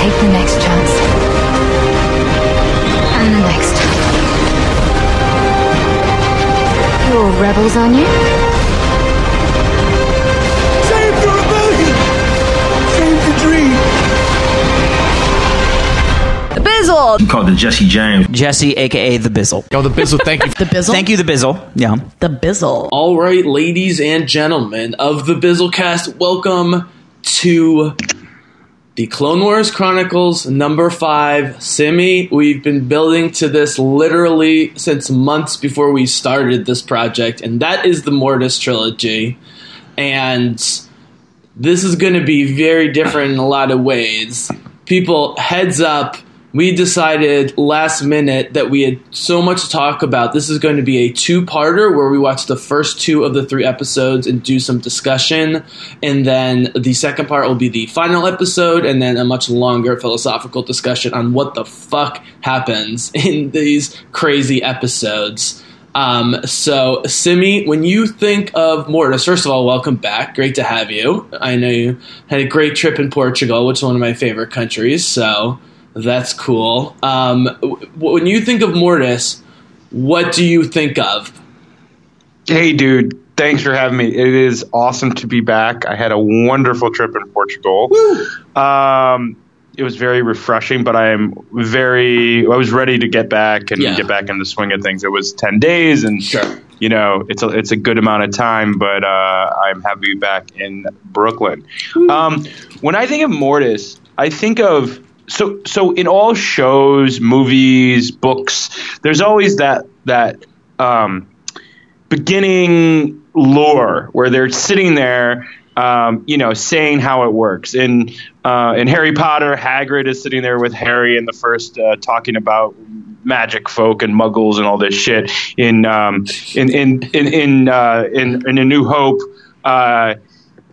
Take the next chance. And the next. You're rebels, aren't you? Save the rebellion! Save the dream! The Bizzle! You called the Jesse James. Jesse, aka the Bizzle. Oh, the Bizzle, thank you. the Bizzle? Thank you, the Bizzle. Yeah. The Bizzle. All right, ladies and gentlemen of the Bizzlecast, welcome to the Clone Wars Chronicles number five. Simi, we've been building to this literally since months before we started this project, and that is the Mortis trilogy. And this is going to be very different in a lot of ways. People, heads up, we decided last minute that we had so much to talk about. This is going to be a two parter where we watch the first two of the three episodes and do some discussion. And then the second part will be the final episode and then a much longer philosophical discussion on what the fuck happens in these crazy episodes. Um, so, Simi, when you think of Mortis, first of all, welcome back. Great to have you. I know you had a great trip in Portugal, which is one of my favorite countries. So, that's cool. Um, when you think of Mortis, what do you think of? Hey, dude. Thanks for having me. It is awesome to be back. I had a wonderful trip in Portugal. Um, it was very refreshing, but I am very. I was ready to get back and Yeah. get back in the swing of things. It was ten days, and Sure. you know, it's a it's a good amount of time. But uh, I'm happy to be back in Brooklyn. Um, when I think of Mortis, I think of so so in all shows, movies, books. There's always that that um, beginning lore where they're sitting there, um, you know, saying how it works. In uh, in Harry Potter, Hagrid is sitting there with Harry in the first, uh, talking about magic folk and muggles and all this shit. In um, in in in in, uh, in in A New Hope.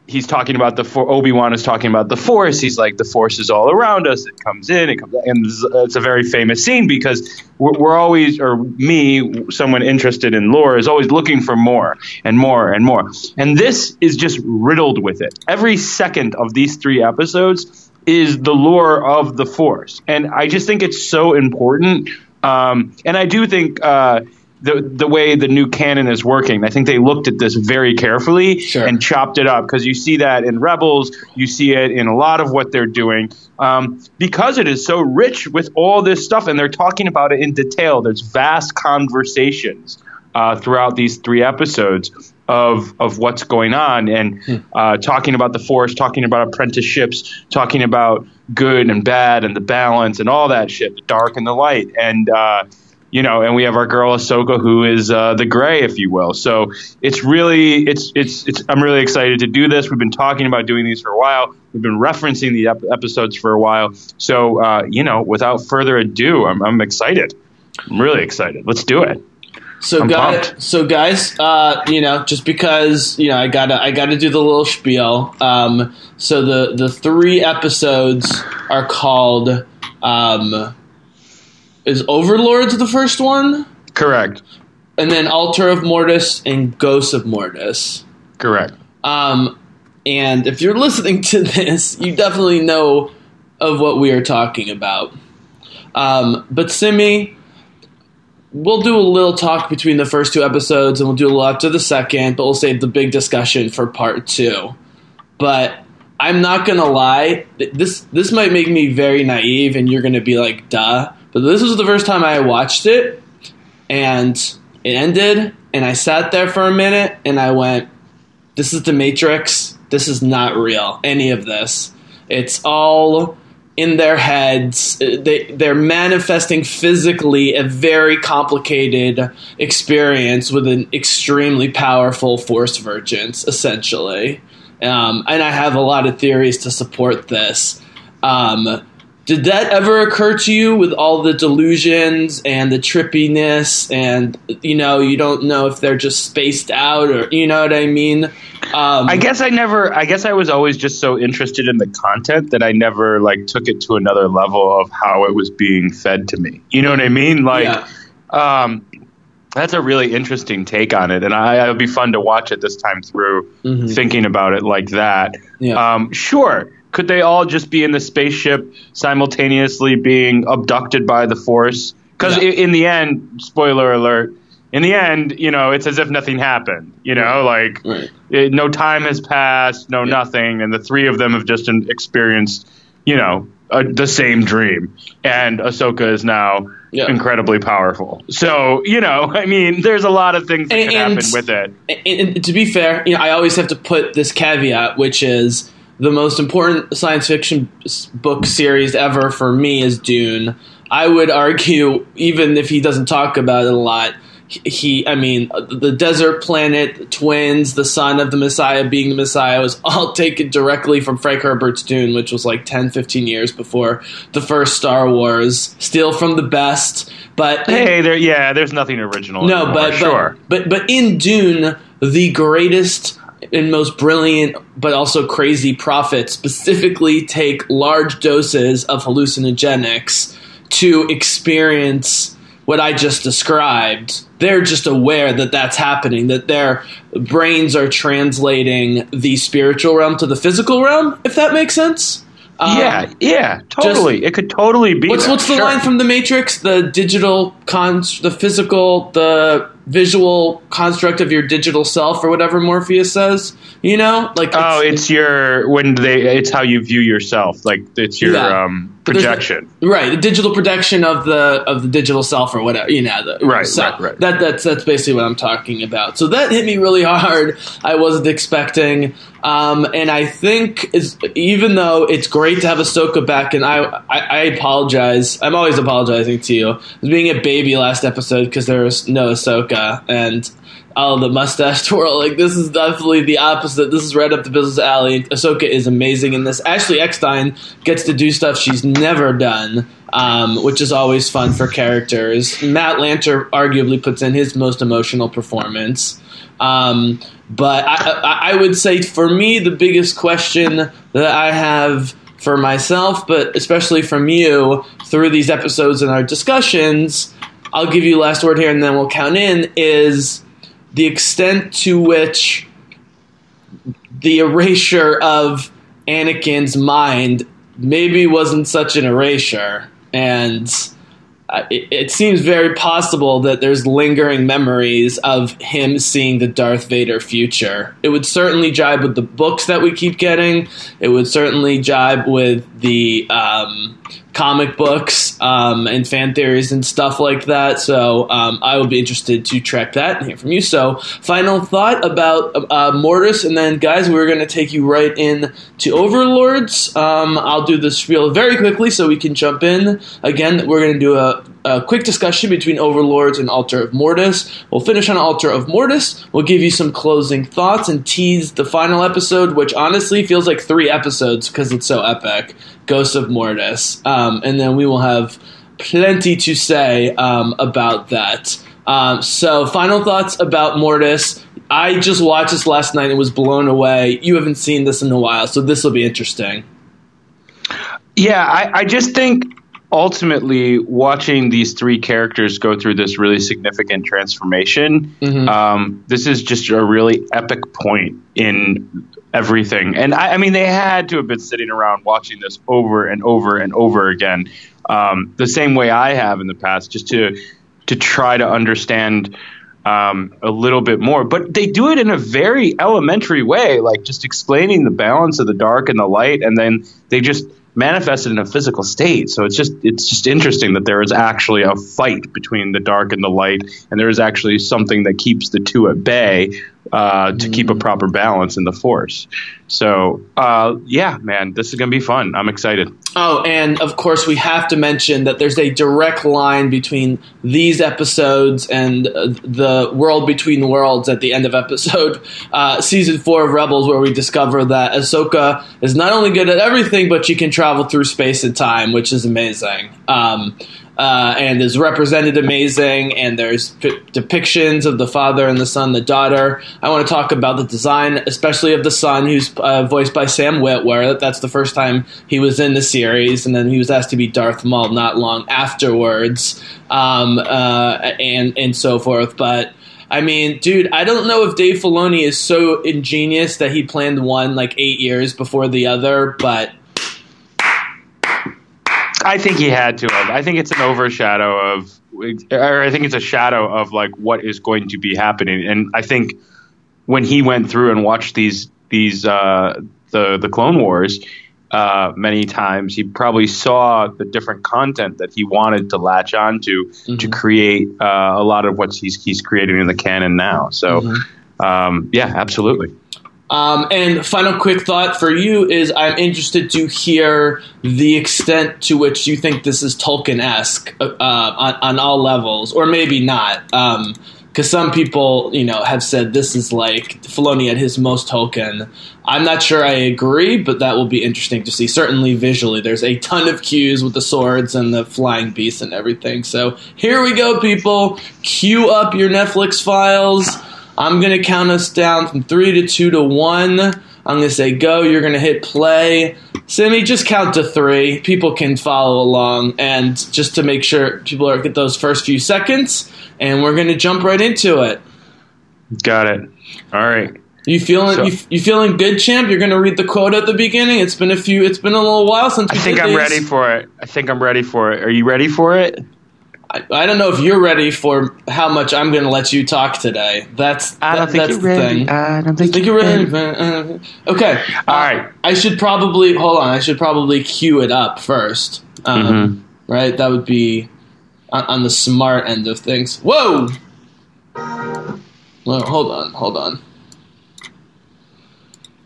He's talking about the for- Obi Wan is talking about the Force. He's like the Force is all around us. It comes in, it comes, and it's- it's a very famous scene because we're, we're always, or me, someone interested in lore, is always looking for more and more and more. And this is just riddled with it. Every second of these three episodes is the lore of the Force, and I just think it's so important. Um, and I do think. Uh, the the way the new canon is working. I think they looked at this very carefully Sure. and chopped it up because you see that in Rebels, you see it in a lot of what they're doing um, because it is so rich with all this stuff, and they're talking about it in detail. There's vast conversations uh, throughout these three episodes of of what's going on and uh, talking about the force, talking about apprenticeships, talking about good and bad and the balance and all that shit, the dark and the light, and uh, you know, and we have our girl Ahsoka who is uh, the gray, if you will. So it's really, it's, it's, it's. I'm really excited to do this. We've been talking about doing these for a while. We've been referencing the ep- episodes for a while. So uh, you know, without further ado, I'm, I'm excited. I'm really excited. Let's do it. So I'm guys, pumped. so guys, uh, you know, just because you know, I gotta, I gotta do the little spiel. Um, so the the three episodes are called. Um, is Overlords the first one, Correct. and then Altar of Mortis and Ghost of Mortis. Correct. Um, and if you're listening to this, you definitely know of what we are talking about. Um, but Simi, we'll do a little talk between the first two episodes, and we'll do a little after the second, but we'll save the big discussion for part two. But I'm not gonna lie, this this might make me very naive, and you're gonna be like, "Duh." But this was the first time I watched it, and it ended, and I sat there for a minute, and I went, "This is the Matrix. This is not real. Any of this. It's all." in their heads. They they're manifesting physically a very complicated experience with an extremely powerful force vergence, essentially. um, and I have a lot of theories to support this. Um, did that ever occur to you with all the delusions and the trippiness, and you know, you don't know if they're just spaced out or you know what I mean? Um, I guess I never. I guess I was always just so interested in the content that I never like took it to another level of how it was being fed to me. You know what I mean? Like, Yeah. um, that's a really interesting take on it, and I, it would be fun to watch it this time through, thinking about it like that. Mm-hmm. Yeah. Um, sure. Could they all just be in the spaceship simultaneously being abducted by the Force? Because Yeah. in the end, spoiler alert. In the end, you know, it's as if nothing happened. You know, like Right. it, no time has passed, no nothing, and the three of them have just experienced, you know, a, the same dream. And Ahsoka is now Yeah. incredibly powerful. So, you know, I mean, there's a lot of things that And- can happen with it. and, and to be fair, you know, I always have to put this caveat, which is the most important science fiction book series ever for me is Dune. I would argue, even if he doesn't talk about it a lot, he- I mean, uh, the desert planet, the twins, the son of the Messiah being the Messiah was all taken directly from Frank Herbert's Dune, which was like 10, 15 years before the first Star Wars. Still from the best, but Hey, there, yeah, there's nothing original. no, anymore, but, sure. but but but in Dune, the greatest and most brilliant, but also crazy prophets specifically take large doses of hallucinogenics to experience what I just described. They're just aware that that's happening, that their brains are translating the spiritual realm to the physical realm. If that makes sense. Um, yeah, yeah, totally. it could totally be. What's that, what's the sure. line from the Matrix? The digital cons, the physical, the visual construct of your digital self, or whatever Morpheus says. You know, like Oh, it's your when they. It's how you view yourself. Like it's your Yeah. um, projection. right the digital projection of the of the digital self or whatever. You know, the, Right, so right, right. That that's that's basically what I'm talking about. So that hit me really hard. I wasn't expecting. Um, and I think is even though it's great to have Ahsoka back, and I, I, I apologize. I'm always apologizing to you. Being a baby last episode because there was no Ahsoka, and all the mustache twirl. Like this is definitely the opposite. This is right up the business alley. Ahsoka is amazing in this. Ashley Eckstein gets to do stuff she's never done, um, which is always fun for characters. Matt Lanter arguably puts in his most emotional performance. Um, but I, I, I would say for me, the biggest question that I have for myself, but especially from you through these episodes and our discussions, I'll give you last word here and then we'll count in, is the extent to which the erasure of Anakin's mind maybe wasn't such an erasure. And uh, it, it seems very possible that there's lingering memories of him seeing the Darth Vader future. It would certainly jibe with the books that we keep getting. It would certainly jibe with the um, comic books um, and fan theories and stuff like that. So um, I will be interested to track that and hear from you. So final thought about uh, Mortis, and then guys, we're going to take you right in to Overlords. Um, I'll do this spiel very quickly so we can jump in. Again, we're going to do a, a quick discussion between Overlords and Altar of Mortis. We'll finish on Altar of Mortis. We'll give you some closing thoughts and tease the final episode, which honestly feels like three episodes because it's so epic. Ghost of Mortis, um, and then we will have plenty to say um, about that. Um, so, final thoughts about Mortis. I just watched this last night and was blown away. You haven't seen this in a while, so this will be interesting. Yeah, I, I just think ultimately watching these three characters go through this really significant transformation, um, this is just a really epic point in everything. And I, I mean, they had to have been sitting around watching this over and over and over again, um, the same way I have in the past, just to to try to understand um, a little bit more. But they do it in a very elementary way, like just explaining the balance of the dark and the light, and then they just manifest it in a physical state. So it's just it's just interesting that there is actually a fight between the dark and the light, and there is actually something that keeps the two at bay uh, to keep a proper balance in the force. So, uh, yeah, man, this is gonna be fun. I'm excited. Oh, and of course, we have to mention that there's a direct line between these episodes and uh, the World Between Worlds at the end of episode uh, season four of Rebels, where we discover that Ahsoka is not only good at everything, but she can travel through space and time, which is amazing. Um, uh, and is represented amazing. And there's p- depictions of the father and the son, the daughter. I want to talk about the design, especially of the son, who's uh, voiced by Sam Witwer. That's the first time he was in the series, and then he was asked to be Darth Maul not long afterwards, um, uh, and and so forth. But I mean, dude, I don't know if Dave Filoni is so ingenious that he planned one like eight years before the other, but I think he had to. I think it's an overshadow of, or I think it's a shadow of like what is going to be happening. And I think when he went through and watched these these uh, the the Clone Wars uh, many times, he probably saw the different content that he wanted to latch onto to to create uh, a lot of what he's he's creating in the canon now. So, um, yeah, absolutely. Um, and final quick thought for you is I'm interested to hear the extent to which you think this is Tolkien esque uh, on, on all levels, or maybe not. Because some people, you know, have said this is like Filoni at his most Tolkien. I'm not sure I agree, but that will be interesting to see. Certainly visually, there's a ton of cues with the swords and the flying beasts and everything. So here we go, people. Cue up your Netflix files. I'm going to count us down from three to two to one. I'm going to say go. You're going to hit play. Simi, just count to three. People can follow along. And just to make sure people are get those first few seconds, and we're going to jump right into it. Got it. All right. You feeling So- you, you feeling good, champ? You're going to read the quote at the beginning. It's been a few. It's been a little while since I think I'm these. ready for it. I think I'm ready for it. Are you ready for it? I, I don't know if you're ready for how much I'm going to let you talk today. That's I don't that- think that's you're the ready. thing. I don't think, think you're ready. Uh, Okay. All Uh, right. I should probably hold on. I should probably cue it up first. Um, Mm-hmm. Right. That would be on, on the smart end of things. Whoa. Well, hold on. Hold on.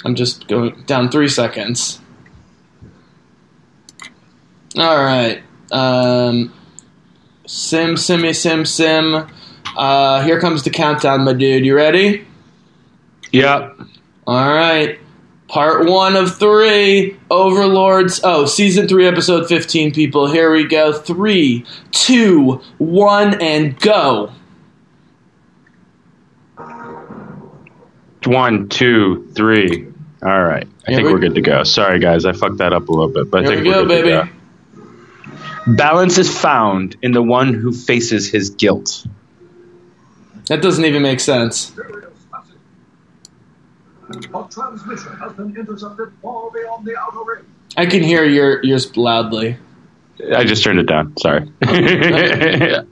I'm just going down three seconds. All right. Um, sim, simmy, sim, sim. Uh, here comes the countdown, my dude. You ready? Yep. All right. Part one of three. Overlords. Oh, season three, episode 15, people. Here we go. Three, two, one, and go. One, two, three. All right. I Here think we- we're good to go. Sorry, guys. I fucked that up a little bit, but I think we we're go, good to go. Balance is found in the one who faces his guilt. That doesn't even make sense. Our transmission has been intercepted far beyond the Outer Rim. I can hear your yours loudly. I just turned it down. Sorry. I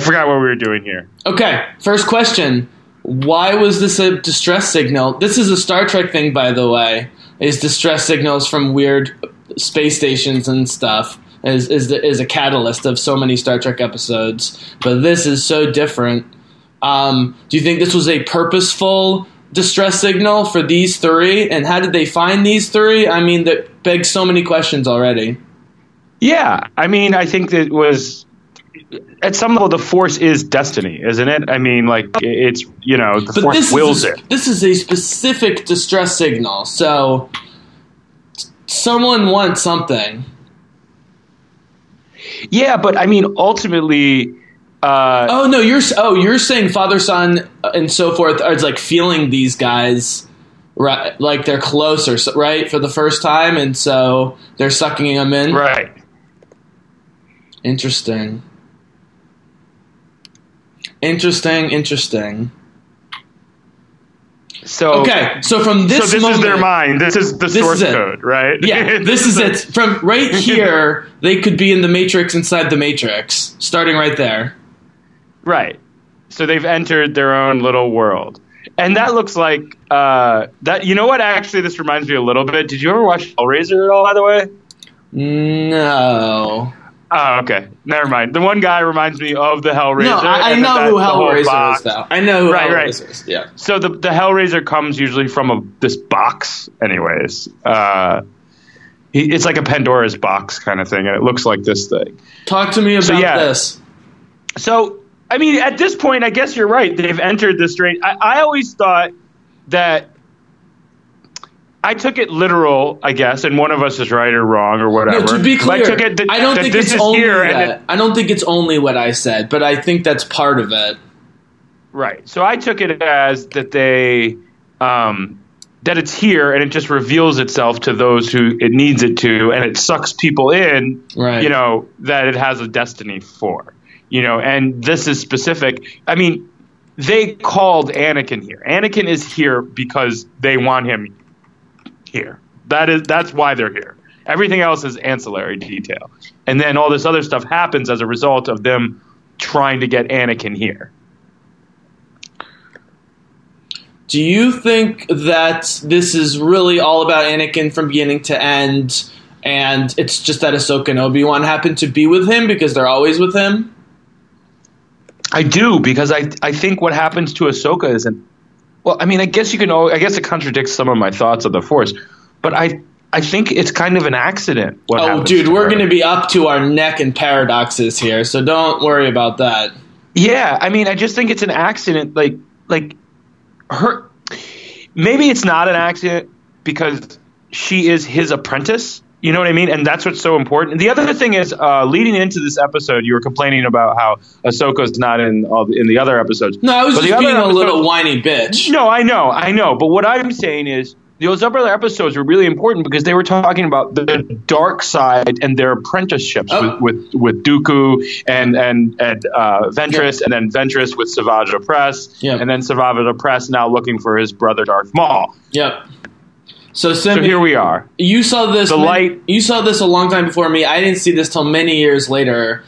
forgot what we were doing here. Okay, first question. Why was this a distress signal? This is a Star Trek thing, by the way. Is distress signals from weird space stations and stuff is is, the, is a catalyst of so many Star Trek episodes. But this is so different. Um, do you think this was a purposeful distress signal for these three? And how did they find these three? I mean, that begs so many questions already. Yeah, I mean, I think that was at some level the force is destiny, isn't it? I mean, like it's you know the But force wills a, it. this is a specific distress signal. So someone wants something. Yeah, but I mean, ultimately, uh, Oh no, you're oh you're saying father son uh, and so forth are like feeling these guys right like they're closer right for the first time and so they're sucking them in. right. Interesting. Interesting, interesting. So Okay, so from this, so this moment, is their mind. This is the source is code, right? Yeah, this is it. From right here, they could be in the Matrix inside the Matrix, starting right there. Right. So they've entered their own little world. And that looks like uh, that. You know what? Actually, this reminds me a little bit. Did you ever watch Hellraiser at all? By the way, No. Oh, okay. Never mind. The one guy reminds me of the Hellraiser. No, I, I know that- who Hellraiser is, though. I know who Right, right. Hellraiser is. Yeah. So the the Hellraiser comes usually from a this box, anyways. Uh, he, it's like a Pandora's box kind of thing, and it looks like this thing. Talk to me about So, yeah. this. So, I mean, at this point, I guess you're right. They've entered this strange. I, I always thought that. I took it literal, I guess, and one of us is right or wrong or whatever. No, to be clear, I took it that, I don't that think this it's is only here that. it, I don't think it's only what I said, but I think that's part of it. Right. So I took it as that they um, that it's here and it just reveals itself to those who it needs it to, and it sucks people in. Right. You know that it has a destiny for. You know, and this is specific. I mean, they called Anakin here. Anakin is here because they want him here. That is that's why they're here. Everything else is ancillary detail, and then all this other stuff happens as a result of them trying to get Anakin here. Do you think that this is really all about Anakin from beginning to end, and it's just that Ahsoka and Obi Wan happen to be with him because they're always with him? I do because I I think what happens to Ahsoka isn't. Well, I mean, I guess you can. I guess it contradicts some of my thoughts of the Force, but I I think it's kind of an accident. What Oh, dude, we're going to be up to our neck in paradoxes here, so don't worry about that. Yeah, I mean, I just think it's an accident. Like like her. Maybe it's not an accident because she is his apprentice. You know what I mean? And that's what's so important. The other thing is, uh, leading into this episode, you were complaining about how Ahsoka's not in all the, in the other episodes. No, I was But just being a little whiny bitch. No, I know, I know. But what I'm saying is, those other episodes were really important because they were talking about the dark side and their apprenticeships Oh. with, with with Dooku and and and uh, Ventress, and then Ventress with Savage Opress, Yep. and then Savage Opress now looking for his brother Darth Maul. Yep. So, So here we are. you saw this. The many- light- You saw this a long time before me. I didn't see this till many years later,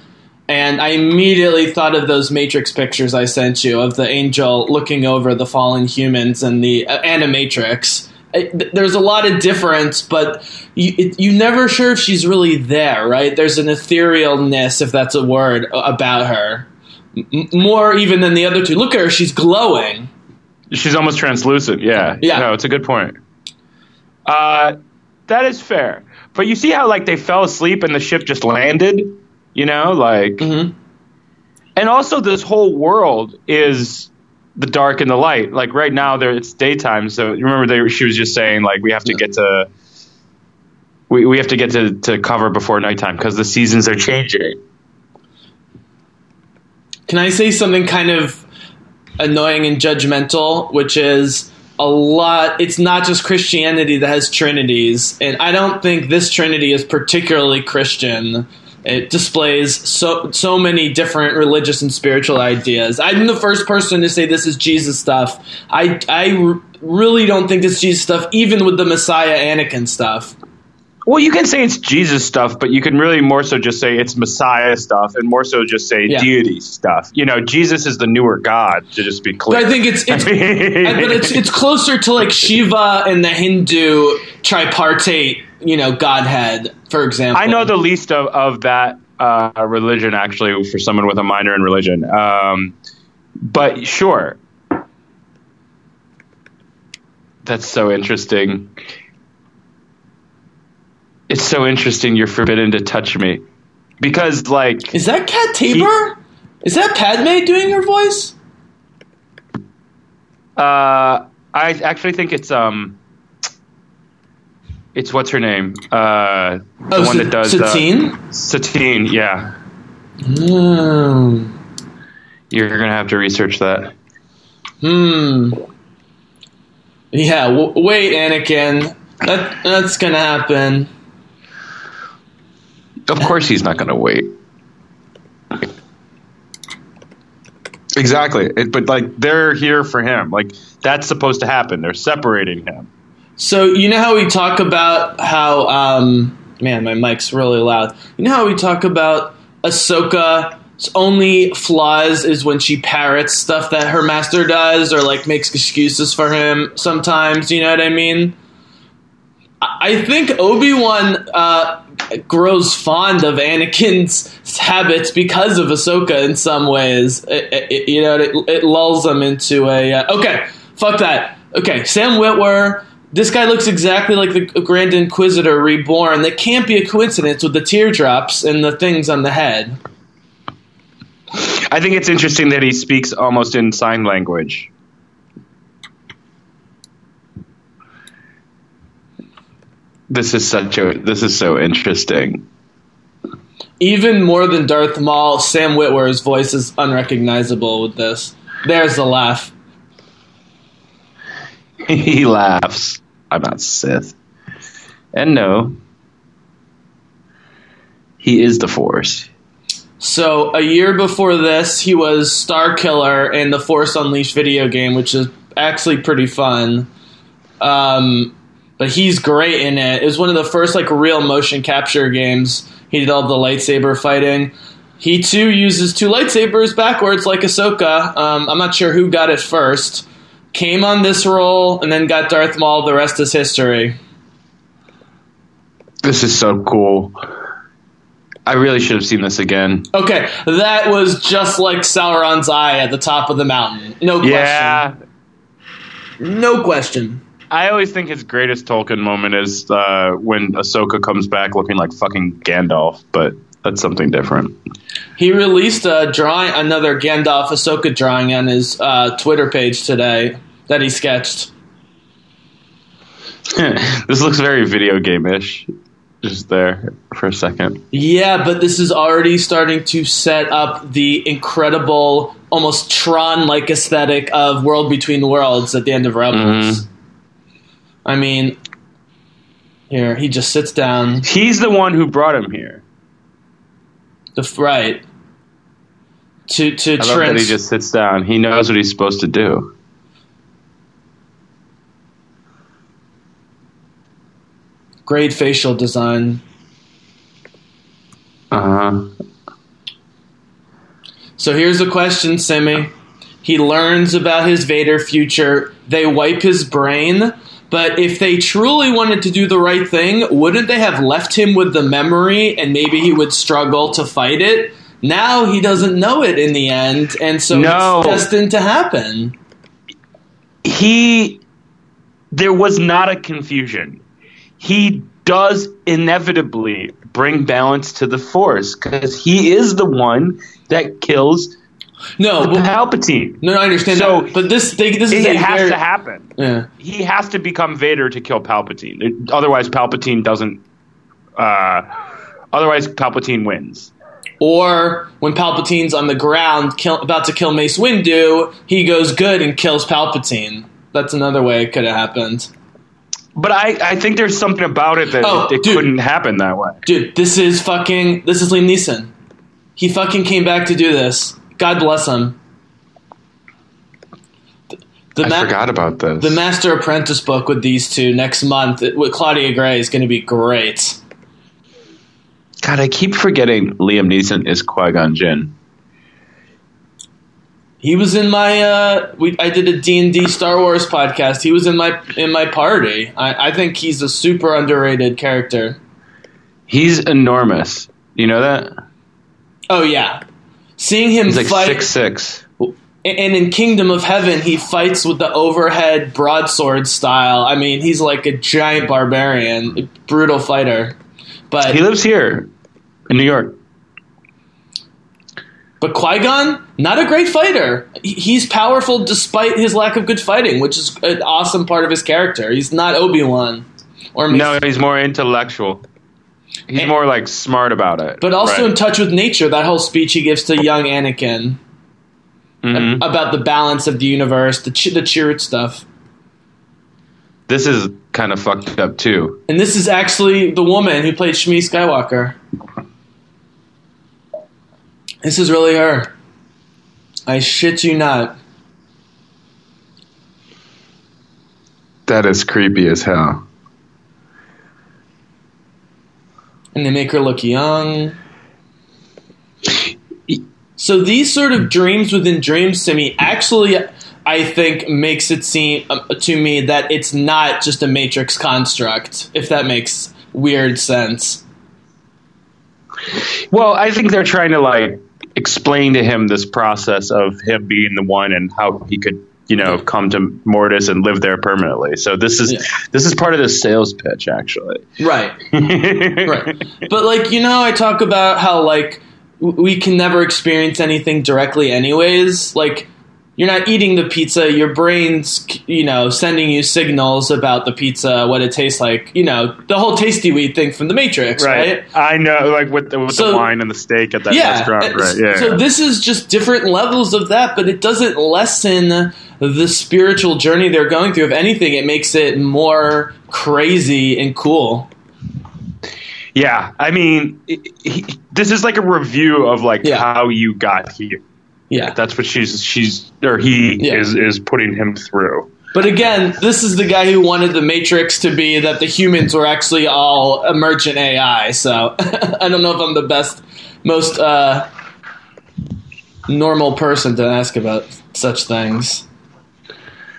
and I immediately thought of those Matrix pictures I sent you of the angel looking over the fallen humans and the uh, Animatrix. I- th- There's a lot of difference, but you it, you never sure if she's really there, right? There's an etherealness, if that's a word, about her. M- more even than the other two. Look at her; she's glowing. She's almost translucent. Yeah. Yeah. No, it's a good point. Uh, that is fair. But you see how like they fell asleep and the ship just landed. You know, like. Mhm. And also, this whole world is the dark and the light. Like right now, there it's daytime. So you remember, they, she was just saying like we have to get to. We, we have to get to, to cover before nighttime because the seasons are changing. Can I say something kind of annoying and judgmental, which is a lot it's not just Christianity that has trinities, and I don't think this trinity is particularly Christian. It displays so so many different religious and spiritual ideas. I'm the first person to say this is Jesus stuff. I I really don't think it's Jesus stuff, even with the Messiah Anakin stuff. Well, you can say it's Jesus stuff, but you can really more so just say it's Messiah stuff, and more so just say Yeah. deity stuff. You know, Jesus is the newer God. To just be clear, But I think it's it's I- but it's it's closer to like Shiva and the Hindu tripartite, you know, godhead, for example. I know the least of, of that uh, religion actually for someone with a minor in religion. Um, but sure. That's so interesting. It's so interesting you're forbidden to touch me. Because like Is that Cat Taber? Is that Padme doing her voice? uh I actually think it's um it's what's her name? Uh the Oh, one that does uh, Satine? Satine, yeah. Hmm. You're gonna have to research that. Hmm. Yeah. W- wait, Anakin. That that's gonna happen. Of course, he's not going to wait. Exactly, it, but like they're here for him. Like that's supposed to happen. They're separating him. So you know how we talk about how um man, my mic's really loud. You know how we talk about Ahsoka's only flaws is when she parrots stuff that her master does or like makes excuses for him sometimes, you know what I mean? I think Obi Wan uh, grows fond of Anakin's habits because of Ahsoka in some ways. It- it- you know, it, it lulls him into a uh, okay. Fuck that. Okay, Sam Witwer. This guy looks exactly like the Grand Inquisitor reborn. That can't be a coincidence with the teardrops and the things on the head. I think it's interesting that he speaks almost in sign language. This is such a this is so interesting. Even more than Darth Maul, Sam Witwer's voice is unrecognizable with this. There's the laugh. he laughs. I'm not Sith. And no. He is the Force. So a year before this, he was Starkiller in the Force Unleashed video game, which is actually pretty fun. Um, but he's great in it. It was one of the first like real motion capture games. He did all the lightsaber fighting. He too uses two lightsabers backwards like Ahsoka. Um, I'm not sure who got it first. Came on this role and then got Darth Maul. The rest is history. This is so cool. I really should have seen this again. Okay, that was just like Sauron's eye at the top of the mountain. No question. Yeah. No question. I always think his greatest Tolkien moment is uh, when Ahsoka comes back looking like fucking Gandalf, but that's something different. He released a drawing, another Gandalf Ahsoka drawing on his uh, Twitter page today that he sketched. this looks very video game-ish. Just there for a second. Yeah, but this is already starting to set up the incredible, almost Tron-like aesthetic of World Between Worlds at the end of Rebels. I mean, here he just sits down. He's the one who brought him here. The right to to I love that he just sits down. He knows what he's supposed to do. great facial design. Uh huh. So here's the question, Simi. He learns about his Vader future. They wipe his brain. But if they truly wanted to do the right thing, wouldn't they have left him with the memory and maybe he would struggle to fight it? Now he doesn't know it in the end, and so No. it's destined to happen. He. There was not a confusion. He does inevitably bring balance to the Force because he is the one that kills No, but, Palpatine. no, no, I understand So, that. But this, they, this is It has very- to happen. Yeah. He has to become Vader to kill Palpatine. It- otherwise, Palpatine doesn't. Uh, otherwise, Palpatine wins. Or when Palpatine's on the ground, kill, about to kill Mace Windu, he goes good and kills Palpatine. That's another way it could have happened. But I, I think there's something about it that Oh, it, it dude. couldn't happen that way. Dude, this is fucking. This is Liam Neeson. He fucking came back to do this. God bless him. The, I ma- forgot about this. The Master Apprentice book with these two next month it- with Claudia Gray is going to be great. God, I keep forgetting Liam Neeson is Qui Gon Jinn. He was in my. Uh, we I did a D and D Star Wars podcast. He was in my in my party. I, I think he's a super underrated character. He's enormous. You know that? Oh yeah, seeing him He's like fight. six six. And in Kingdom of Heaven, he fights with the overhead broadsword style. I mean, he's like a giant barbarian, brutal fighter. But He lives here in New York. but Qui Gon, not a great fighter. He's powerful despite his lack of good fighting, which is an awesome part of his character. He's not Obi Wan, or No, he's more intellectual. He's And- more like smart about it. but also Right. in touch with nature. That whole speech he gives to young Anakin Mhm. about the balance of the universe, the ch- the Chirrut stuff. This is kind of fucked up too. And this is actually the woman who played Shmi Skywalker. This is really her. I shit you not. That is creepy as hell. And they make her look young. So these sort of dreams within dreams to me actually I think makes it seem um, to me that it's not just a matrix construct. If that makes weird sense. Well, I think they're trying to like explain to him this process of him being the one and how he could, you know, come to Mortis and live there permanently. So this is Yeah. this is part of the sales pitch, actually. Right. right. But like you know, I talk about how like we can never experience anything directly, anyways. Like you're not eating the pizza, your brain's you know sending you signals about the pizza, what it tastes like. You know, the whole Tasty Wheat thing from the Matrix, right? I know, like with the, with So- the wine and the steak at that yeah. restaurant, right? Yeah. So this is just different levels of that, but it doesn't lessen the spiritual journey they're going through. If anything, it makes it more crazy and cool. yeah. I mean, he- this is like a review of like Yeah. how you got here. Yeah. That's what she's she's or he Yeah. is is putting him through. But again, this is the guy who wanted the Matrix to be that the humans were actually all emergent AI. So I don't know if I'm the best, most uh, normal person to ask about such things.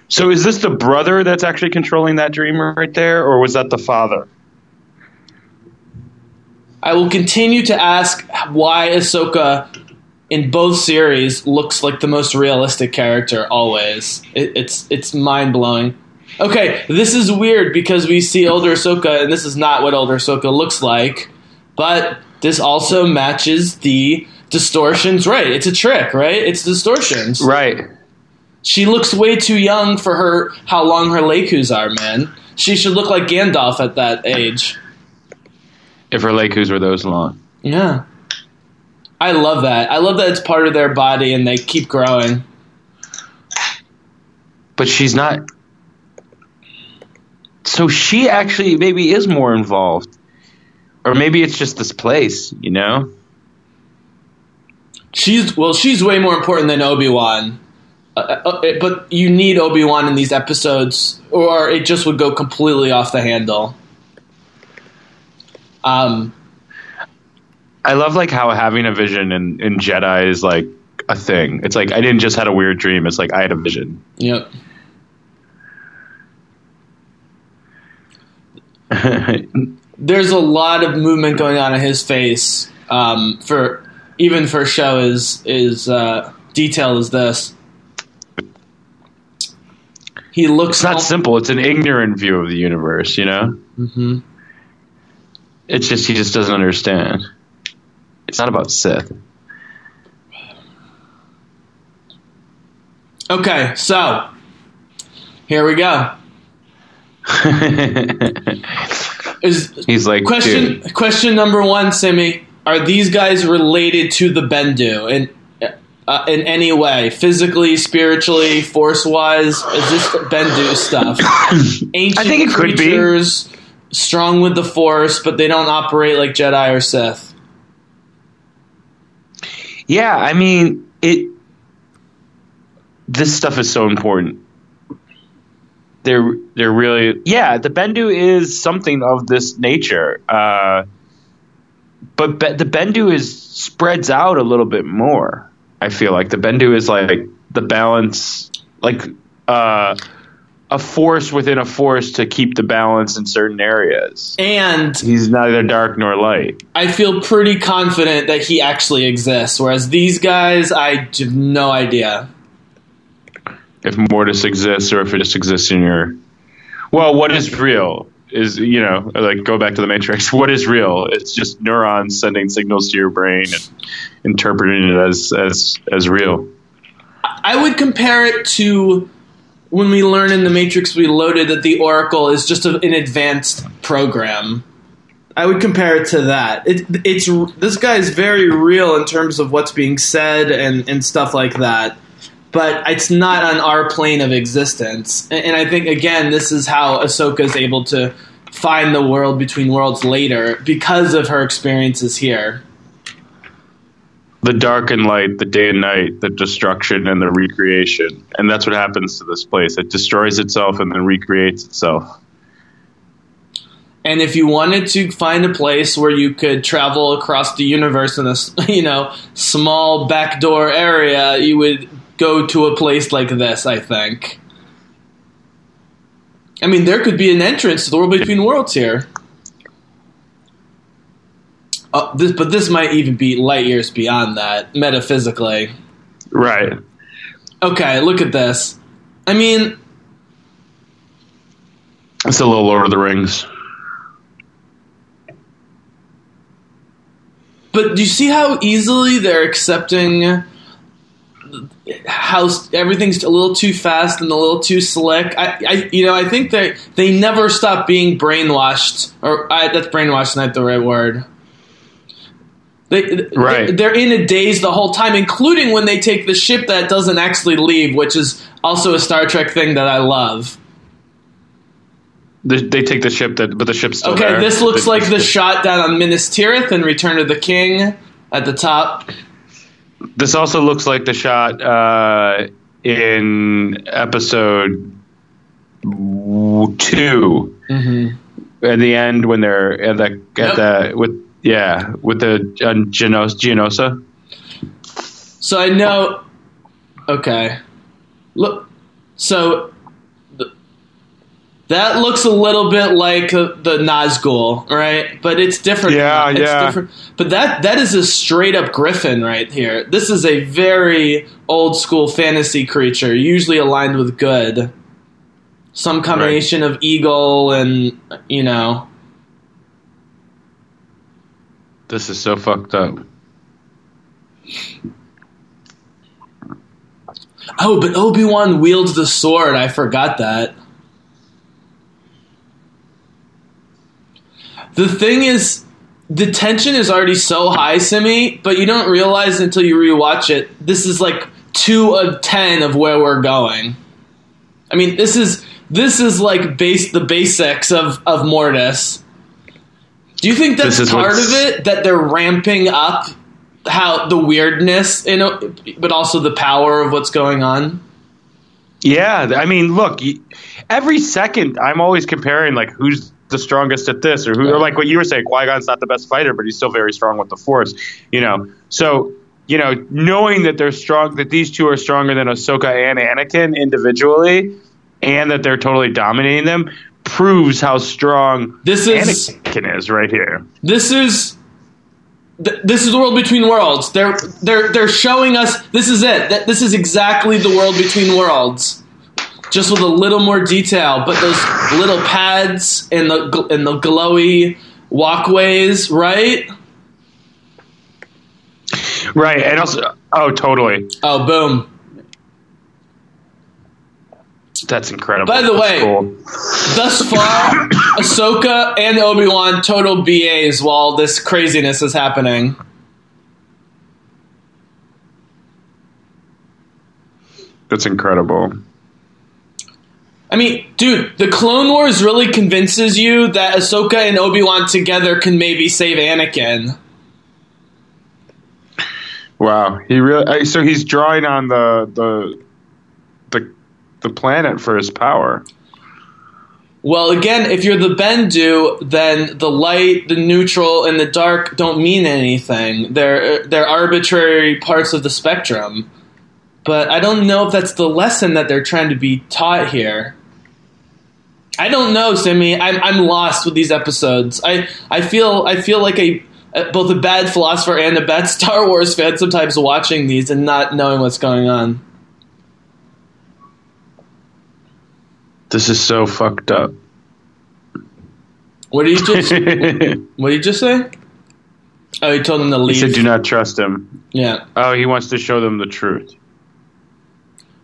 So is this the brother that's actually controlling that dream right there, or was that the father? I will continue to ask why Ahsoka in both series looks like the most realistic character always. It, it's it's mind blowing. Okay, this is weird because we see older Ahsoka, and this is not what older Ahsoka looks like. But this also matches the distortions. Right, it's a trick. Right, it's distortions. Right. She looks way too young for her. How long her lekkus are, man. She should look like Gandalf at that age. If her lekkus were those long. Yeah. I love that. I love that it's part of their body and they keep growing. But she's not. So she actually maybe is more involved. Or maybe it's just this place, you know? She's well, she's way more important than Obi Wan. Uh, uh, uh, but you need Obi Wan in these episodes, or it just would go completely off the handle. Um, I love like how having a vision in, in Jedi is like a thing. It's like I didn't just had a weird dream. It's like I had a vision. yep. There's a lot of movement going on in his face. Um, for even for a show is is uh, detailed as this. He looks It's not al- simple. It's an ignorant view of the universe, you know? Mhm. It's just he just doesn't understand. It's not about Sith. Okay, so here we go. Is He's like, question dude, question number one, Simi? Are these guys related to the Bendu in uh, in any way, physically, spiritually, force wise? Is this Bendu stuff? Ancient I think it could be. creatures, strong with the Force, but they don't operate like Jedi or Sith. Yeah, I mean, it. This stuff is so important. They're they're really yeah. The Bendu is something of this nature, uh, but be, the Bendu is spreads out a little bit more. I feel like the Bendu is like the balance, like uh, a force within a force to keep the balance in certain areas. And He's neither dark nor light. I feel pretty confident that he actually exists, whereas these guys, I have no idea. if Mortis exists or if it just exists in your. Well, what is real is you know like go back to the Matrix. What is real? It's just neurons sending signals to your brain and interpreting it as as as real. I would compare it to when we learn in the Matrix Reloaded that the Oracle is just a, an advanced program. I would compare it to that. It, it's this guy is very real in terms of what's being said and, and stuff like that, but it's not on our plane of existence. And, and I think again, this is how Ahsoka is able to find the world between worlds later because of her experiences here. The dark and light, the day and night, the destruction and the recreation, and that's what happens to this place. It destroys itself and then recreates itself. And if you wanted to find a place where you could travel across the universe in a you know small backdoor area, you would go to a place like this. I think. I mean, there could be an entrance to the world between worlds here. Uh, this, but this might even be light years beyond that, metaphysically. Right. Okay, look at this. I mean, It's a little Lord of the Rings. but do you see how easily they're accepting how everything's a little too fast and a little too slick? I, I you know, I think they they never stop being brainwashed, or I, that's brainwashed not the right word. They, Right. They're in a daze the whole time, including when they take the ship that doesn't actually leave, which is also a Star Trek thing that I love. They, they take the ship that, but the ship's still Okay, there. this looks They- like the shot down on Minas Tirith and Return of the King at the top. This also looks like the shot uh, in episode w- 2 at the end when they're at the at the with yeah with the uh, Genos, Geonosis. So I know. Okay. Look. So. th- That looks a little bit like uh, the Nazgul, right? But it's different. Yeah. It's yeah. different. But that that is a straight up griffin right here. This is a very old school fantasy creature, usually aligned with good. Some combination of eagle and you know. This is so fucked up. Oh, but Obi Wan wields the sword. I forgot that. The thing is, the tension is already so high, Simi, but you don't realize until you rewatch it. This is like two of ten of where we're going. I mean, this is this is like base the basics of of Mortis. Do you think that's part of it that they're ramping up how the weirdness, but also the power of what's going on? Yeah, I mean, look, every second I'm always comparing like who's the strongest at this or who or like what you were saying, Qui Gon's not the best fighter, but he's still very strong with the Force. You know, so you know, knowing that they're strong, that these two are stronger than Ahsoka and Anakin individually, and that they're totally dominating them, proves how strong This is Anakin is right here. this is th- this is the world between worlds. They're they're they're showing us this is it. That this is exactly the world between worlds, just with a little more detail. But those little pads and the and the glowy walkways, right? Right, and also, oh, totally, Oh, boom! That's incredible. By the That's way- cool. Thus far, Ahsoka and Obi Wan total BAs while this craziness is happening. that's incredible. I mean, dude, the Clone Wars really convinces you that Ahsoka and Obi Wan together can maybe save Anakin. Wow, he really uh, so he's drawing on the the the the planet for his power. Well, again, if you're the Bendu, then the light, the neutral, and the dark don't mean anything. They're they're arbitrary parts of the spectrum. But I don't know if that's the lesson that they're trying to be taught here. I don't know, Simi. I'm I'm lost with these episodes. I I feel I feel like a both a bad philosopher and a bad Star Wars fan sometimes watching these and not knowing what's going on. This is so fucked up. What did you just What did you just say? Oh, he told them to leave. He said, "Do not trust him." yeah. Oh, he wants to show them the truth.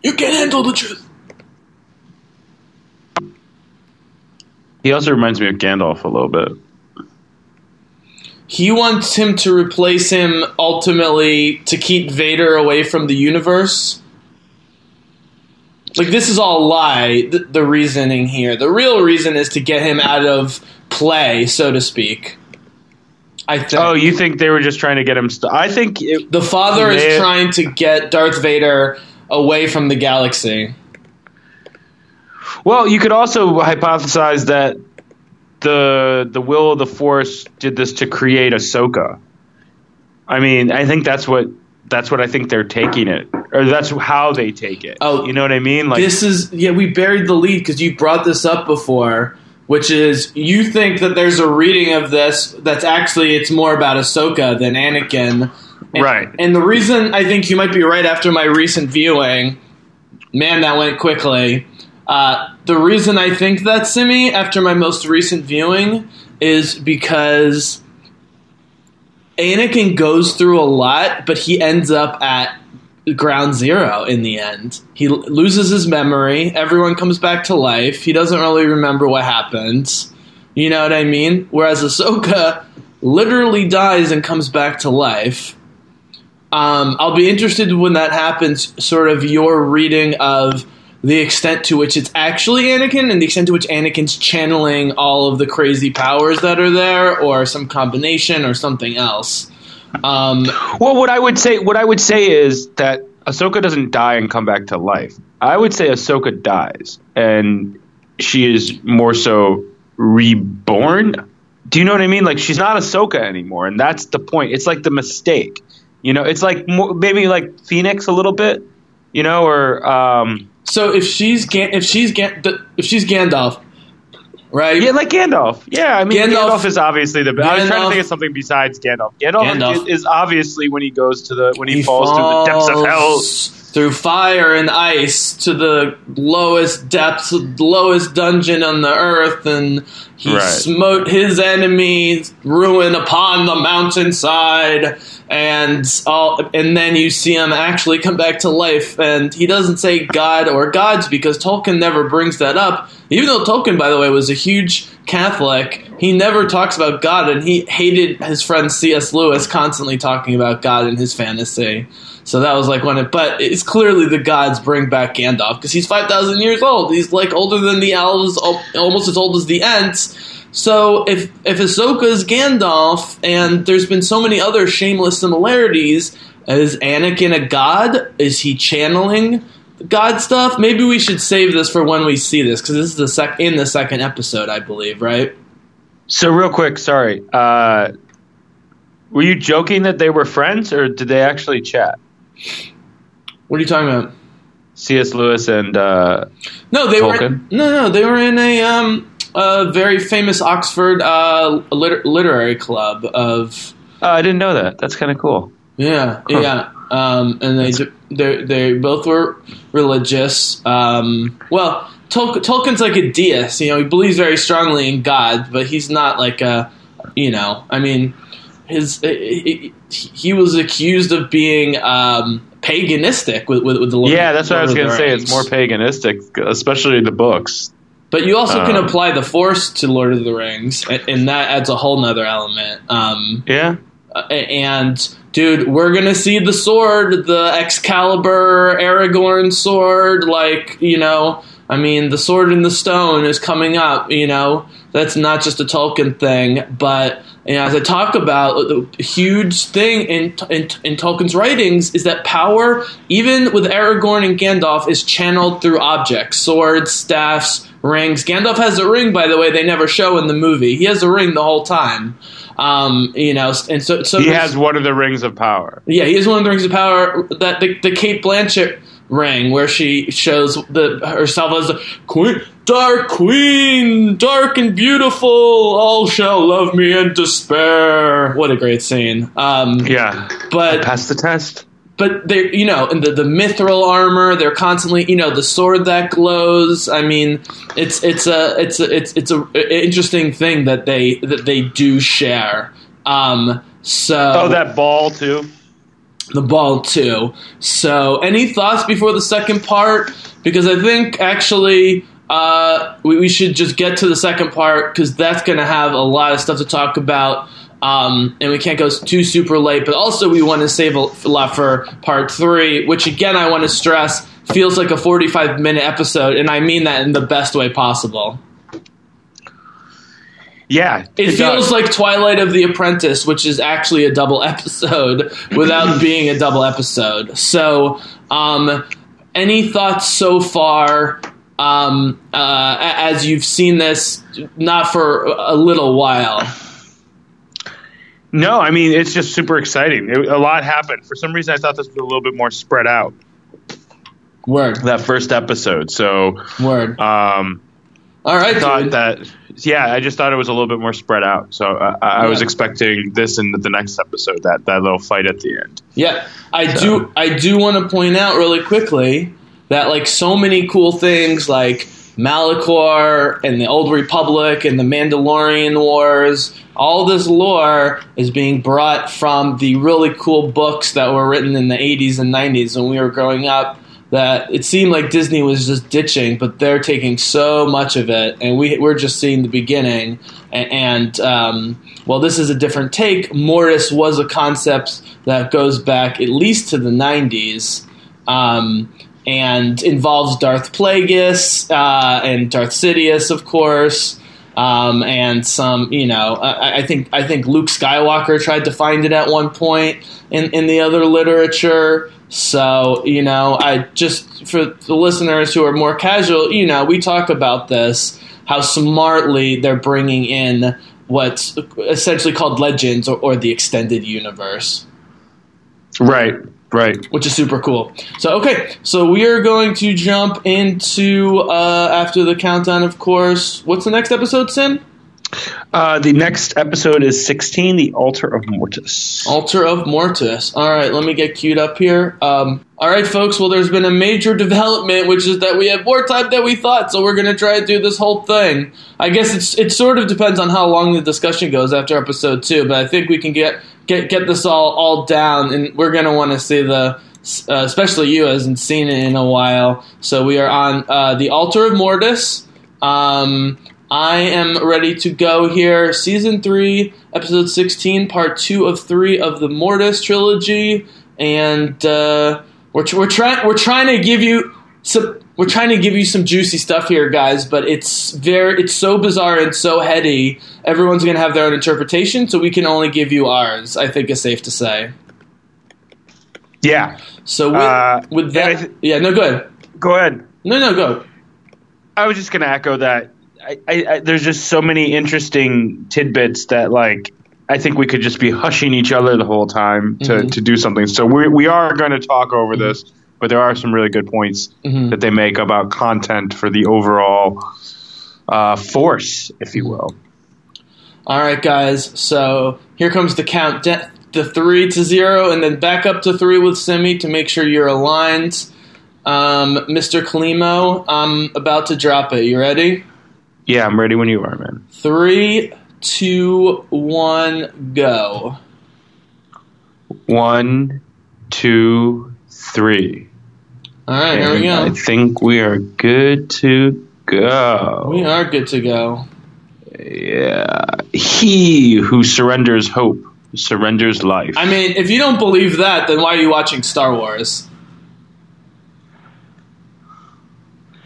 You can't handle the truth. He also reminds me of Gandalf a little bit. He wants him to replace him ultimately to keep Vader away from the universe. Like this is all a lie. The, the reasoning here, the real reason is to get him out of play, so to speak. I think. Oh, you think they were just trying to get him? St- I think it, the father is Man. trying to get Darth Vader away from the galaxy. Well, you could also hypothesize that the the will of the Force did this to create Ahsoka. I mean, I think that's what that's what I think they're taking it or that's how they take it. Oh, you know what I mean? Like this is yeah, we buried the lead because you brought this up before, which is you think that there's a reading of this that's actually it's more about Ahsoka than Anakin. And, Right. And the reason I think you might be right after my recent viewing, man, that went quickly. Uh, the reason I think that Simi after my most recent viewing is because Anakin goes through a lot, but he ends up at ground zero in the end. He l- loses his memory. Everyone comes back to life. He doesn't really remember what happened. You know what I mean? Whereas Ahsoka literally dies and comes back to life. Um, I'll be interested when that happens. Sort of your reading of the extent to which it's actually Anakin and the extent to which Anakin's channeling all of the crazy powers that are there, or some combination, or something else. Um, Well, what I would say, what I would say is that Ahsoka doesn't die and come back to life. I would say Ahsoka dies, and she is more so reborn. Do you know what I mean? Like she's not Ahsoka anymore, and that's the point. It's like the mistake. You know, it's like more, maybe like Phoenix a little bit. You know, or um, so if she's Gan- if she's Gan- if she's Gandalf, right? yeah, like Gandalf. Yeah, I mean Gandalf- Gandalf, is obviously the. Best. I was trying to think of something besides Gandalf. Gandalf, Gandalf. Is, is obviously when he goes to the when he, falls, through the depths of hell. through fire and ice to the lowest depths, the lowest dungeon on the earth, and he Right. smote his enemies, ruin upon the mountainside, and all. And then you see him actually come back to life, and he doesn't say God or gods because Tolkien never brings that up. Even though Tolkien, by the way, was a huge Catholic, he never talks about God, and he hated his friend C.S. Lewis constantly talking about God in his fantasy. So that was like one it, but it's clearly the gods bring back Gandalf because he's 5,000 years old. He's like older than the elves, almost as old as the Ents. So if, if Ahsoka's Gandalf, and there's been so many other shameless similarities, is Anakin a god? Is he channeling god stuff? Maybe we should save this for when we see this because this is the sec- in the second episode, I believe, right? So real quick, sorry. Uh, were you joking that they were friends, or did they actually chat? What are you talking about? C.S. Lewis and uh, No, they were no, no, they were in a um a very famous Oxford uh liter- literary club of oh, I didn't know that. That's kind of cool. yeah yeah um and they they they both were religious um well Tol- Tolkien's like a deist you know he believes very strongly in God but he's not like a you know I mean his he, he was accused of being um paganistic with with, with the Lord, Yeah, that's what I was going to say. It's more paganistic, especially the books. But you also can Um, apply the Force to Lord of the Rings, and that adds a whole nother element. Um, Yeah. uh, and dude, we're gonna see the sword, the Excalibur, Aragorn sword. Like you know, I mean, the sword in the stone is coming up. You know, that's not just a Tolkien thing, but. And as I talk about the huge thing in, in in Tolkien's writings is that power, even with Aragorn and Gandalf, is channeled through objects, swords, staffs, rings. Gandalf has a ring, by the way, they never show in the movie. He has a ring the whole time. Um, you know, and so so He has one of the rings of power. yeah, he is one of the rings of power that the, the Cate Blanchett ring where she shows the herself as the queen, dark queen, dark and beautiful. All shall love me and despair. What a great scene. Um, Yeah. but Pass the test. But they you know and the, the mithril armor they're constantly you know the sword that glows i mean it's it's a it's a, it's it's a, a interesting thing that they that they do share um so Oh, that ball too. the ball too. So, any thoughts before the second part? Because I think actually uh, we, we should just get to the second part because that's going to have a lot of stuff to talk about. Um, and we can't go too super late, but also we want to save a lot for part three, which again I want to stress feels like a 45 minute episode, and I mean that in the best way possible. Yeah. It, feels does. like Twilight of the Apprentice, which is actually a double episode without being a double episode. So, um, any thoughts so far um, uh, as you've seen this, not for a little while? No, I mean it's just super exciting. It, a lot happened. For some reason, I thought this was a little bit more spread out. Word. that first episode. So Word. um, All right, I thought dude. that yeah, I just thought it was a little bit more spread out. So uh, I, I was expecting this in the next episode that that little fight at the end. Yeah, I So- do. I do want to point out really quickly that like so many cool things like Malachor and the Old Republic and the Mandalorian Wars, all this lore is being brought from the really cool books that were written in the 80s and 90s when we were growing up. That it seemed like Disney was just ditching, but they're taking so much of it, and we we're just seeing the beginning. And, and um, well, this is a different take. Mortis was a concept that goes back at least to the 90s um, and involves Darth Plagueis uh, and Darth Sidious, of course. Um, and some, you know, I, I think I think Luke Skywalker tried to find it at one point in, in the other literature. So, you know, I just for the listeners who are more casual, you know, we talk about this how smartly they're bringing in what's essentially called legends or, or the extended universe Right, right. which is super cool. So okay, so we are going to jump into uh, after the countdown, of course. What's the next episode, Sim? Uh, the next episode is 16, The Altar of Mortis. Altar of Mortis. All right, let me get queued up here. Um, all right, folks. Well, there's been a major development, which is that we have more time than we thought. So we're going to try to do this whole thing. I guess it's it sort of depends on how long the discussion goes after episode two, but I think we can get get get this all all down, and we're going to want to see the. Uh, especially you, hasn't seen it in a while. So we are on uh, the Altar of Mortis. Um, I am ready to go here. Season 3, Episode 16, Part 2 of 3 of the Mortis trilogy. And uh, we're, we're, trying, we're trying to give you some. We're trying to give you some juicy stuff here, guys, but it's very it's so bizarre and so heady. Everyone's gonna have their own interpretation, so we can only give you ours. I think is safe to say. Yeah. So with, Uh, with that, th- yeah, no, good. Go ahead. No, no, go. I was just going to echo that. I, I, there's just so many interesting tidbits that, like, I think we could just be hushing each other the whole time to, Mhm. to do something. So we, we are going to talk over this, but there are some really good points Mhm. that they make about content for the overall uh, force, if you will. All right, guys. So here comes the count, de- the three to zero, and then back up to three with Simi to make sure you're aligned. Um, Mr. Kalimo, I'm about to drop it. You ready? Yeah, I'm ready when you are, man. Three, two, one, go. One, two, three. All right, here we go. I think we are good to go. We are good to go. Yeah. He who surrenders hope surrenders life. I mean, if you don't believe that, then why are you watching Star Wars?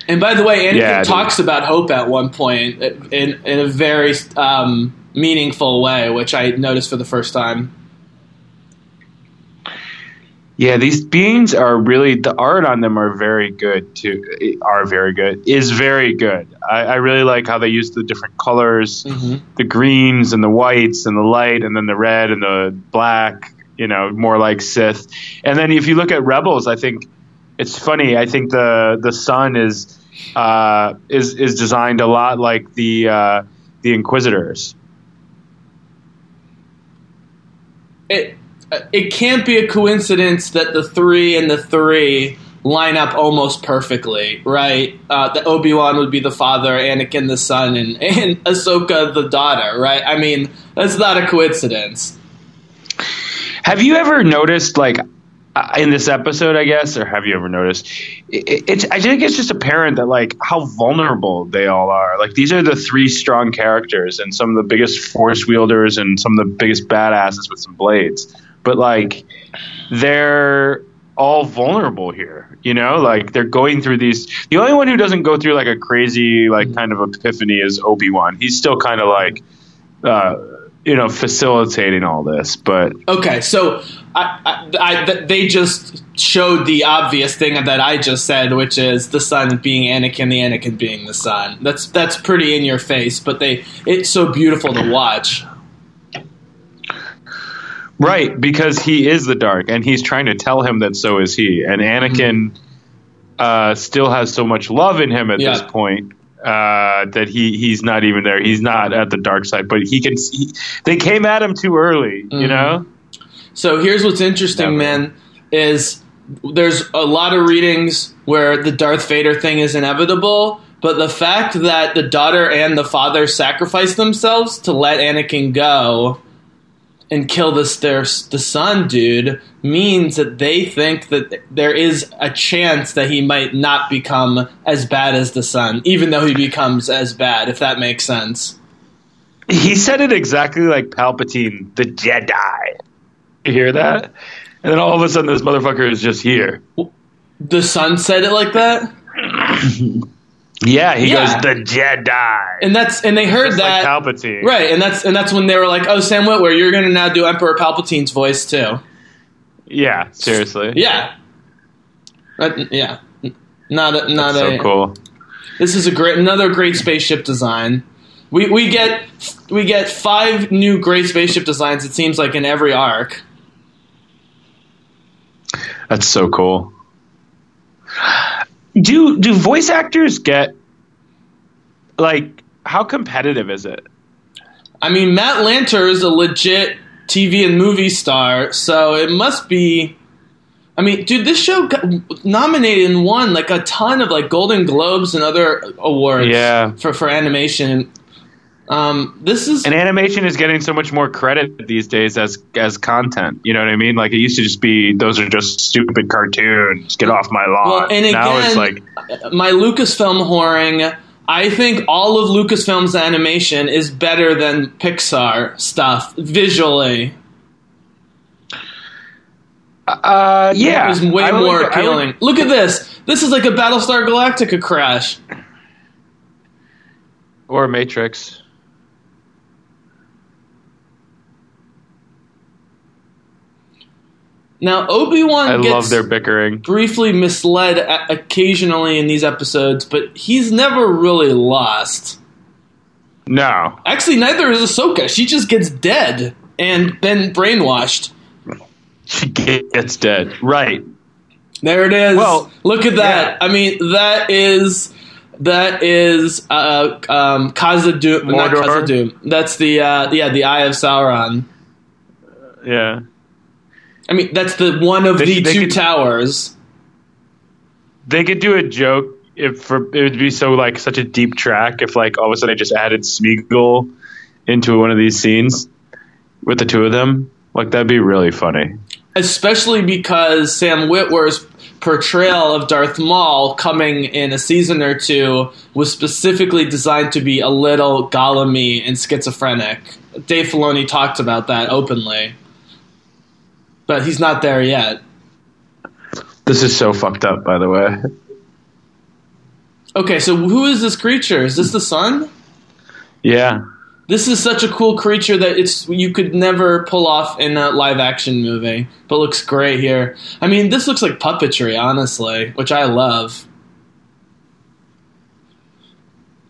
And by the way, Anakin Yeah, talks about hope at one point in in a very um, meaningful way, which I noticed for the first time. yeah, these beings are really the art on them are very good too. Are very good. Is very good. I, I really like how they use the different colors, Mhm. the greens and the whites and the light, and then the red and the black. You know, more like Sith. And then if you look at Rebels, I think it's funny. I think the the sun is uh, is is designed a lot like the uh, the Inquisitors. It uh, it can't be a coincidence that the three and the three line up almost perfectly, right? Uh, that Obi Wan would be the father, Anakin the son, and and Ahsoka the daughter, right? I mean, that's not a coincidence. Have you ever noticed, like, in this episode, I guess, or have you ever noticed? It, it's I think it's just apparent that like how vulnerable they all are. Like these are the three strong characters and some of the biggest force wielders and some of the biggest badasses with some blades. But like they're all vulnerable here. You know, like they're going through these. The only one who doesn't go through like a crazy like kind of epiphany is Obi Wan. He's still kind of like. Uh, you know, facilitating all this, but Okay, so I, I, I, they just showed the obvious thing that I just said, which is the sun being Anakin, the Anakin being the sun That's that's pretty in your face, but they it's so beautiful to watch. Right, because he is the dark, and he's trying to tell him that so is he. And Anakin, uh, still has so much love in him at Yeah. this point uh, that he he's not even there. He's not at the dark side, but he can. He, they came at him too early, Mm-hmm. you know. So here's what's interesting, man, is there's a lot of readings where the Darth Vader thing is inevitable, but the fact that the daughter and the father sacrifice themselves to let Anakin go and kill this their the son dude means that they think that there is a chance that he might not become as bad as the son, even though he becomes as bad, if that makes sense. He said it exactly like Palpatine, the Jedi. You hear that? And then all of a sudden, this motherfucker is just here. The son said it like that? Yeah, he Yeah. goes the Jedi, And that's and they heard Just that like Palpatine, Right, and that's and that's when they were like, "Oh, Sam Witwer, you're going to now do Emperor Palpatine's voice too." Yeah, seriously. Yeah, That- yeah, not a, not so a. cool. This is a great, another great spaceship design. We we get we get five new great spaceship designs. It seems like in every arc. That's so cool. Do do voice actors get like how competitive is it? I mean, Matt Lanter is a legit TV and movie star, so it must be. I mean, dude, this show got nominated and won like a ton of like Golden Globes and other awards. Yeah. for for animation. Um, this is And animation is getting so much more credit these days as as content. You know what I mean? Like it used to just be those are just stupid cartoons. Get off my lawn. well, and again, now it's like my Lucasfilm whoring. I think all of Lucasfilm's animation is better than Pixar stuff visually. uh yeah. It was way I more would- appealing. Look at this. This is like a Battlestar Galactica crash. or Matrix. Now Obi Wan I gets love their bickering. briefly misled occasionally in these episodes, but he's never really lost. No. Actually, neither is Ahsoka. She just gets dead and then brainwashed. She gets dead. Right. There it is. Well, look at that. yeah. I mean, that is that is uh, um, Khazad-dûm. Not Mordor? Khazad-dûm. That's the uh, yeah the Eye of Sauron. Yeah. I mean, that's the one of They- the they two could- towers. They could do a joke if for it would be so like such a deep track if like all of a sudden they just added Smeagol into one of these scenes with the two of them. Like that'd be really funny. especially because Sam Witwer's portrayal of Darth Maul coming in a season or two was specifically designed to be a little Gollum and schizophrenic. Dave Filoni talked about that openly, but he's not there yet. This is so fucked up, by the way. Okay, so who is this creature? Is this the sun? Yeah. This is such a cool creature that it's you could never pull off in a live action movie, but looks great here. I mean, this looks like puppetry, honestly, which I love.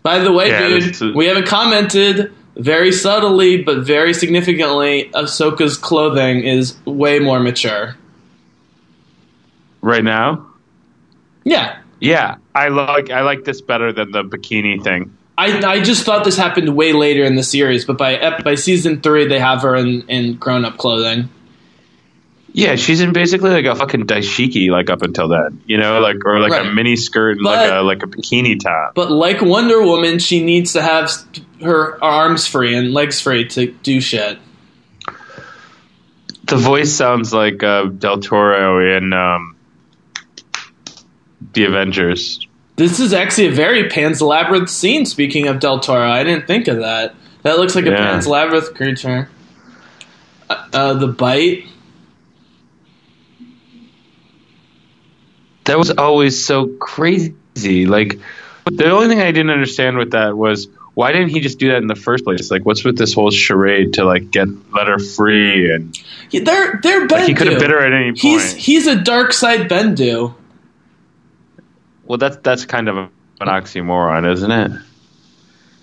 By the way, Yeah, dude, is- we haven't commented very subtly but very significantly. Ahsoka's clothing is way more mature. Right now? Yeah, Yeah. I like I like this better than the bikini thing. I, I just thought this happened way later in the series, but by by season three, they have her in, in grown up clothing. Yeah, she's in basically like a fucking dashiki like up until then. You know, like or like Right. a mini skirt and like a like a bikini top. But like Wonder Woman, she needs to have her arms free and legs free to do shit. The voice sounds like uh, Del Toro in um, the Avengers. This is actually a very Pan's Labyrinth scene. Speaking of Del Toro, I didn't think of that. That looks like a Yeah. Pan's Labyrinth creature. Uh, uh, the bite. That was always so crazy. Like the only thing I didn't understand with that was why didn't he just do that in the first place? Like, what's with this whole charade to like get let her free and Yeah, they're they're Bendu. like he could have bit her at any point? He's he's a dark side Bendu. well, that's that's kind of an oxymoron, isn't it?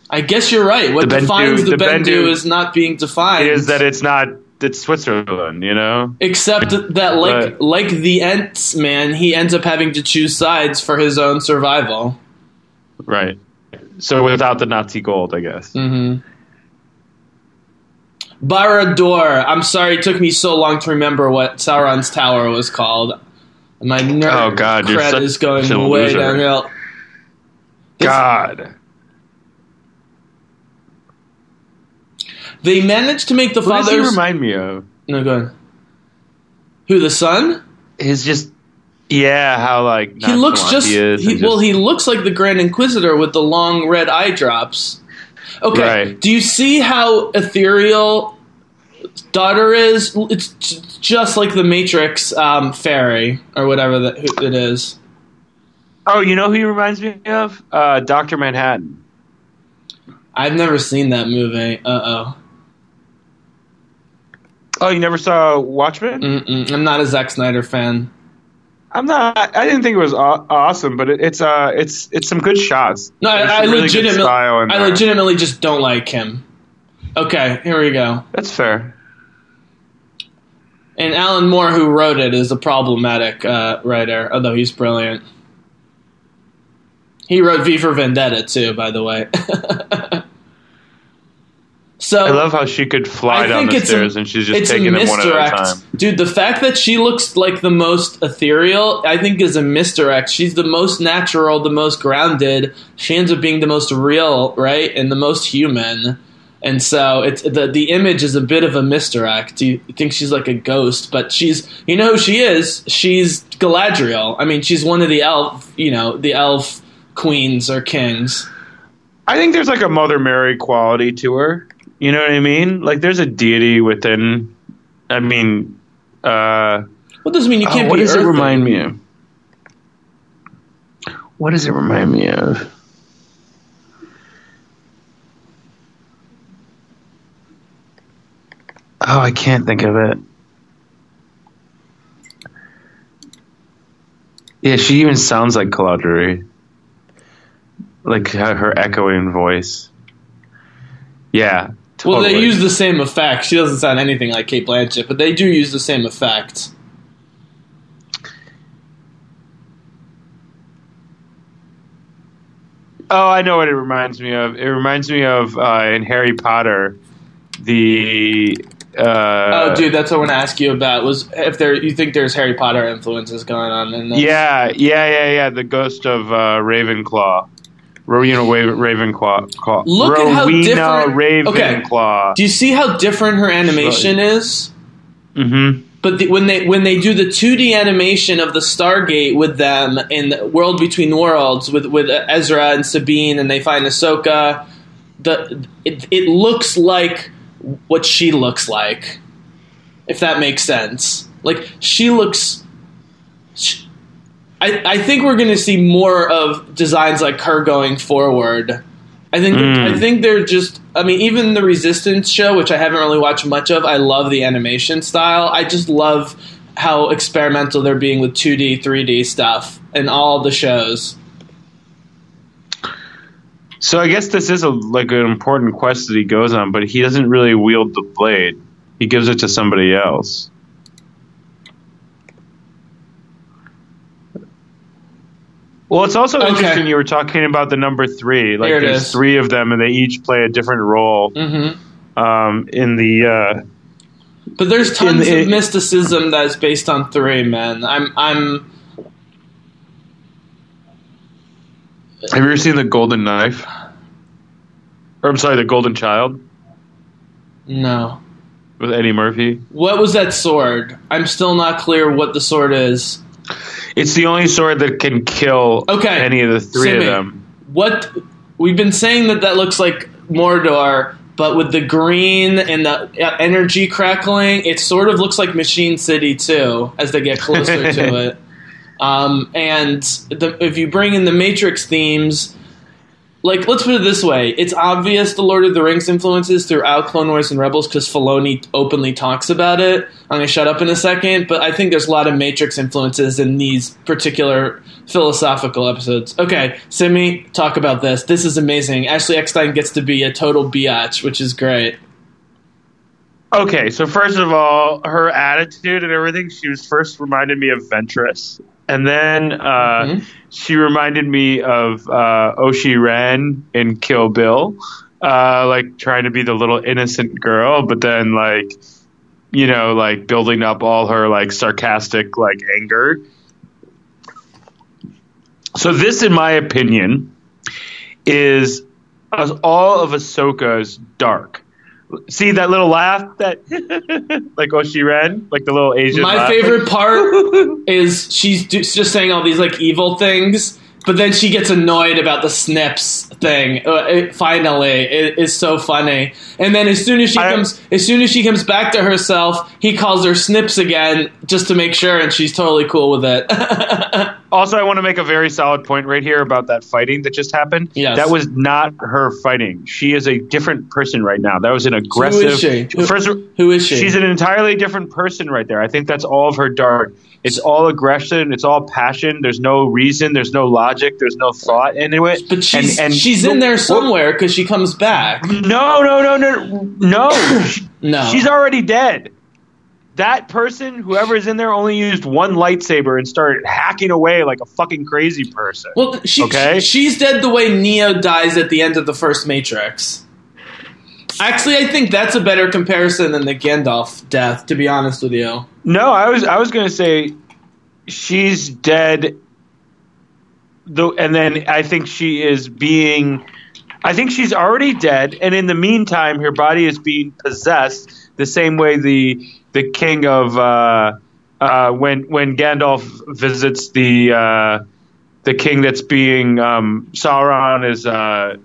I guess you're right. What The Bendu- defines the, the Bendu, Bendu is not being defined. Is that it's not it's Switzerland, you know. Except that, like But- like the Ents man, he ends up having to choose sides for his own survival. Right. So without the Nazi gold, I guess. Mm-hmm. Barad-dûr. I'm sorry, it took me so long to remember what Sauron's tower was called. My nerd Oh, God, you're cred such is going way loser. downhill. God. They managed to make the Who does he remind me of? no, go ahead. Who the son? His just yeah, how like He looks just, he is he, and well. He looks like the Grand Inquisitor with the long red eye drops. Okay, Right. do you see how ethereal daughter is? It's just like the Matrix um, fairy or whatever that who it is. Oh, you know who he reminds me of? Uh, Doctor Manhattan. I've never seen that movie. Uh oh. Oh, you never saw Watchmen? Mm-mm. I'm not a Zack Snyder fan. I'm not. I didn't think it was aw- awesome, but it, it's uh, it's it's some good shots. No, There's I, I really legitimately, I there. legitimately just don't like him. Okay, here we go. That's fair. And Alan Moore, who wrote it, is a problematic uh, writer, although he's brilliant. He wrote V for Vendetta too, by the way. so I love how she could fly I down the stairs a, and she's just taking them one at a time. Dude, the fact that she looks like the most ethereal, I think, is a misdirect. She's the most natural, the most grounded. She ends up being the most real, right, and the most human. And so it's the the image is a bit of a misdirect. You think she's like a ghost, but she's you know who she is. She's Galadriel. I mean, she's one of the elf, you know, the elf queens or kings. I think there's like a Mother Mary quality to her. You know what I mean? Like there's a deity within. I mean, uh, What does it mean you oh, can't what be does it earthly. remind me of? What does it remind me of? Oh, I can't think of it. Yeah, she even sounds like Galadriel. Like her, her echoing voice. Yeah. Well, they use the same effect. She doesn't sound anything like Cate Blanchett, but they do use the same effect. Oh, I know what it reminds me of. It reminds me of uh, in Harry Potter, the. Uh, oh, dude, that's what I want to ask you about. Was if there you think there's Harry Potter influences going on in this? Yeah, yeah, yeah, yeah. The ghost of uh, Ravenclaw. Rowena Ravenclaw. Claw- Look at how Rowena different- okay. Do you see how different her animation is? mm-hmm. But the, when they when they do the 2D animation of the Stargate with them in the World Between Worlds with with Ezra and Sabine, and they find Ahsoka, the it, it looks like what she looks like, if that makes sense. Like she looks. sh I, I think we're going to see more of designs like her going forward. I think Mm. I think they're just. I mean, even the Resistance show, which I haven't really watched much of, I love the animation style. I just love how experimental they're being with 2D, 3D stuff in all the shows. So I guess this is a like an important quest that he goes on, but he doesn't really wield the blade. He gives it to somebody else. Well, it's also Okay. interesting you were talking about the number three. Like there's is. three of them, and they each play a different role hmm um, in the. Uh, But there's tons of mysticism that's based on three, man. I'm I'm have you ever seen the Golden Knife? Or I'm sorry, the Golden Child no. with Eddie Murphy. What was that sword? I'm still not clear what the sword is. It's the only sword that can kill Okay. any of the three Simi, of them. What we've been saying that that looks like Mordor, but with the green and the uh, energy crackling, it sort of looks like Machine City too as they get closer to it. Um, and the, if you bring in the Matrix themes, like let's put it this way, it's obvious the Lord of the Rings influences throughout Clone Wars and Rebels because Filoni openly talks about it. I'm gonna shut up in a second, but I think there's a lot of Matrix influences in these particular philosophical episodes. Okay, Simi, talk about this. This is amazing. Ashley Eckstein gets to be a total biatch, which is great. Okay, so first of all, her attitude and everything, she was first reminded me of Ventress. And then uh, Mm-hmm. she reminded me of uh, Oshi Ren in Kill Bill, uh, like trying to be the little innocent girl, but then like, you know, like building up all her like sarcastic like anger. So this, in my opinion, is all of Ahsoka's dark. See that little laugh that like oh, she Ren, like the little Asian. My laugh? favorite part is she's just saying all these like evil things, but then she gets annoyed about the snips thing. Uh, it, finally, it is so funny. And then as soon as she I- comes, as soon as she comes back to herself, he calls her snips again just to make sure, and she's totally cool with it. Also, I want to make a very solid point right here about that fighting that just happened. Yes. That was not her fighting. She is a different person right now. That was an aggressive. she? Who- First, who is she? She's an entirely different person right there. I think that's all of her dark. It's all aggression. It's all passion. There's no reason. There's no logic. There's no thought into it. but she's And- and- she's in there somewhere because she comes back. No, no, no, no, no. No. She's already dead. That person, whoever is in there, only used one lightsaber and started hacking away like a fucking crazy person. Well, she, Okay. she's dead the way Neo dies at the end of the first Matrix. Actually, I think that's a better comparison than the Gandalf death. To be honest with you, No, I was I was gonna say she's dead. Though, and then I think she is being. I think she's already dead, and in the meantime, her body is being possessed the same way the the king of uh, uh, when when Gandalf visits the uh, the king that's being um, Sauron is uh,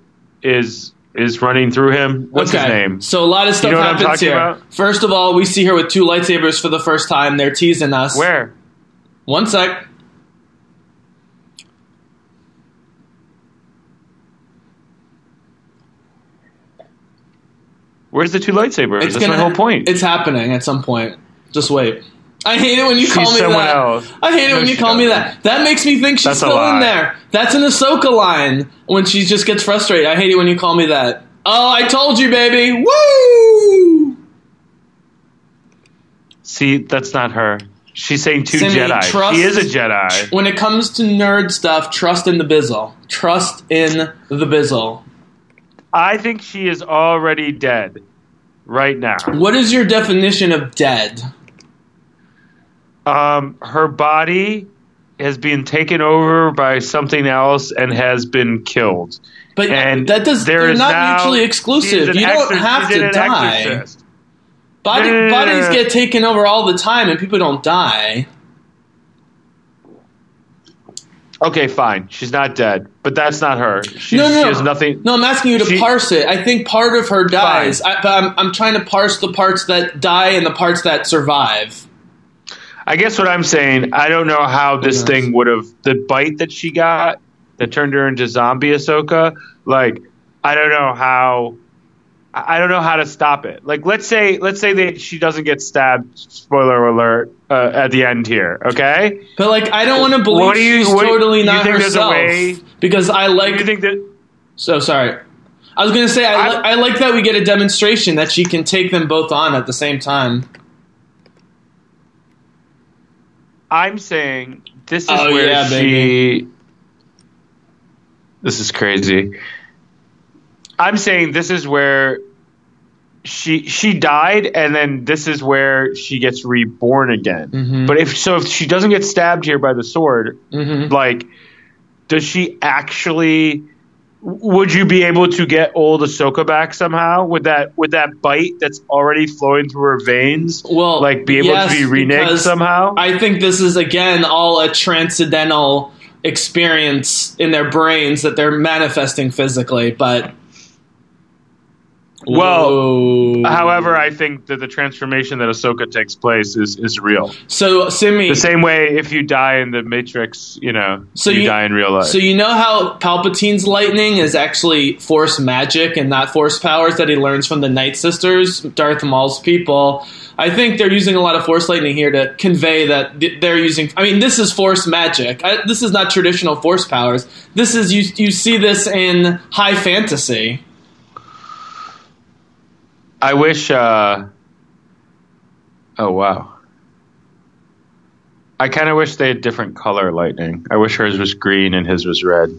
is is running through him. What's his name? So a lot of stuff know happens here. about? First of all, we see her with two lightsabers for the first time. They're teasing us. Where? One sec. Where's the two lightsabers? It's That's gonna, my whole point. It's happening at some point. Just wait. I hate it when you She's call me that. else. I hate it No, when you call me that. That makes me think she's That's still in there. That's an Ahsoka line when she just gets frustrated. I hate it when you call me that. Oh, I told you, baby. Woo! See, that's not her. She's saying two Simi, Jedi. trust- she is a Jedi. When it comes to nerd stuff, trust in the bizzle. Trust in the bizzle. I think she is already dead right now. What is your definition of dead? Um, her body has been taken over by something else and has been killed. But And that does. They're not mutually exclusive. You don't exor- have to die. Body, no, no, no, bodies get taken over all the time, and people don't die. Okay, fine. She's not dead, but that's not her. She's, no, no, She has nothing. No, I'm asking you to She- parse it. I think part of her dies, I, but I'm, I'm trying to parse the parts that die and the parts that survive. I guess what I'm saying, I don't know how this thing would have the bite that she got that turned her into zombie Ahsoka. Like, I don't know how. I I don't know how to stop it. Like, let's say, let's say that she doesn't get stabbed. Spoiler alert! Uh, at the end here, okay? But like, I don't want to believe What do you- she's what- totally you not think there's a herself way- because I like. you think that? so sorry. I was gonna say I, li- I like that we get a demonstration that she can take them both on at the same time. I'm saying this is Oh, where yeah, she. baby. This is crazy. I'm saying this is where she she died, and then this is where she gets reborn again. Mhm. But if so, if she doesn't get stabbed here by the sword, Mm-hmm. like, does she actually? Would you be able to get old Ahsoka back somehow with that with that bite that's already flowing through her veins? Well, like be able yes, to be reneged somehow. I think this is again all a transcendental experience in their brains that they're manifesting physically, but Well, Whoa. However, I think that the transformation that Ahsoka takes place is, is real. so Simi, The same way if you die in the Matrix, you know, So you, you- die in real life. So you know how Palpatine's lightning is actually force magic and not force powers that he learns from the Night Sisters, Darth Maul's people. I think they're using a lot of force lightning here to convey that they're using. I mean, this is force magic. I, this is not traditional force powers. This is you. You see this in high fantasy. I wish uh, Oh wow. I kind of wish they had different color lightning. I wish hers was green and his was red.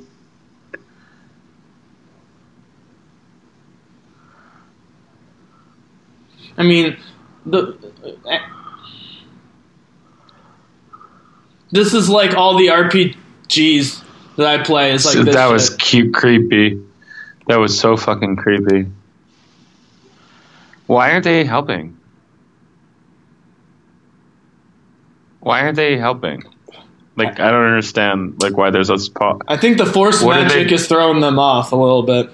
I mean, the uh, this is like all the RPGs that I play. Is like that was shit. cute, creepy. That was so fucking creepy. Why aren't they helping? Why aren't they helping? Like I don't understand. Like why there's a spot. I think the force What magic they- is throwing them off a little bit.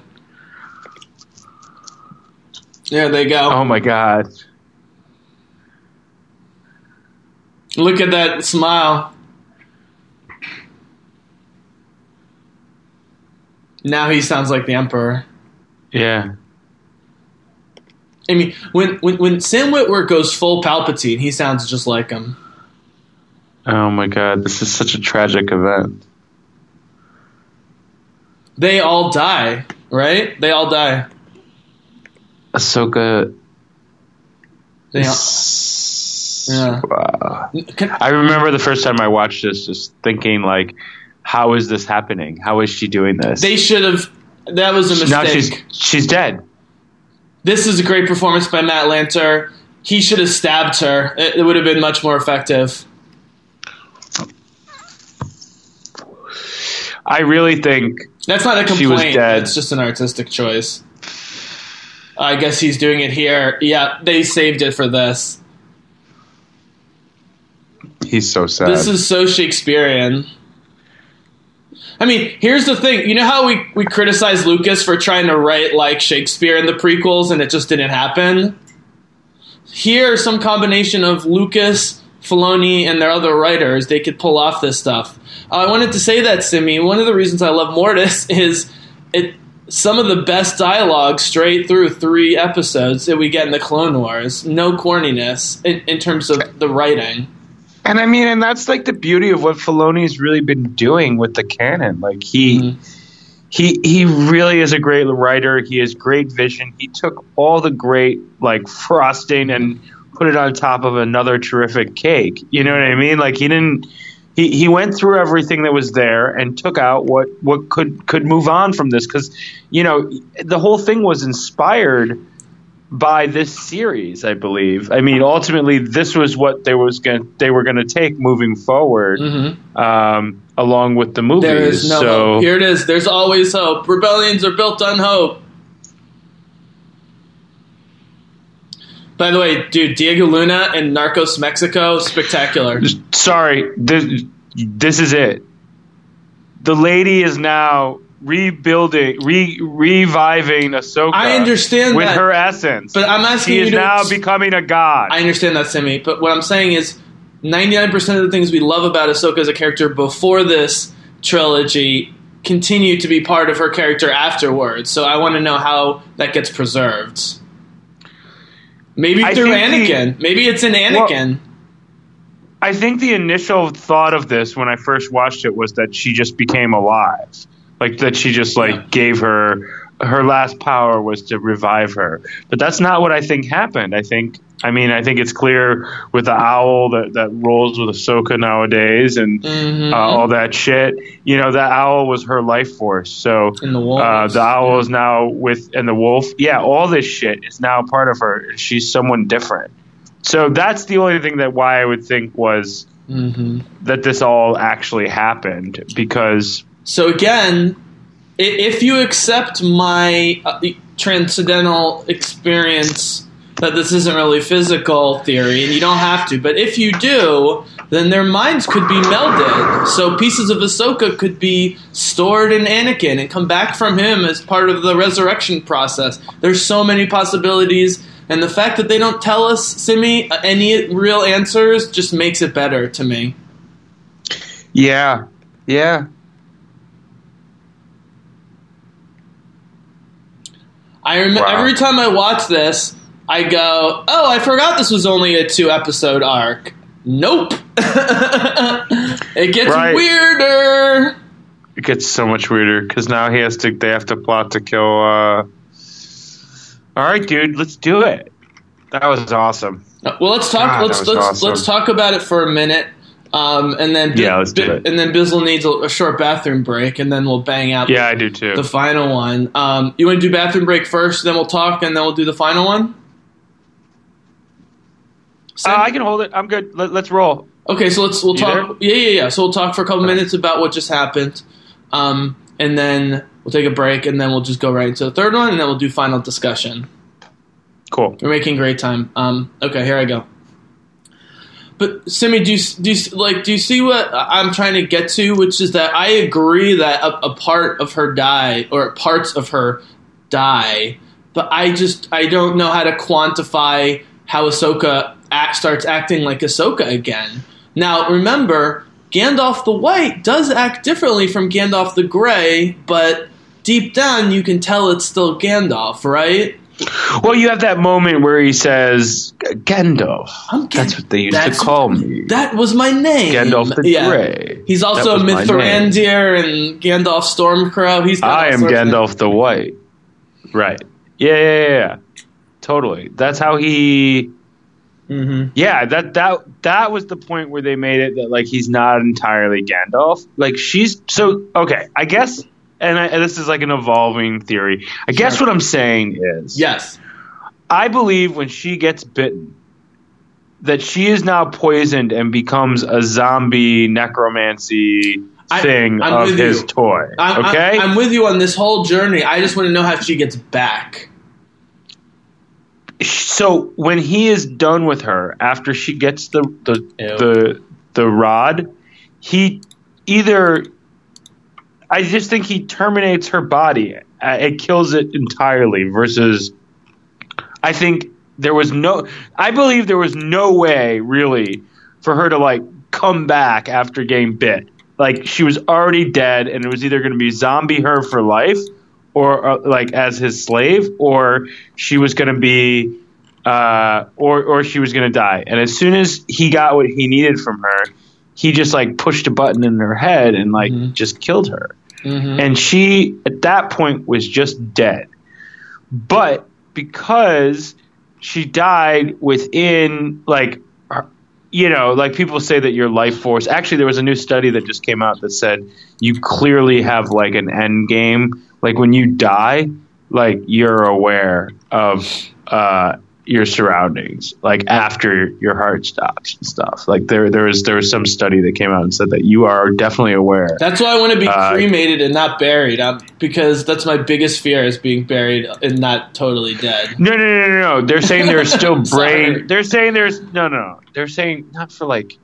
There they go. Oh my god. Look at that smile. Now he sounds like the emperor. Yeah. I mean, when when when Sam Witwer goes full Palpatine, he sounds just like him. Oh my god. This is such a tragic event. They all die, right? They all die. Ahsoka. They all, yeah. Wow. Can- I remember the first time I watched this, just thinking like, how is this happening? How is she doing this? They should have. That was a mistake. now she's she's dead. This is a great performance by Matt Lanter. He should have stabbed her. It, it would have been much more effective. I really think That's not a She was complaint. dead. That's just an artistic choice. I guess he's doing it here. Yeah, they saved it for this. he's so sad. This is so Shakespearean. I mean, here's the thing. You know how we, we criticize Lucas for trying to write like Shakespeare in the prequels and it just didn't happen? Here, some combination of Lucas, Filoni, and their other writers, they could pull off this stuff. Uh, I wanted to say that, Simi. One of the reasons I love Mortis is it some of the best dialogue straight through three episodes that we get in the Clone Wars. No corniness in, in terms of the writing. And I mean, and that's like the beauty of what Filoni's really been doing with the canon. Like he. Mm-hmm. He he really is a great writer. He has great vision. He took all the great like frosting and put it on top of another terrific cake. You know what I mean? Like he didn't he, he went through everything that was there and took out what, what could could move on from this because you know the whole thing was inspired by this series I believe I mean ultimately this was what they was going they were going to take moving forward um, along with the movies There is no so hope. Here it is. There's always hope. Rebellions are built on hope. By the way, dude, Diego Luna and Narcos Mexico, spectacular. sorry this, this is it the lady is now rebuilding re, reviving Ahsoka I understand with that, her essence but I'm asking she you is to now ex- becoming a god I understand that, Simi, but what I'm saying is 99% of the things we love about Ahsoka as a character before this trilogy continue to be part of her character afterwards. So I want to know how that gets preserved. Maybe I through think the- Anakin. Maybe it's in Anakin. I think the initial thought of this when I first watched it was that she just became alive, like that she just like Yeah. gave her her last power was to revive her. But that's not what I think happened. I think I mean I think it's clear with the owl that that rolls with Ahsoka nowadays and Mhm. uh, all that shit. You know that owl was her life force. So the uh, the owl is now with and the wolf. Yeah, all this shit is now part of her. She's someone different. So that's the only thing that why I would think was hmm that this all actually happened because So again, if you accept my uh, transcendental experience that this isn't really physical theory, and you don't have to, but if you do, then their minds could be melded. So pieces of Ahsoka could be stored in Anakin and come back from him as part of the resurrection process. There's so many possibilities. And the fact that they don't tell us, Simi, any real answers just makes it better to me. yeah, yeah. I rem- Wow. every time I watch this, I go, "Oh, I forgot this was only a two episode arc." Nope. it gets Right. weirder. It gets so much weirder because now he has to. They have to plot to kill. Uh... All right, dude, let's do it. That was awesome. Uh, Well, let's talk. God, let's let's awesome. let's talk about it for a minute, um, and then Yeah, let's do it. And then Bizzle needs a, a short bathroom break, and then we'll bang out. Yeah, I do too. the final one. Um, you want to do bathroom break first, then we'll talk, and then we'll do the final one. Uh, I can hold it. I'm good. Let, let's roll. Okay, so let's we'll You talk. Yeah, yeah, yeah. So we'll talk for a couple minutes about what just happened, um, and then we'll take a break, and then we'll just go right into the third one, and then we'll do final discussion. Cool. We're making great time. Um, okay, here I go. But Simi, do you, do you like do you see what I'm trying to get to? Which is that I agree that a, a part of her die or parts of her die, but I just I don't know how to quantify how Ahsoka act, starts acting like Ahsoka again. Now remember, Gandalf the White does act differently from Gandalf the Gray, but deep down you can tell it's still Gandalf, right? Well, you have that moment where he says, Gandalf. That's what they used to call me. That was my name. Gandalf the yeah. Grey. He's also That was my Mithrandir and Gandalf Stormcrow. He's I am Gandalf the White. Right. Yeah, yeah, yeah, yeah. Totally. That's how he. Mhm. Yeah, that that that was the point where they made it that like he's not entirely Gandalf. Like she's so okay. I guess, and, I, and this is like an evolving theory. I guess what I'm saying is, Yes. I believe when she gets bitten, that she is now poisoned and becomes a zombie necromancy thing I'm of his you. toy. I'm, okay, I'm, I'm with you on this whole journey. I just want to know how she gets back. so when he is done with her after she gets the the Ew. the, the rod, he either I just think he terminates her body. Uh, it kills it entirely. Versus, I think there was no. I believe there was no way really for her to like come back after getting bit. Like she was already dead, and it was either going to be zombie her for life, or uh, like as his slave, or she was going to be, uh, or or she was going to die. And as soon as he got what he needed from her, he just like pushed a button in her head and like just killed her. And she at that point was just dead. But because she died within like you know, like people say that your life force. Actually, there was a new study that just came out that said you clearly have like an end game. Like when you die, like you're aware of uh, your surroundings. Like after your heart stops and stuff. Like there, there was there was some study that came out and said that you are definitely aware. That's why I want to be Uh, cremated and not buried, um, because that's my biggest fear is being buried and not totally dead. No, no, no, no, no. They're saying there's still brain. They're saying there's no, no. no. They're saying not for like.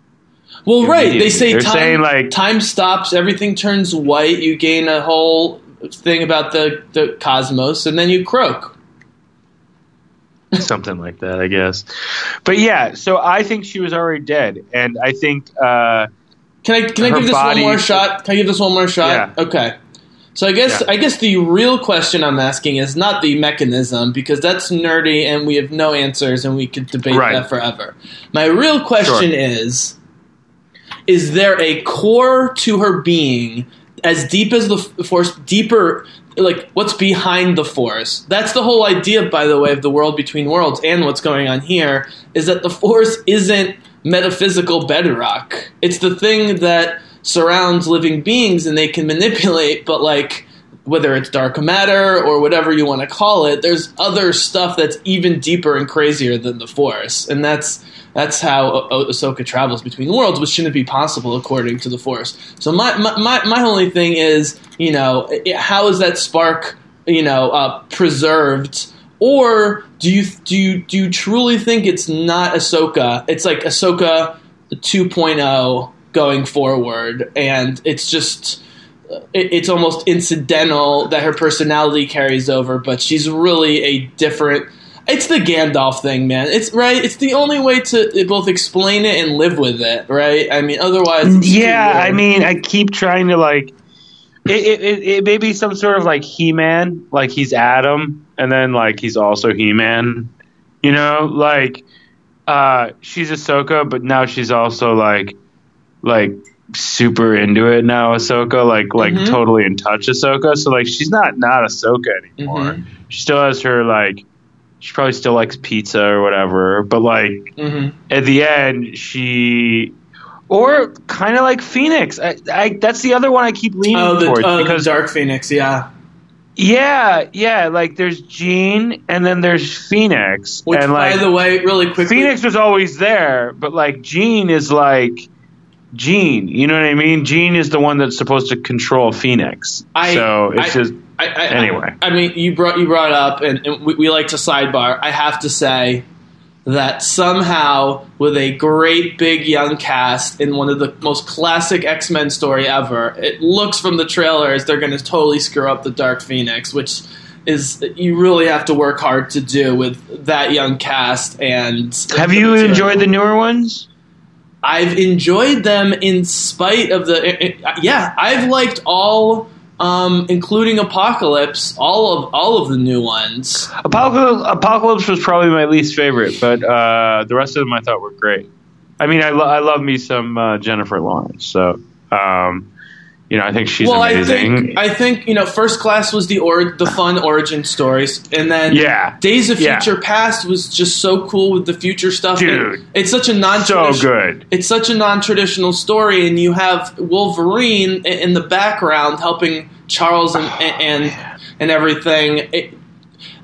Well, right. They say They're time, saying, like- time stops, everything turns white, you gain a whole thing about the, the cosmos, and then you croak. something like that, I guess. But yeah, so I think she was already dead, and I think uh, Can I can I give this one more shot? Can I give this one more shot? Yeah. Okay. So I guess Yeah. I guess the real question I'm asking is not the mechanism because that's nerdy and we have no answers and we could debate Right. that forever. My real question Sure. is is there a core to her being as deep as the force deeper like what's behind the force. That's the whole idea by the way of the world between worlds and what's going on here is that the force isn't metaphysical bedrock. It's the thing that surrounds living beings and they can manipulate but like whether it's dark matter or whatever you want to call it there's other stuff that's even deeper and crazier than the force and that's that's how Ah- Ahsoka travels between worlds, which shouldn't be possible according to the Force. So my my, my, my only thing is, you know, i- how is that spark, you know, uh, preserved? Or do you do you do you truly think it's not Ahsoka? It's like Ahsoka 2.0 going forward, and it's just it, it's almost incidental that her personality carries over, but she's really a different. It's the Gandalf thing, man. It's right. It's the only way to both explain it and live with it, right? I mean, otherwise, yeah, I mean, I keep trying to like. It, it, it, it may be some sort of like He Man, like he's Adam, and then like he's also He Man. You know, like uh, she's Ahsoka, but now she's also like like super into it now. Ahsoka, like like Mhm. totally in touch Ahsoka. So like she's not not Ahsoka anymore. Mhm. She still has her like she probably still likes pizza or whatever. But like Mhm. at the end, she or kind of like Phoenix. I, I that's the other one I keep leaning Oh, the, towards oh, the because Dark Phoenix, yeah. yeah, yeah, like there's Jean and then there's Phoenix, Which, and like by the way, really quickly, Phoenix was always there, but like Jean is like Jean. You know what I mean? Jean is the one that's supposed to control Phoenix. I- so it's I- just I, I, Anyway. I, mean, you brought you brought it up, and, and we, we like to sidebar. I have to say that somehow, with a great big young cast in one of the most classic X Men story ever, it looks from the trailers they're going to totally screw up the Dark Phoenix, which is you really have to work hard to do with that young cast. And have you enjoyed the newer ones? I've enjoyed them in spite of the. Yeah, I've liked all, um, including Apocalypse, all of all of the new ones. Apocalypse, Apocalypse was probably my least favorite, but uh, the rest of them I thought were great. I mean, I, lo- I love me some uh, Jennifer Lawrence, so um, you know I think she's well, amazing. I think I think you know, First Class was the or the fun origin stories, and then Yeah. Days of Yeah. Future Past was just so cool with the future stuff. Dude. It- it's such a non so good. it's such a non-traditional story, and you have Wolverine in the background helping Charles and oh, and and everything. It,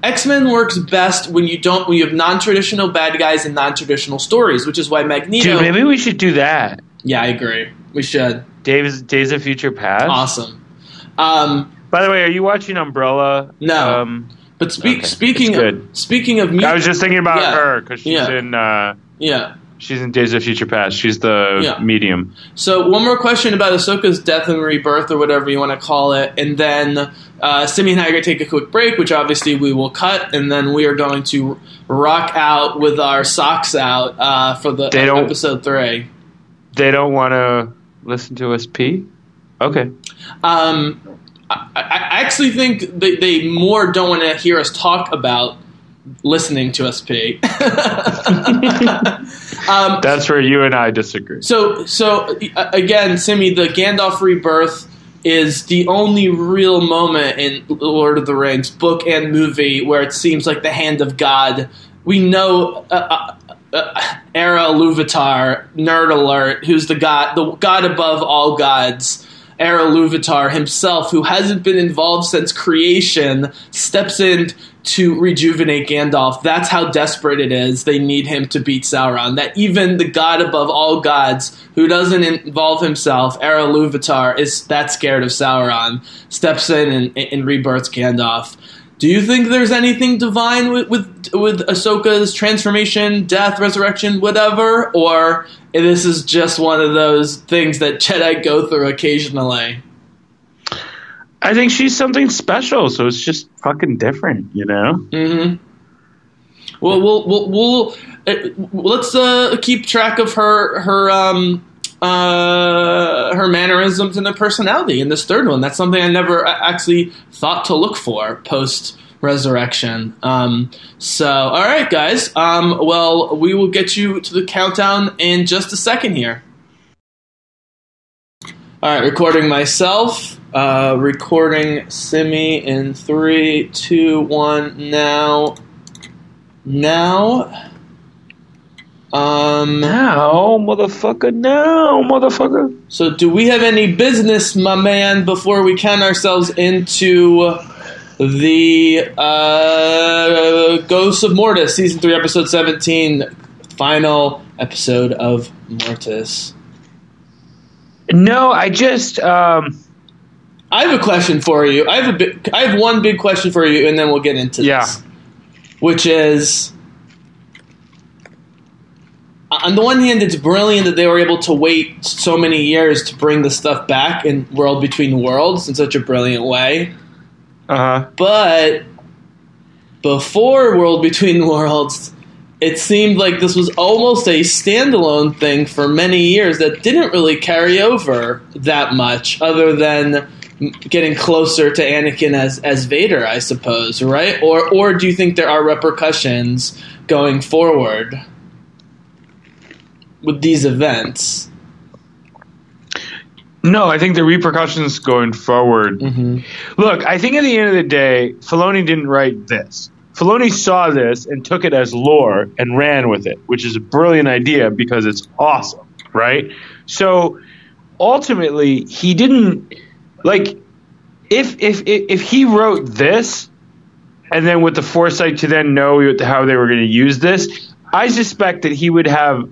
X-Men works best when you don't when you have non-traditional bad guys and non-traditional stories, which is why Magneto. Dude, maybe we should do that. yeah, I agree. We should. Days Days of Future Past. Awesome. Um, By the way, are you watching Umbrella? No. Um, but speak, Okay, speaking of speaking of, mu- I was just thinking about Yeah. her because she's Yeah. in uh, yeah. she's in Days of Future Past. She's the Yeah. medium. So one more question about Ahsoka's death and rebirth, or whatever you want to call it, and then uh, Simi and I are going to take a quick break, which obviously we will cut, and then we are going to rock out with our socks out uh, for the They don't- episode three. They don't want to listen to us pee. Okay. Um, I, I actually think they, they more don't want to hear us talk about listening to us pee. um, That's where you and I disagree. So, so uh, again, Simi, the Gandalf rebirth is the only real moment in Lord of the Rings book and movie where it seems like the hand of God. We know uh, uh, uh, Eru Ilúvatar, nerd alert, who's the god, the god above all gods. Eru Ilúvatar himself, who hasn't been involved since creation, steps in to rejuvenate Gandalf. That's how desperate it is. They need him to beat Sauron. That even the god above all gods, who doesn't involve himself, Eru Ilúvatar, is that scared of Sauron, steps in and, and rebirths Gandalf. Do you think there's anything divine with, with with Ahsoka's transformation, death, resurrection, whatever, or this is just one of those things that Jedi go through occasionally? I think she's something special, so it's just fucking different, you know. Mm-hmm. Well, we'll we'll, we'll uh, let's uh, keep track of her her um uh her mannerisms and her personality in this third one. That's something I never actually thought to look for post resurrection. Um, so, all right, guys. Um, well, we will get you to the countdown in just a second here. All right, recording myself. Uh, recording Simi in three, two, one. Now, now. Um. Now, motherfucker, now, motherfucker. So, do we have any business, my man, before we count ourselves into the uh, Ghosts of Mortis, season three, episode seventeen, final episode of Mortis? No, I just um I have a question for you. I have a big, I have one big question for you, and then we'll get into Yeah. this. Which is, on the one hand, it's brilliant that they were able to wait so many years to bring the stuff back in World Between Worlds in such a brilliant way. uh huh. But before World Between Worlds, it seemed like this was almost a standalone thing for many years that didn't really carry over that much, other than getting closer to Anakin as as Vader, I suppose, right? Or or do you think there are repercussions going forward with these events? No, I think the repercussions going forward. Mm-hmm. Look, I think at the end of the day, Filoni didn't write this. Filoni saw this and took it as lore and ran with it, which is a brilliant idea because it's awesome, right? So ultimately, he didn't like if if if, if he wrote this and then with the foresight to then know how they were going to use this, I suspect that he would have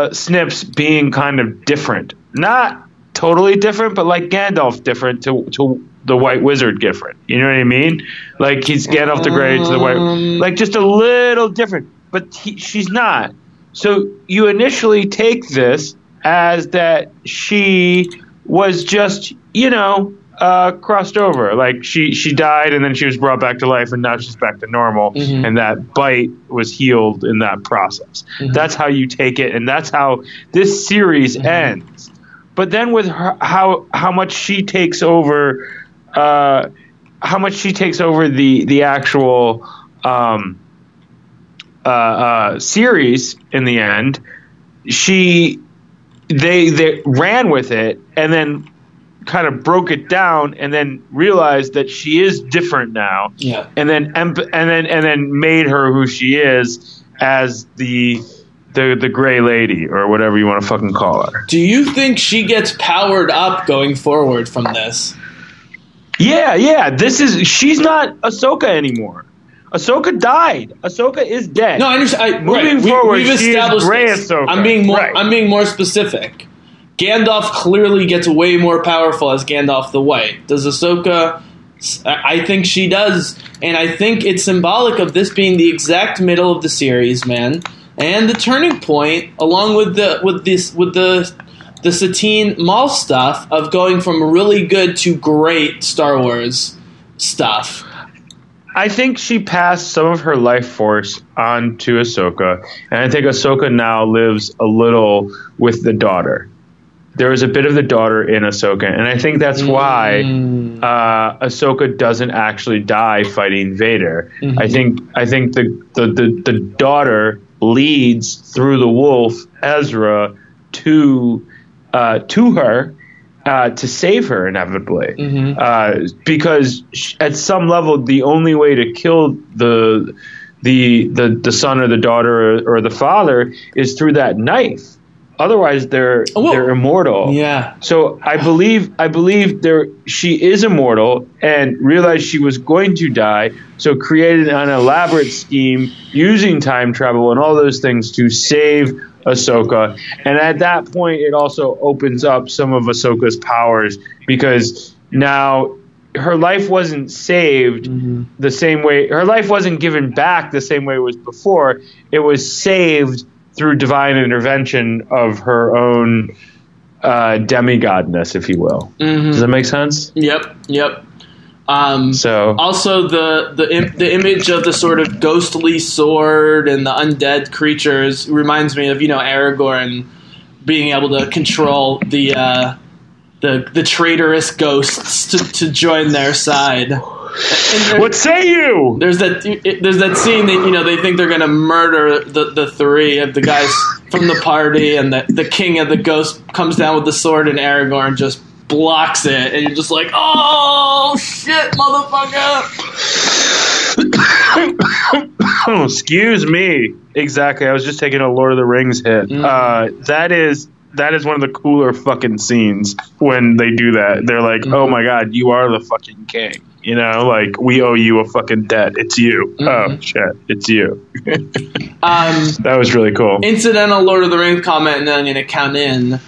uh, Snips being kind of different, not totally different, but like Gandalf different to to the White Wizard different. You know what I mean? Like he's Gandalf the Grey to the White, like just a little different. But he, she's not. So you initially take this as that she was just you know uh, crossed over. Like she she died and then she was brought back to life and now she's back to normal. Mhm. And that bite was healed in that process. Mhm. That's how you take it, and that's how this series ends. But then with her, how how much she takes over, uh, how much she takes over the the actual um, uh, uh, series in the end, she they they ran with it and then kind of broke it down and then realized that she is different now Yeah. and then and then and then made her who she is as the the the gray lady or whatever you want to fucking call her. Do you think she gets powered up going forward from this? Yeah, yeah. This is she's not Ahsoka anymore. Ahsoka died. Ahsoka is dead. No, I understand. I, Moving right. forward, we've she is established Gray. Ahsoka. I'm being more. Right. I'm being more specific. Gandalf clearly gets way more powerful as Gandalf the White. Does Ahsoka? I think she does, and I think it's symbolic of this being the exact middle of the series, man, and the turning point, along with the with this with the the Satine Maul stuff of going from really good to great Star Wars stuff. I think she passed some of her life force on to Ahsoka, and I think Ahsoka now lives a little with the daughter. There is a bit of the daughter in Ahsoka, and I think that's why uh, Ahsoka doesn't actually die fighting Vader. I think I think the, the, the, the daughter leads through the wolf Ezra to uh, to her uh, to save her inevitably. Uh, because at some level the only way to kill the the the, the son or the daughter or, or the father is through that knife otherwise they're oh, Whoa. they're immortal Yeah. so I believe I believe there she is immortal and realized she was going to die, so created an elaborate scheme using time travel and all those things to save Ahsoka. And at that point it also opens up some of Ahsoka's powers because now her life wasn't saved mm-hmm. the same way her life wasn't given back the same way it was before. It was saved through divine intervention of her own uh, demigodness, if you will. Mhm. Does that make sense? Yep. Yep. Um, So also the the im- the image of the sort of ghostly sword and the undead creatures reminds me of you know Aragorn being able to control the uh, the the traitorous ghosts to, to join their side. What say you? there's that there's that scene that you know they think they're gonna murder the, the three of the guys from the party and the, the king of the ghosts comes down with the sword and Aragorn just blocks it and you're just like oh shit motherfucker Oh, excuse me. Exactly. I was just taking a Lord of the Rings hit. Uh, that is that is one of the cooler fucking scenes when they do that. They're like, "Oh my god, you are the fucking king." You know, like we owe you a fucking debt. It's you. Oh shit, it's you. um That was really cool. incidental Lord of the Rings comment and then I'm gonna count in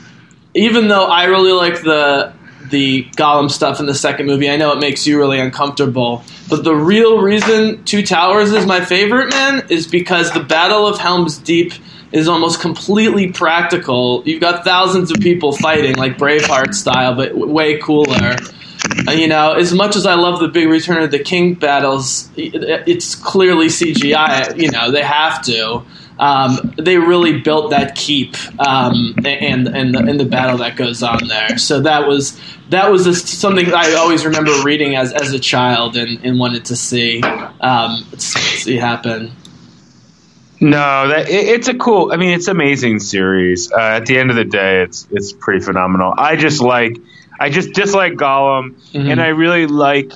even though I really like the the Gollum stuff in the second movie, I know it makes you really uncomfortable. But the real reason Two Towers is my favorite, man, is because the Battle of Helm's Deep is almost completely practical. You've got thousands of people fighting, like Braveheart style, but way cooler. You know, as much as I love the big Return of the King battles, it- it's clearly CGI. You know, they have to. Um, they really built that keep um, and and the, and the battle that goes on there. So that was that was just something I always remember reading as as a child and, and wanted to see um, see happen. No, that it, it's a cool. I mean, it's amazing series. Uh, at the end of the day, it's it's pretty phenomenal. I just like, I just dislike Gollum, Mhm. and I really like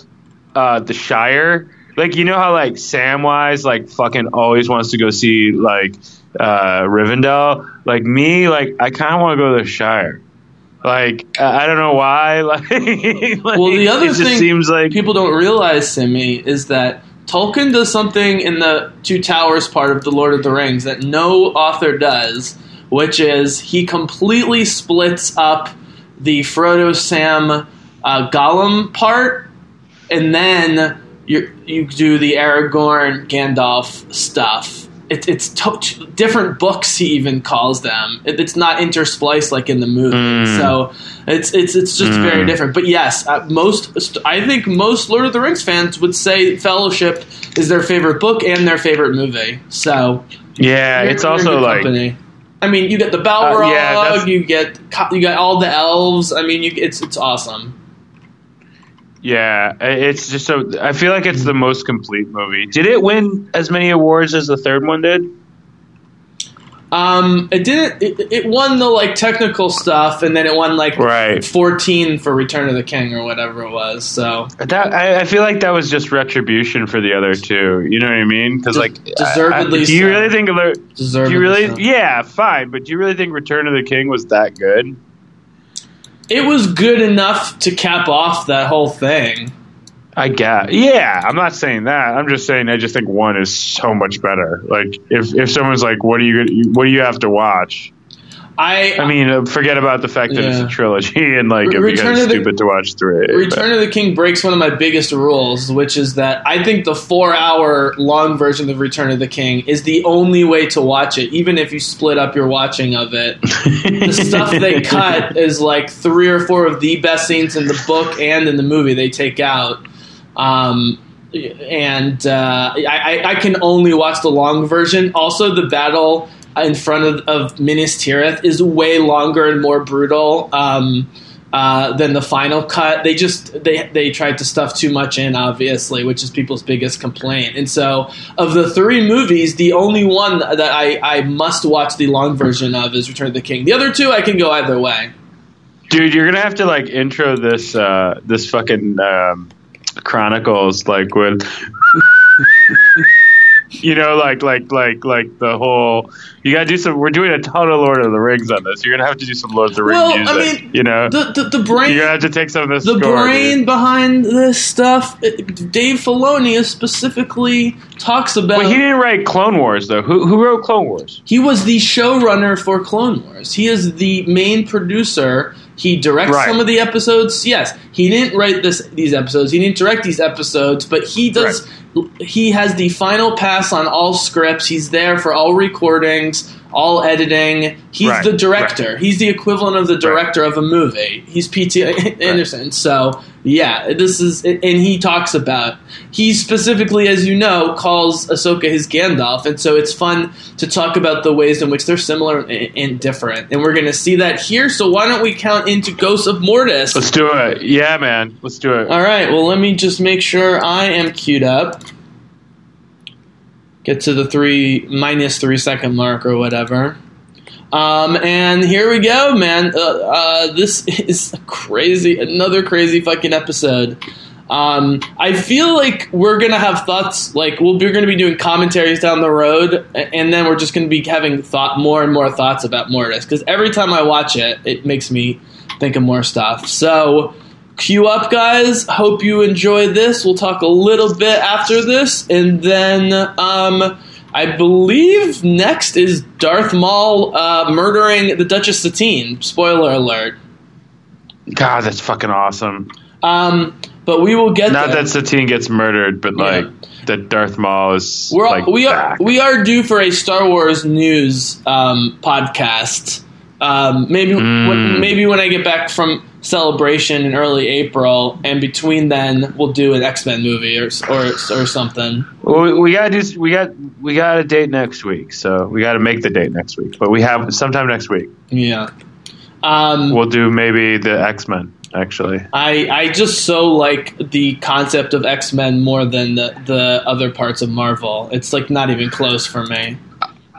uh, the Shire. like you know how like Samwise like fucking always wants to go see like uh, Rivendell. Like me, like I kind of want to go to the Shire. Like I don't know why. Like, Well, the other thing seems like people don't realize, Simi, is that Tolkien does something in the Two Towers part of The Lord of the Rings that no author does, which is he completely splits up the Frodo, Sam, uh, Gollum part, and then you you do the Aragorn, Gandalf stuff. It, it's to- different books. He even calls them. It, it's not interspliced like in the movie. So it's it's it's just very different. But yes, uh, most I think most Lord of the Rings fans would say Fellowship is their favorite book and their favorite movie. So yeah, it's also like company. I mean, you get the Balrog, Uh, yeah, you get you got all the elves. I mean, you, it's it's awesome. Yeah, it's just so I feel like it's the most complete movie. Did it win as many awards as the third one did? Um, it didn't. It, it won the like technical stuff, and then it won like Right. fourteen for Return of the King or whatever it was. So That I, I feel like that was just retribution for the other two. You know what I mean? Because Des- like, deservedly I- do you so. really think? Do you really? so. Yeah, fine. But do you really think Return of the King was that good? It was good enough to cap off that whole thing. I guess. Yeah, I'm not saying that. I'm just saying I just think one is so much better. Like if if someone's like, "What do you what do you have to watch?" I, I mean, uh, forget about the fact that it's a trilogy and like Re- it Return becomes of the- stupid to watch three. Return of the King breaks one of my biggest rules, which is that I think the four-hour long version of Return of the King is the only way to watch it, even if you split up your watching of it. the stuff they cut is like three or four of the best scenes in the book and in the movie they take out. Um, and uh, I- I can only watch the long version. Also, the battle in front of, of Minas Tirith is way longer and more brutal um, uh, than the final cut. They just they they tried to stuff too much in, obviously, which is people's biggest complaint. And so, of the three movies, the only one that I, I must watch the long version of is Return of the King. The other two, I can go either way. Dude, you're gonna have to like intro this uh this fucking um chronicles like with you know like like like like the whole you gotta do some we're doing a ton of lord of the rings on this you're gonna have to do some lord of the rings Well, I music mean, you know The the, the brain you're gonna have to take some of this the score, brain dude. behind this stuff. it- Dave Filoni specifically talks about. Wait, he didn't write clone wars though who, who wrote clone wars He was the showrunner for Clone Wars. He is the main producer. He directs Right. some of the episodes. Yes, he didn't write this these episodes. He didn't direct these episodes, but he does. He has the final pass on all scripts. He's there for all recordings, all editing. He's Right, the director. He's the equivalent of the director of a movie. He's P.T. Anderson. So yeah, this is, and he talks about. He specifically, as you know, calls Ahsoka his Gandalf, and so it's fun to talk about the ways in which they're similar and, and different. And we're going to see that here. So why don't we count into Ghosts of Mortis? let's do it yeah man let's do it All right. Well, let me just make sure I am queued up. Get to the three minus three second mark or whatever. Um, and here we go, man. Uh, uh, this is crazy, another crazy fucking episode. Um, I feel like we're gonna have thoughts. Like we'll, we're gonna be doing commentaries down the road, and then we're just gonna be having thought more and more thoughts about Mortis. Because every time I watch it, it makes me think of more stuff. So Cue up, guys. Hope you enjoy this. We'll talk a little bit after this, and then um, I believe next is Darth Maul uh, murdering the Duchess Satine. Spoiler alert. god that's fucking awesome Um, but we will get not there. that Satine gets murdered but Yeah. like that Darth Maul is We're like we are we are due for a Star Wars news um, podcast. Um, maybe Mm. when, maybe when I get back from celebration in early April, and between then we'll do an X Men movie or or or something. Well, we, we gotta do. We got we got a date next week, so we got to make the date next week. But we have sometime next week. Yeah. Um, We'll do maybe the X Men. Actually, I I just so like the concept of X Men more than the the other parts of Marvel. It's like not even close for me.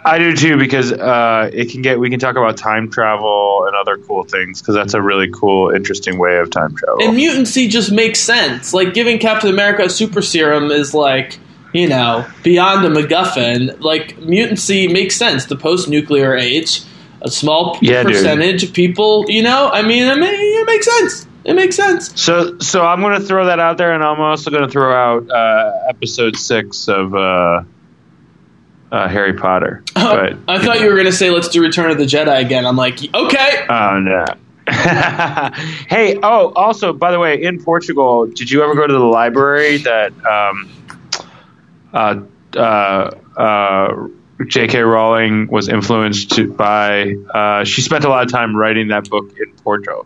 I do too because uh, it can get we can talk about time travel and other cool things because that's a really cool, interesting way of time travel. And mutancy just makes sense. Like giving Captain America a super serum is like, you know, beyond a MacGuffin. Like mutancy makes sense. The post-nuclear age, a small Yeah, dude. percentage of people. You know, I mean, it, may, it makes sense. It makes sense. so, so I'm going to throw that out there, and I'm also going to throw out uh, episode six of uh, uh, Harry Potter. But I thought you were gonna say let's do Return of the Jedi again. I'm like, okay. Oh no. hey, oh, also, by the way, in Portugal, did you ever go to the library that um, uh, uh, uh, J.K. Rowling was influenced by? Uh, she spent a lot of time writing that book in Porto.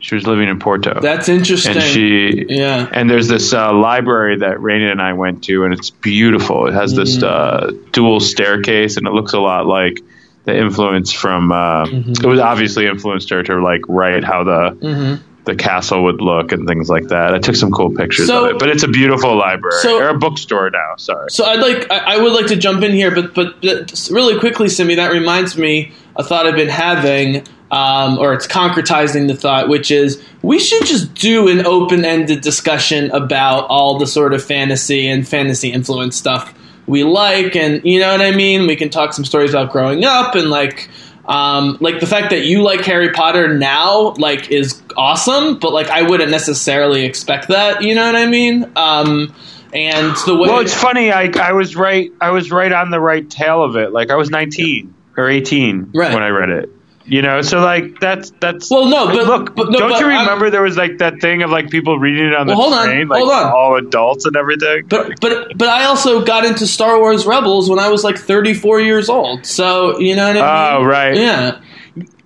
She was living in Porto. That's interesting. and she yeah. and there's this uh, library that Raina and I went to, and it's beautiful. It has this uh, dual staircase, and it looks a lot like the influence from. Uh, It was obviously influenced her to like write how the the castle would look and things like that. I took some cool pictures So- of it, but it's a beautiful library So- or a bookstore now. Sorry. So I'd like, I, I would like to jump in here, but but but really quickly, Simi, that reminds me a thought I've been having, um, or it's concretizing the thought, which is we should just do an open-ended discussion about all the sort of fantasy and fantasy influence stuff we like, and you know what I mean. We can talk some stories about growing up and like. Um, like the fact that you like Harry Potter now, like, is awesome, but like I wouldn't necessarily expect that. You know what I mean? Um, and the way Well, it's funny. I I was right. I was right on the right tail of it. Like I was 19 or 18 Right. when I read it. You know, so like that's that's. Well, no, but- look, but- no, don't but you I'm- remember there was like that thing of like people reading it on Well, the hold on, train, like hold on. all adults and everything. But but but I also got into Star Wars Rebels when I was like 34 years old. So you know what I mean? Oh, right. Yeah.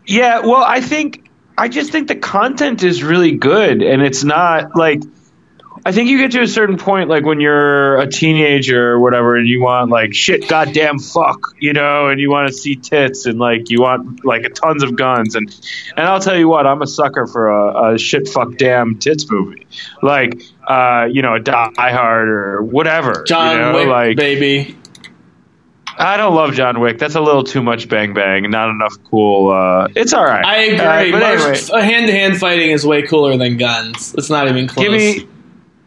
Yeah, well, I think I just think the content is really good, and it's not like I think you get to a certain point, like when you're a teenager or whatever, and you want like shit, goddamn, fuck, you know, and you want to see tits and like you want like tons of guns, and and I'll tell you what, I'm a sucker for a, a shit, fuck, damn tits movie, like uh, you know, Die Hard or whatever, John you know, Wick, like baby. I don't love John Wick. That's a little too much bang bang. Not enough cool. Uh, it's all right. I agree. Uh, but anyway, hand to hand fighting is way cooler than guns. It's not even close. give me,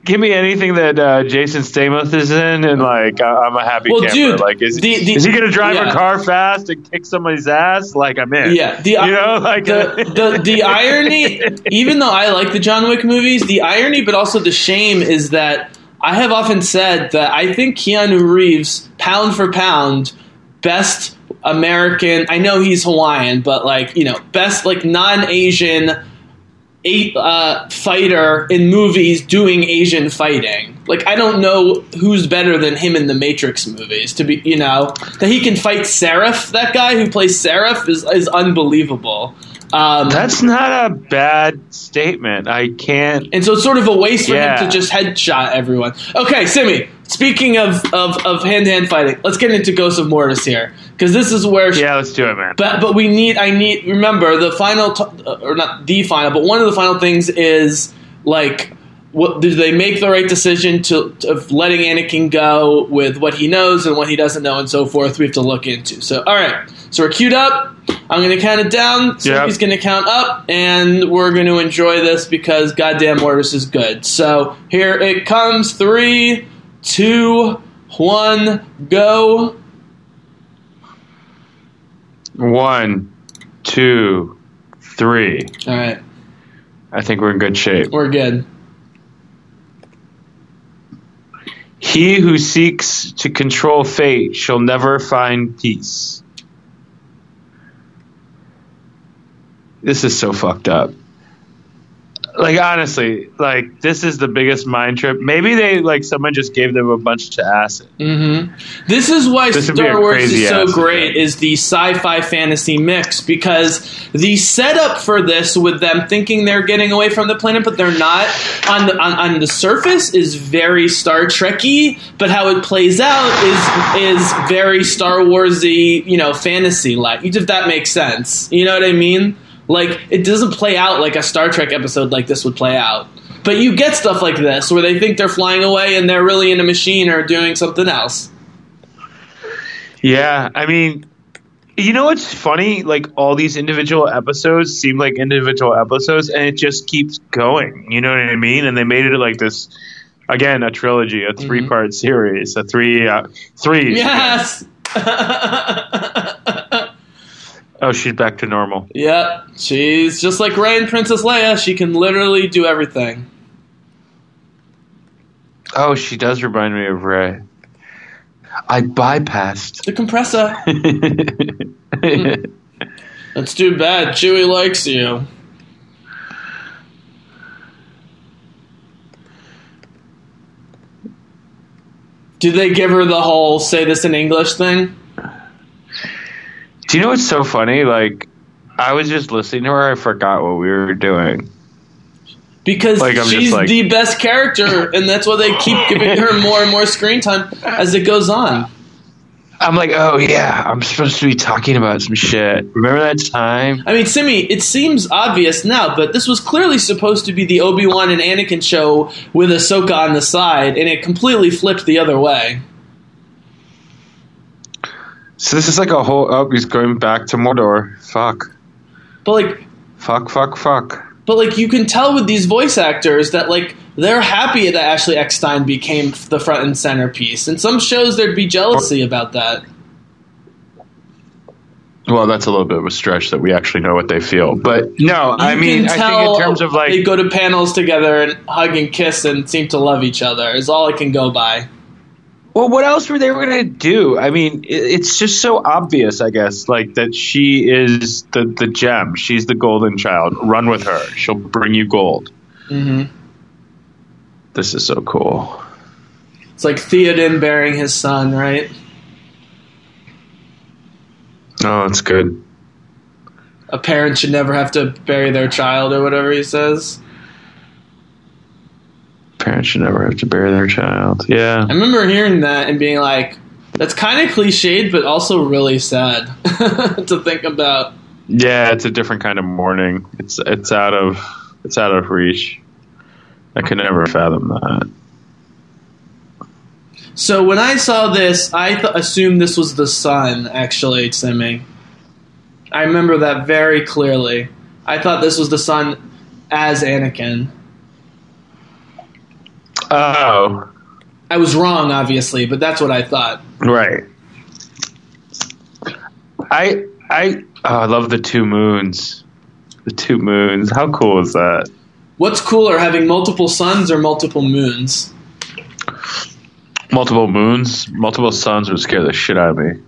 give me anything that uh, Jason Statham is in, and like I- I'm a happy Well, camper. dude, like is, the- the- is he gonna drive yeah. a car fast and kick somebody's ass? Like I'm in. Yeah, the you know, like the, the the irony. Even though I like the John Wick movies, the irony, but also the shame is that I have often said that I think Keanu Reeves, pound for pound, best American. I know he's Hawaiian, but like you know, best like non-Asian. Eight uh, fighter in movies doing Asian fighting. Like I don't know who's better than him in the Matrix movies. To be, you know, that he can fight Seraph. That guy who plays Seraph is is unbelievable. Um, That's not a bad statement. I can't. and so it's sort of a waste for Yeah. him to just headshot everyone. Okay, Simi. Speaking of of of hand to hand fighting, let's get into Ghost of Mortis here because this is where Yeah, let's do it, man. But but we need I need remember the final t- uh, or not the final, but one of the final things is like what do they make the right decision to of letting Anakin go with what he knows and what he doesn't know and so forth. We have to look into. So all right, so we're queued up. I'm going to count it down. So Yep. he's going to count up, and we're going to enjoy this because goddamn Mortis is good. So here it comes. Three, two, one, go. One, two, three. All right, I think we're in good shape. we're good. He who seeks to control fate shall never find peace. This is so fucked up. Like honestly, like this is the biggest mind trip. Maybe they like someone just gave them a bunch to acid. hmm This is why This Star Wars is so great. Is the sci-fi fantasy mix because the setup for this, with them thinking they're getting away from the planet, but they're not on the on, on the surface, is very Star Trekky. But how it plays out is is very Star Warsy, you know, fantasy like. If that makes sense, you know what I mean? Like it doesn't play out like a Star Trek episode like this would play out. But you get stuff like this where they think they're flying away and they're really in a machine or doing something else. Yeah, I mean, you know what's funny? Like all these individual episodes seem like individual episodes, and it just keeps going. You know what I mean? And they made it like this again, a trilogy, a three part series, a three uh, three. Yes. Oh, she's back to normal. Yep, she's just like Rey and Princess Leia. She can literally do everything. Oh, she does remind me of Rey. I bypassed. The compressor. That's too bad. Chewie likes you. Do they give her the whole say this in English thing? Do you know what's so funny? Like, I was just listening to her. I forgot what we were doing. Because Like, she's like- the best character, and that's why they keep giving her more and more screen time as it goes on. I'm like, oh yeah, I'm supposed to be talking about some shit. Remember that time? I mean, Simi, it seems obvious now, but this was clearly supposed to be the Obi Wan and Anakin show with Ahsoka on the side, and it completely flipped the other way. So this is like a whole. Oh, he's going back to Mordor. Fuck. But like, Fuck. Fuck. Fuck. but like, you can tell with these voice actors that like they're happy that Ashley Eckstein became the front and centerpiece. and some shows, there'd be jealousy about that. Well, that's a little bit of a stretch that we actually know what they feel. But no, I mean, can I think in terms of like they go to panels together and hug and kiss and seem to love each other is all I can go by. Well, what else were they going to do? I mean, it's just so obvious, I guess, like that she is the the gem. She's the golden child. Run with her. She'll bring you gold. Mm-hmm. This is so cool. It's like Theoden bearing his son, right? Oh, it's good. A parent should never have to bury their child or whatever he says. Parents should never have to bury their child. Yeah. I remember hearing that and being like, that's kind of cliched, but also really sad to think about. Yeah, it's a different kind of mourning. It's it's out of it's out of reach. I could never fathom that. So when I saw this, I th- assumed this was the son, actually, Simi. I remember that very clearly. I thought this was the son as Anakin. Oh, I was wrong, obviously, but that's what I thought. right. I I oh, I love the two moons. The two moons. How cool is that? What's cooler, having multiple suns or multiple moons? Multiple moons, multiple suns would scare the shit out of me.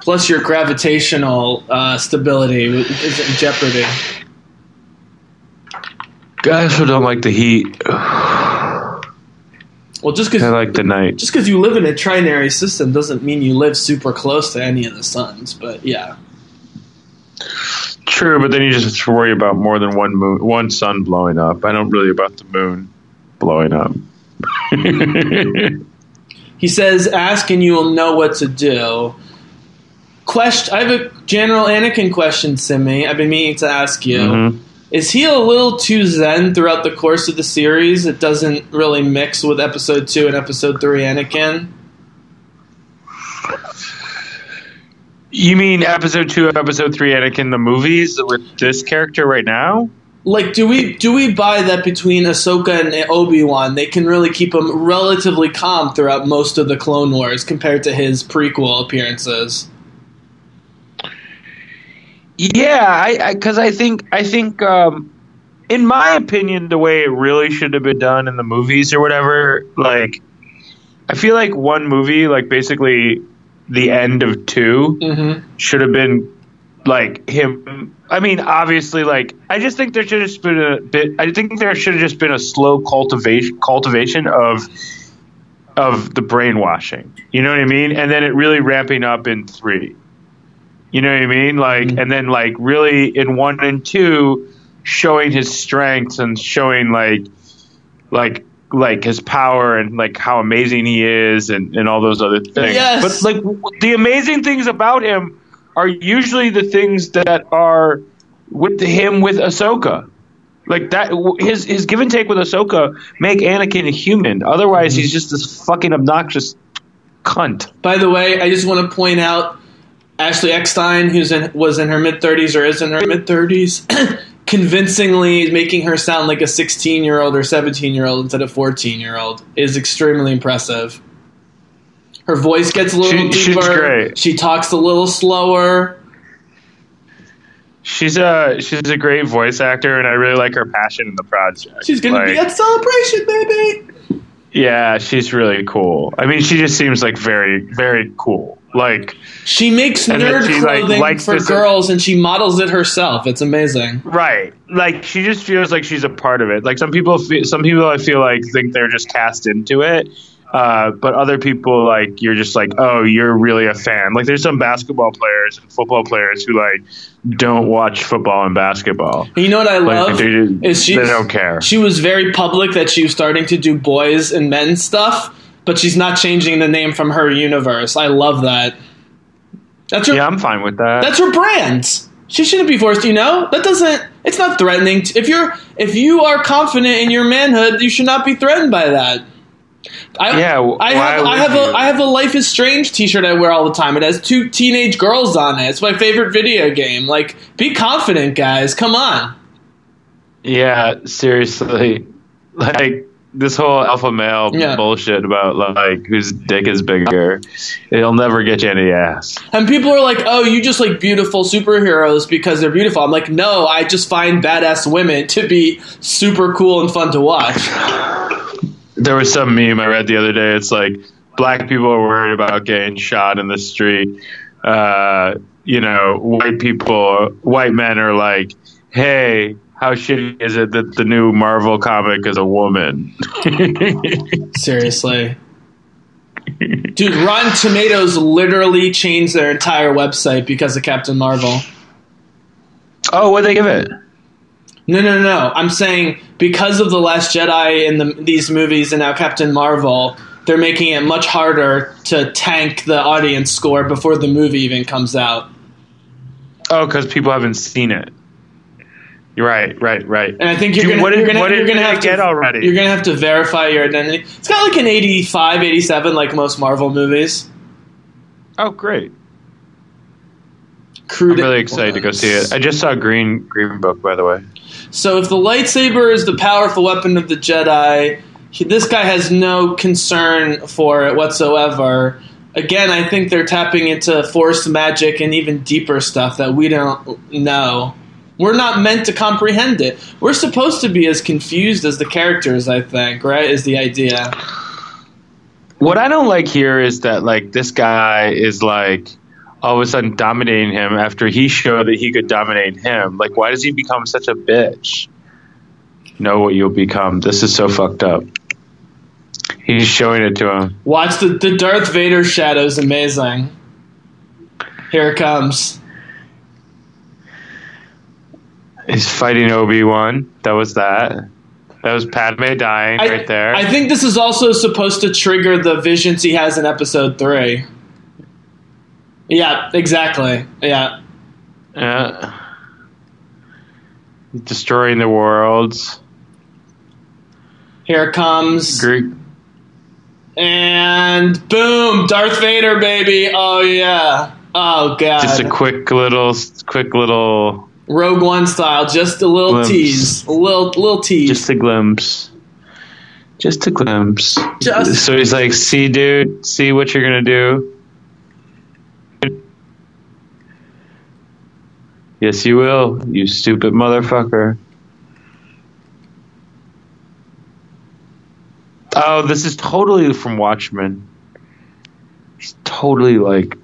Plus, your gravitational uh, stability is in jeopardy. Guys who don't like the heat, Well, just because I like the night. just because you live in a trinary system doesn't mean you live super close to any of the suns. But yeah, True, but then you just have to worry about more than one moon, one sun blowing up. I don't really about the moon blowing up. he says, "Ask and you will know what to do." Question: I have a general Anakin question, Simi. I've been meaning to ask you. Mhm. Is he a little too zen throughout the course of the series? It doesn't really mix with episode two and episode three Anakin. You mean episode two, episode three, Anakin the movies with this character right now? Like, do we do we buy that between Ahsoka and Obi Wan, they can really keep him relatively calm throughout most of the Clone Wars compared to his prequel appearances? Yeah, I because I, think I think um, in my opinion, the way it really should have been done in the movies or whatever, like I feel like one movie, like basically the end of 2 Mm-hmm. should have been like him. I mean, obviously, like I just think there should have just been a bit. I think there should have just been a slow cultivation cultivation of of the brainwashing. You know what I mean? And then it really ramping up in three. You know what I mean? Like, mm-hmm. and then like really in one and two, showing his strengths and showing like, like, like his power and like how amazing he is and, and all those other things. Yes. But like the amazing things about him are usually the things that are with him with Ahsoka. Like that, his his give and take with Ahsoka make Anakin a human. Otherwise, he's mm-hmm. just this fucking obnoxious cunt. By the way, I just want to point out Ashley Eckstein, who's in, was in her mid 30s or is in her mid 30s, convincingly making her sound like a 16 year old or 17 year old instead of 14 year old is extremely impressive. Her voice gets a little She- she's deeper. great. She talks a little slower. She's a she's a great voice actor, and I really like her passion in the project. She's going to be Like, at Celebration, baby. yeah, she's really cool. I mean, she just seems like very very cool. Like She makes nerd she, like, clothing likes for girls and she models it herself. It's amazing. right, like she just feels like she's a part of it. Like some people, feel, some people I feel like think they're just cast into it. Uh, but other people like you're just like oh you're really a fan like there's some basketball players and football players who like don't watch football and basketball And you know what I Like, love they, is she they don't care She was very public that she was starting to do boys and men stuff, but she's not changing the name from her universe. I love that. That's her. yeah i'm fine with that That's her brand. She shouldn't be forced. You know that doesn't. It's not threatening. If you're if you are confident in your manhood, you should not be threatened by that. I, Yeah, w- I why have I have you? a I have a Life is Strange T-shirt I wear all the time. It has two teenage girls on it. It's my favorite video game. Like, be confident, guys. Come on. Yeah, seriously. Like this whole alpha male Yeah. bullshit about like whose dick is bigger. It'll never get you any ass. And people are like, "Oh, you just like beautiful superheroes because they're beautiful." I'm like, "No, I just find badass women to be super cool and fun to watch." There was some meme I read the other day. It's like black people are worried about getting shot in the street. Uh, you know, white people, white men are like, "Hey, how shitty is it that the new Marvel comic is a woman?" Seriously. Dude, Rotten Tomatoes literally changed their entire website because of Captain Marvel. oh, what they give it? No, no, no. I'm saying because of the Last Jedi and the, these movies and now Captain Marvel, they're making it much harder to tank the audience score before the movie even comes out. Oh, because people haven't seen it. Right, right, right. And I think you're gonna, what you're gonna have get to already? You're gonna have to verify your identity. It's got like an 85, 87, like most Marvel movies. Oh, great. Crude I'm really excited to go see it. I just saw Green Green Book, by the way. So if the lightsaber is the powerful weapon of the Jedi, he, this guy has no concern for it whatsoever. Again, I think they're tapping into force magic and even deeper stuff that we don't know. We're not meant to comprehend it. We're supposed to be as confused as the characters, I think, right? Is the idea. What I don't like here is that like this guy is like all of a sudden dominating him after he showed that he could dominate him. Like, why does he become such a bitch? Know what you'll become. This is so fucked up. He's showing it to him. Watch the, the Darth Vader shadow is amazing. Here it comes. He's fighting Obi Wan. That was that. That was Padme dying I, right there. I think this is also supposed to trigger the visions he has in episode three. Yeah, exactly. Yeah. Yeah. Destroying the worlds. Here comes. Greek. And boom, Darth Vader, baby. Oh yeah. Oh god. Just a quick little, quick little, Rogue One style, just a little Glimpse. tease. A little little tease. just a glimpse. Just a glimpse. Just- so he's like, "See, dude, see what you're gonna do." Yes, you will, you stupid motherfucker. Oh, this is totally from Watchmen. Totally like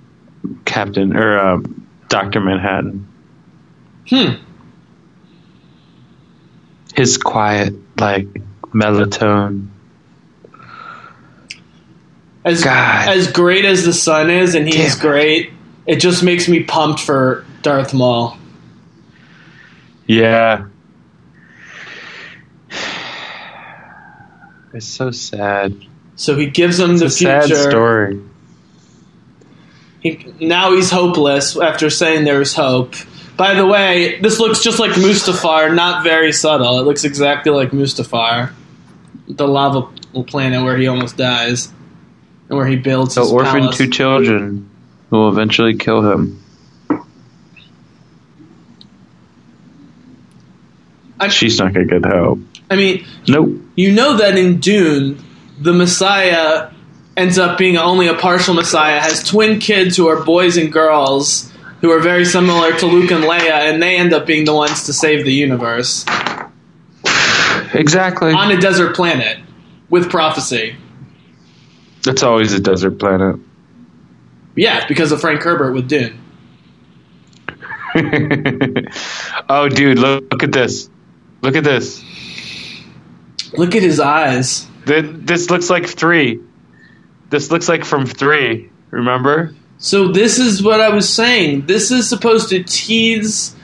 Captain or um, Doctor Manhattan. Hmm. His quiet, like melatonin. As God. as great as the sun is, and he's Damn great, it just makes me pumped for Darth Maul. Yeah. It's so sad. So he gives him It's the a sad story. He, now he's hopeless after saying there's hope. By the way, this looks just like Mustafar, not very subtle. It looks exactly like Mustafar, the lava planet where he almost dies. and where he builds He'll orphan palace. two children who will eventually kill him. I- She's not gonna get help. I mean, Nope. you know that in Dune, the Messiah ends up being only a partial Messiah, has twin kids who are boys and girls who are very similar to Luke and Leia, and they end up being the ones to save the universe Exactly. on a desert planet with prophecy. It's always a desert planet. Yeah, because of Frank Herbert with Dune. oh, dude, look, look at this. Look at this. Look at his eyes. This looks like three. This looks like from three. Remember? So this is what I was saying. This is supposed to tease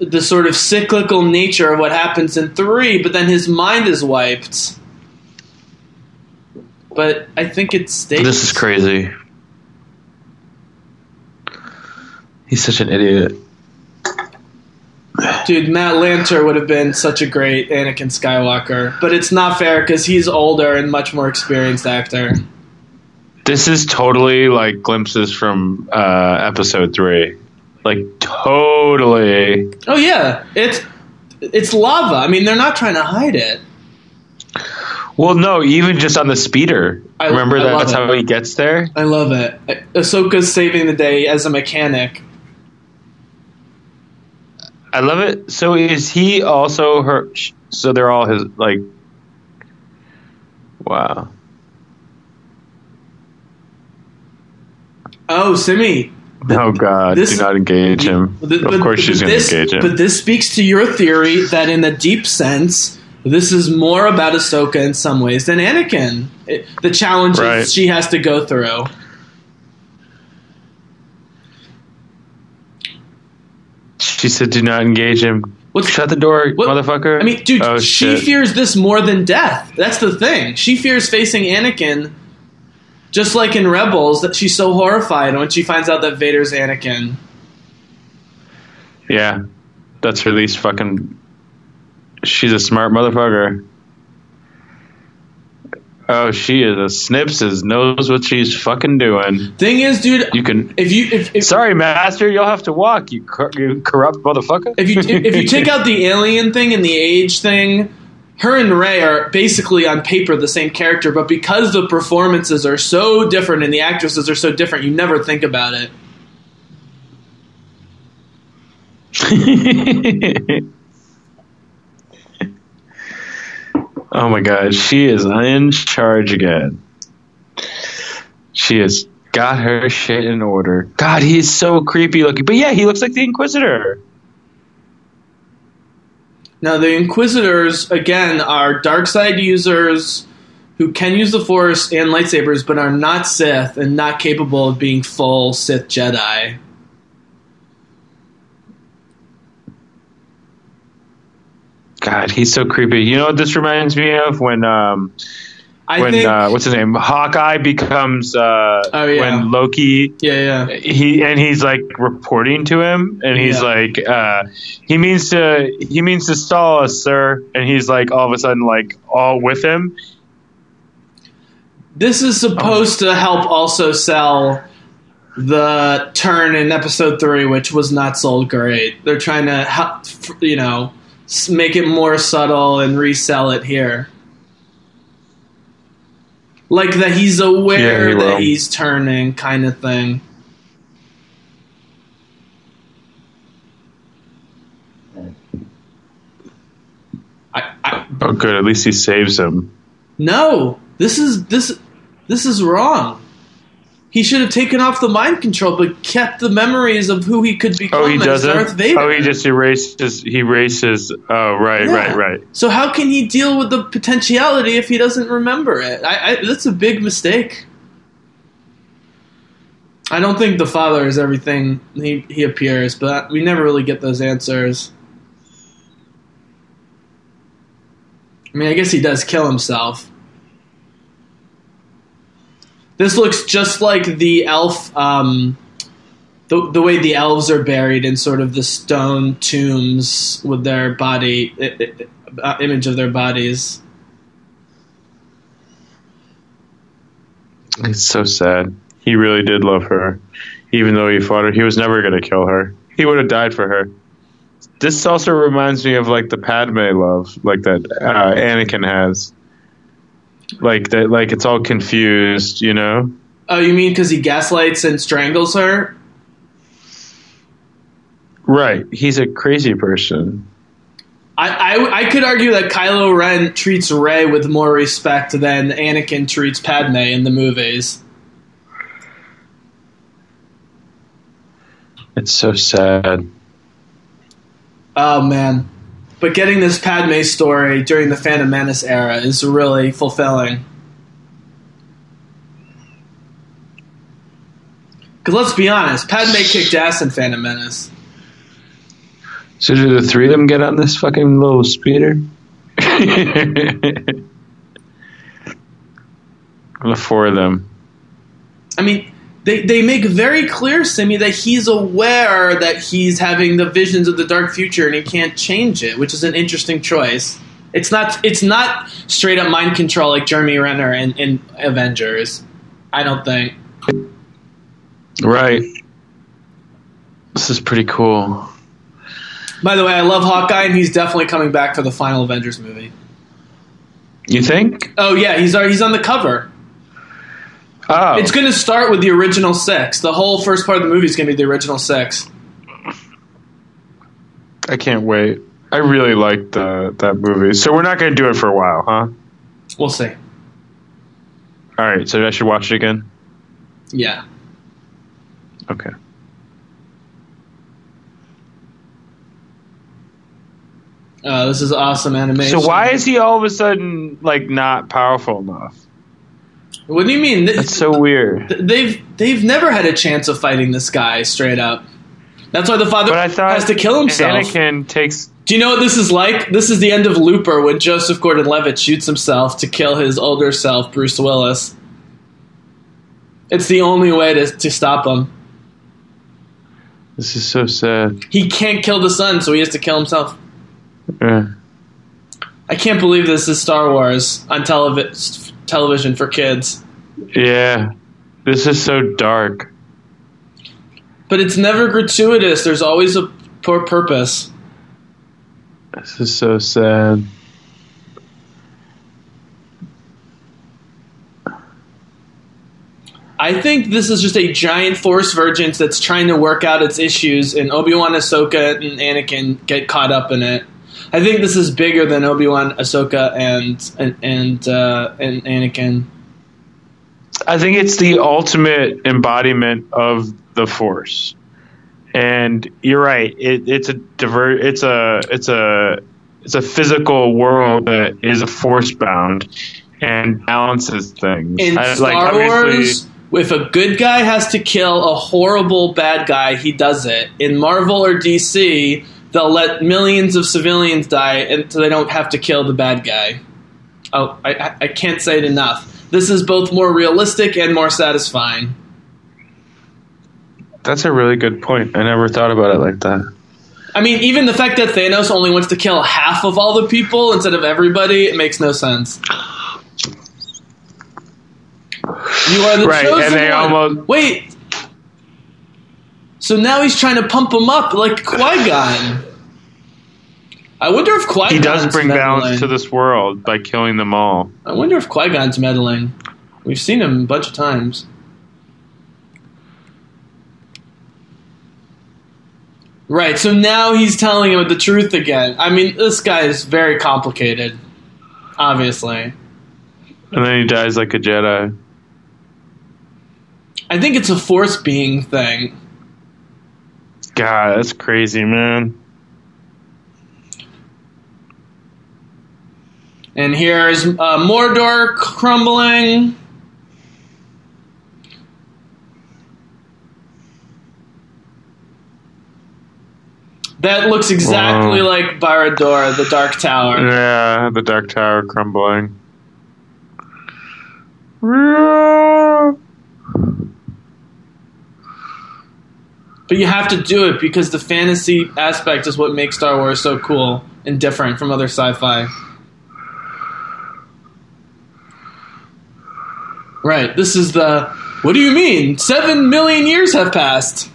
the sort of cyclical nature of what happens in three, but then his mind is wiped. But I think it stays. This is crazy. He's such an idiot. Dude, Matt Lanter would have been such a great Anakin Skywalker, but it's not fair because he's older and much more experienced actor. This is totally like glimpses from uh, episode three. Like totally. Oh yeah, it's it's lava. I mean, they're not trying to hide it. Well, no, even just on the speeder. I- Remember I that, that's it. how he gets there. I love it. Ahsoka's saving the day as a mechanic. I love it. So is he also her? So they're all his like. Wow. Oh, Simi. Oh God! this- Do not engage him. Th- of course, she's going to engage him. But this speaks to your theory that, in a deep sense, this is more about Ahsoka in some ways than Anakin. It, the challenges Right. she has to go through. she said, "Do not engage him." What's- Shut the door, what- motherfucker. I mean, dude, Oh, she shit. fears this more than death. That's the thing. She fears facing Anakin, just like in Rebels. That she's so horrified when she finds out that Vader's Anakin. Yeah, that's her least fucking. She's a smart motherfucker. Oh, she is a snipses. Knows what she's fucking doing. Thing is, dude, You can. if you if, if Sorry, master. You'll have to walk. You, cor- you corrupt motherfucker. if you if you take out the alien thing and the age thing, her and Rey are basically on paper the same character, but because the performances are so different and the actresses are so different, you never think about it. oh my god, she is in charge again. She has got her shit in order. God, he's so creepy looking. But yeah, he looks like the Inquisitor. Now the Inquisitors again are dark side users who can use the Force and lightsabers, but are not Sith and not capable of being full Sith Jedi. God, he's so creepy. You know what this reminds me of when um I when think. uh, what's his name Hawkeye becomes uh Oh, yeah. when Loki yeah, yeah. he and he's like reporting to him and he's Yeah. like uh he means to he means to stall us sir and he's like all of a sudden like all with him This is supposed to help also sell the turn in episode three, which was not sold great. They're trying to, help, you know, make it more subtle and resell it here. Like that he's aware Yeah, he that he's turning, kind of thing. I, I, oh good at least he saves him no, this is this this is wrong. He should have taken off the mind control, but kept the memories of who he could become oh he as doesn't Darth Vader. oh he just erases he erases oh right Yeah. right right So how can he deal with the potentiality if he doesn't remember it? I, I, that's a big mistake. I don't think the father is everything he, he appears, but we never really get those answers. I mean, I guess he does kill himself. This looks just like the elf, um, the, the way the elves are buried in sort of the stone tombs with their body i- i- uh, image of their bodies. It's so sad. He really did love her, even though he fought her. He was never going to kill her. He would have died for her. This also reminds me of like the Padme love, like that uh, Anakin has. Like that, like it's all confused, you know. Oh, you mean because he gaslights and strangles her? Right. He's a crazy person. I, I, I could argue that Kylo Ren treats Rey with more respect than Anakin treats Padme in the movies. It's so sad. Oh man. But getting this Padme story during the Phantom Menace era is really fulfilling. Because let's be honest, Padme kicked ass in Phantom Menace. So do the three of them get on this fucking little speeder? the four of them. I mean, they, they make very clear, Simi, that he's aware that he's having the visions of the dark future and he can't change it, which is an interesting choice. It's not it's not straight up mind control like Jeremy Renner in, in Avengers. I don't think. Right. This is pretty cool. By the way, I love Hawkeye, and he's definitely coming back for the final Avengers movie. You think? Oh yeah, he's he's on the cover. Oh. It's going to start with the original sex. The whole first part of the movie is going to be the original sex. I can't wait. I really liked uh, that movie. So we're not going to do it for a while, huh? We'll see. All right. So I should watch it again. Yeah. Okay. Uh, this is awesome animation. So why is he all of a sudden like not powerful enough? What do you mean? Th- That's so weird. They've they've never had a chance of fighting this guy straight up. That's why the father But I thought has to kill himself. Anakin takes. Do you know what this is like? This is the end of Looper when Joseph Gordon-Levitt shoots himself to kill his older self, Bruce Willis. It's the only way to to stop him. This is so sad. He can't kill the son, so he has to kill himself. Yeah. I can't believe this is Star Wars on televi- television for kids. Yeah. This is so dark. But it's never gratuitous. There's always a pur- purpose. This is so sad. I think this is just a giant Force vergence that's trying to work out its issues, and Obi Wan, Ahsoka, and Anakin get caught up in it. I think this is bigger than Obi Wan, Ahsoka, and and and, uh, and Anakin. I think it's the ultimate embodiment of the Force. And you're right. It, it's a diver. It's a it's a it's a physical world that is a force bound and balances things. In I- Star obviously- Wars, if a good guy has to kill a horrible bad guy, he does it. In Marvel or DC, they'll let millions of civilians die, and so they don't have to kill the bad guy. Oh, I, I- I can't say it enough. This is both more realistic and more satisfying. That's a really good point. I never thought about it like that. I mean, even the fact that Thanos only wants to kill half of all the people instead of everybody, it makes no sense. You are the Right, chosen and they one. almost- Wait. So now he's trying to pump him up like Qui Gon. I wonder if Qui He does bring balance to this world by killing them all. I wonder if Qui Gon's meddling. We've seen him a bunch of times. Right, so now he's telling him the truth again. I mean, this guy is very complicated. Obviously. And then he dies like a Jedi. I think it's a force being thing. God, that's crazy, man. And here's uh, Mordor crumbling. That looks exactly Wow. like Barad-dûr, the Dark Tower. Yeah, the Dark Tower crumbling. But you have to do it because the fantasy aspect is what makes Star Wars so cool and different from other sci-fi. Right. This is the. What do you mean? Seven million years have passed.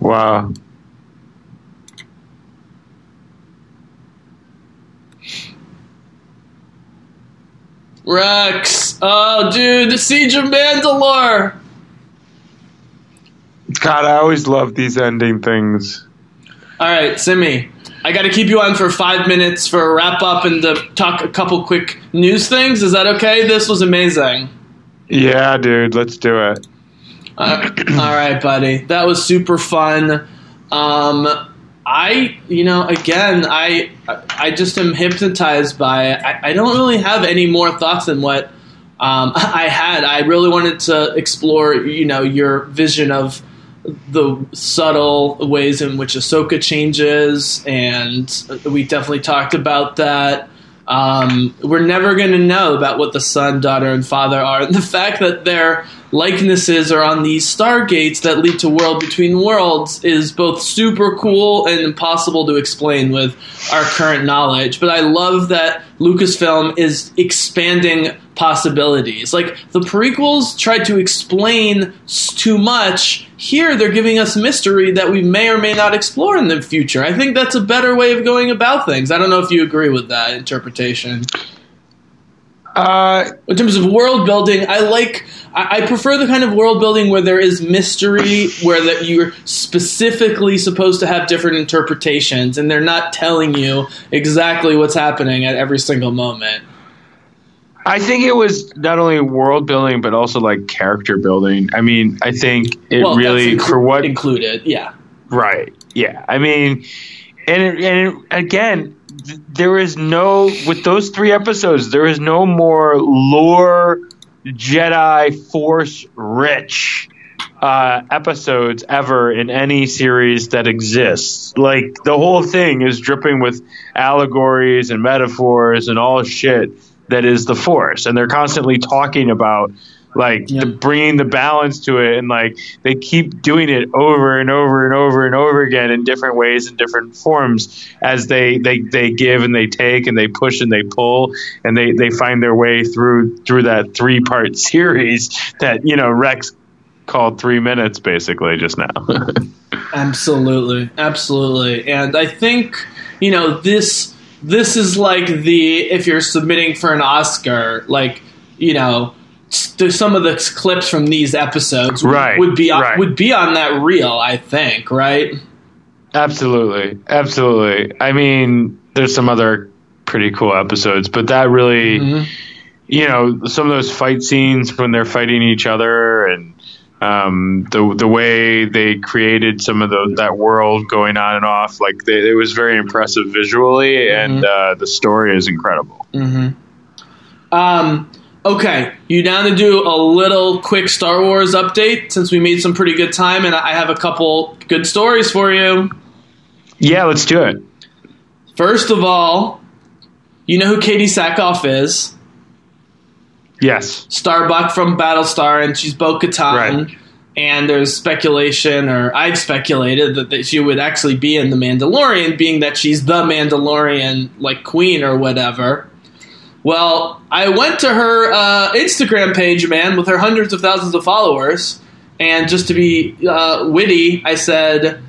Wow. Rex. Oh, dude, the Siege of Mandalore. God, I always love these ending things. All right, Simi. I got to keep you on for five minutes for a wrap up and to talk a couple quick news things. Is that okay? This was amazing. Yeah, dude, let's do it. Uh, all right, buddy. That was super fun. Um, I, you know, again, I, I just am hypnotized by it. I, I don't really have any more thoughts than what um, I had. I really wanted to explore, you know, your vision of the subtle ways in which Ahsoka changes, and we definitely talked about that. Um, we're never going to know about what the son, daughter, and father are. And the fact that their likenesses are on these stargates that lead to World Between Worlds is both super cool and impossible to explain with our current knowledge. But I love that Lucasfilm is expanding possibilities. Like the prequels tried to explain too much. Here, they're giving us mystery that we may or may not explore in the future. I think that's a better way of going about things. I don't know if you agree with that interpretation. Uh, In terms of world building, I like. I I prefer the kind of world building where there is mystery, where that you're specifically supposed to have different interpretations, and they're not telling you exactly what's happening at every single moment. I think it was not only world building, but also like character building. I mean, I think it well, really inclu- for what included, yeah. Right. Yeah. I mean, and it, and it, again, th- there is no with those three episodes. There is no more lore, Jedi Force rich uh, episodes ever in any series that exists. Like the whole thing is dripping with allegories and metaphors and all shit that is the Force, and they're constantly talking about like the, bringing the balance to it. And like they keep doing it over and over and over and over again in different ways and different forms as they they, they give and they take and they push and they pull. And they, they find their way through through that three part series that you know Rex called three minutes basically just now. Absolutely, absolutely, and I think you know this. This is like the if you're submitting for an Oscar, like you know, some of the clips from these episodes would- Right, would be on, right. would be on that reel. I think, right? Absolutely, absolutely. I mean, there's some other pretty cool episodes, but that really, Mhm. you know, some of those fight scenes when they're fighting each other and um, the the way they created some of the, that world going on and off, like they, it was very impressive visually, and uh, the story is incredible. Mm-hmm. Um, okay, you down to do a little quick Star Wars update since we made some pretty good time, and I have a couple good stories for you. Yeah, let's do it. First of all, you know who Katee Sackhoff is? Yes. Starbuck from Battlestar, and she's Bo Katan. Right. And there's speculation, or I've speculated that, that she would actually be in The Mandalorian, being that she's the Mandalorian, like queen or whatever. Well, I went to her uh, Instagram page, man, with her hundreds of thousands of followers, and just to be uh, witty, I said,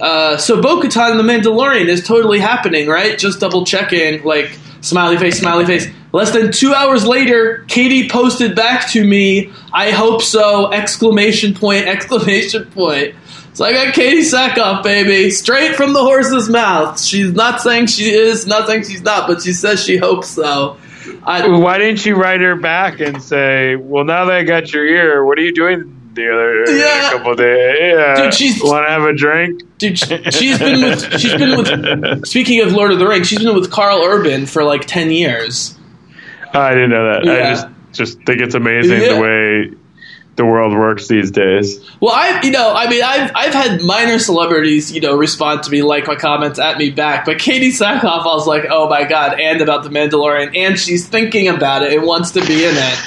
uh, "So Bo-Katan the Mandalorian is totally happening, right?" Just double checking, like smiley face, smiley face. Less than two hours later, Katee posted back to me, "I hope so!" Exclamation point! Exclamation point! So I got Katee Sackhoff, baby, straight from the horse's mouth. She's not saying she is, not saying she's not, but she says she hopes so. I, Why didn't you write her back and say, "Well, now that I got your ear, what are you doing the other Yeah. couple days? Yeah, Dude, she's- want to have a drink?" dude, she- she's been with. She's been with. Speaking of Lord of the Rings, she's been with Karl Urban for like ten years. I didn't know that. Yeah. I just just think it's amazing Yeah. the way the world works these days. Well, I, you know, I mean, I've I've had minor celebrities, you know, respond to me, like my comments at me back. But Katee Sackhoff, I was like, oh my god, and about the Mandalorian, and she's thinking about it and wants to be in it.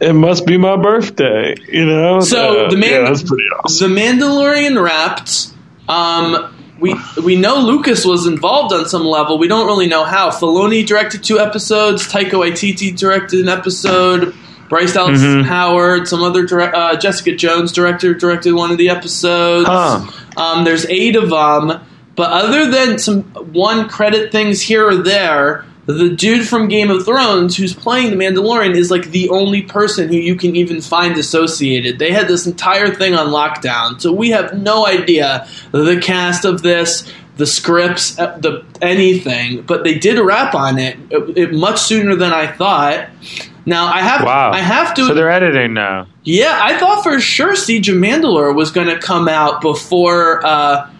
It must be my birthday, you know. So, Uh, the man- yeah, that's pretty awesome. The Mandalorian wrapped. Um, we we know Lucas was involved on some level. We don't really know how. Filoni directed two episodes. Taika Waititi directed an episode. Bryce Dallas Mhm. Howard, some other direct, uh, Jessica Jones director directed one of the episodes. Huh. Um, there's eight of them, but other than some one credit things here or there, the dude from Game of Thrones who's playing the Mandalorian is like the only person who you can even find associated. They had this entire thing on lockdown, so we have no idea the cast of this, the scripts, uh, the anything. But they did a wrap on it, it, it much sooner than I thought. Now I have Wow. I have to So they're editing now. yeah, I thought for sure Siege of Mandalore was going to come out before uh,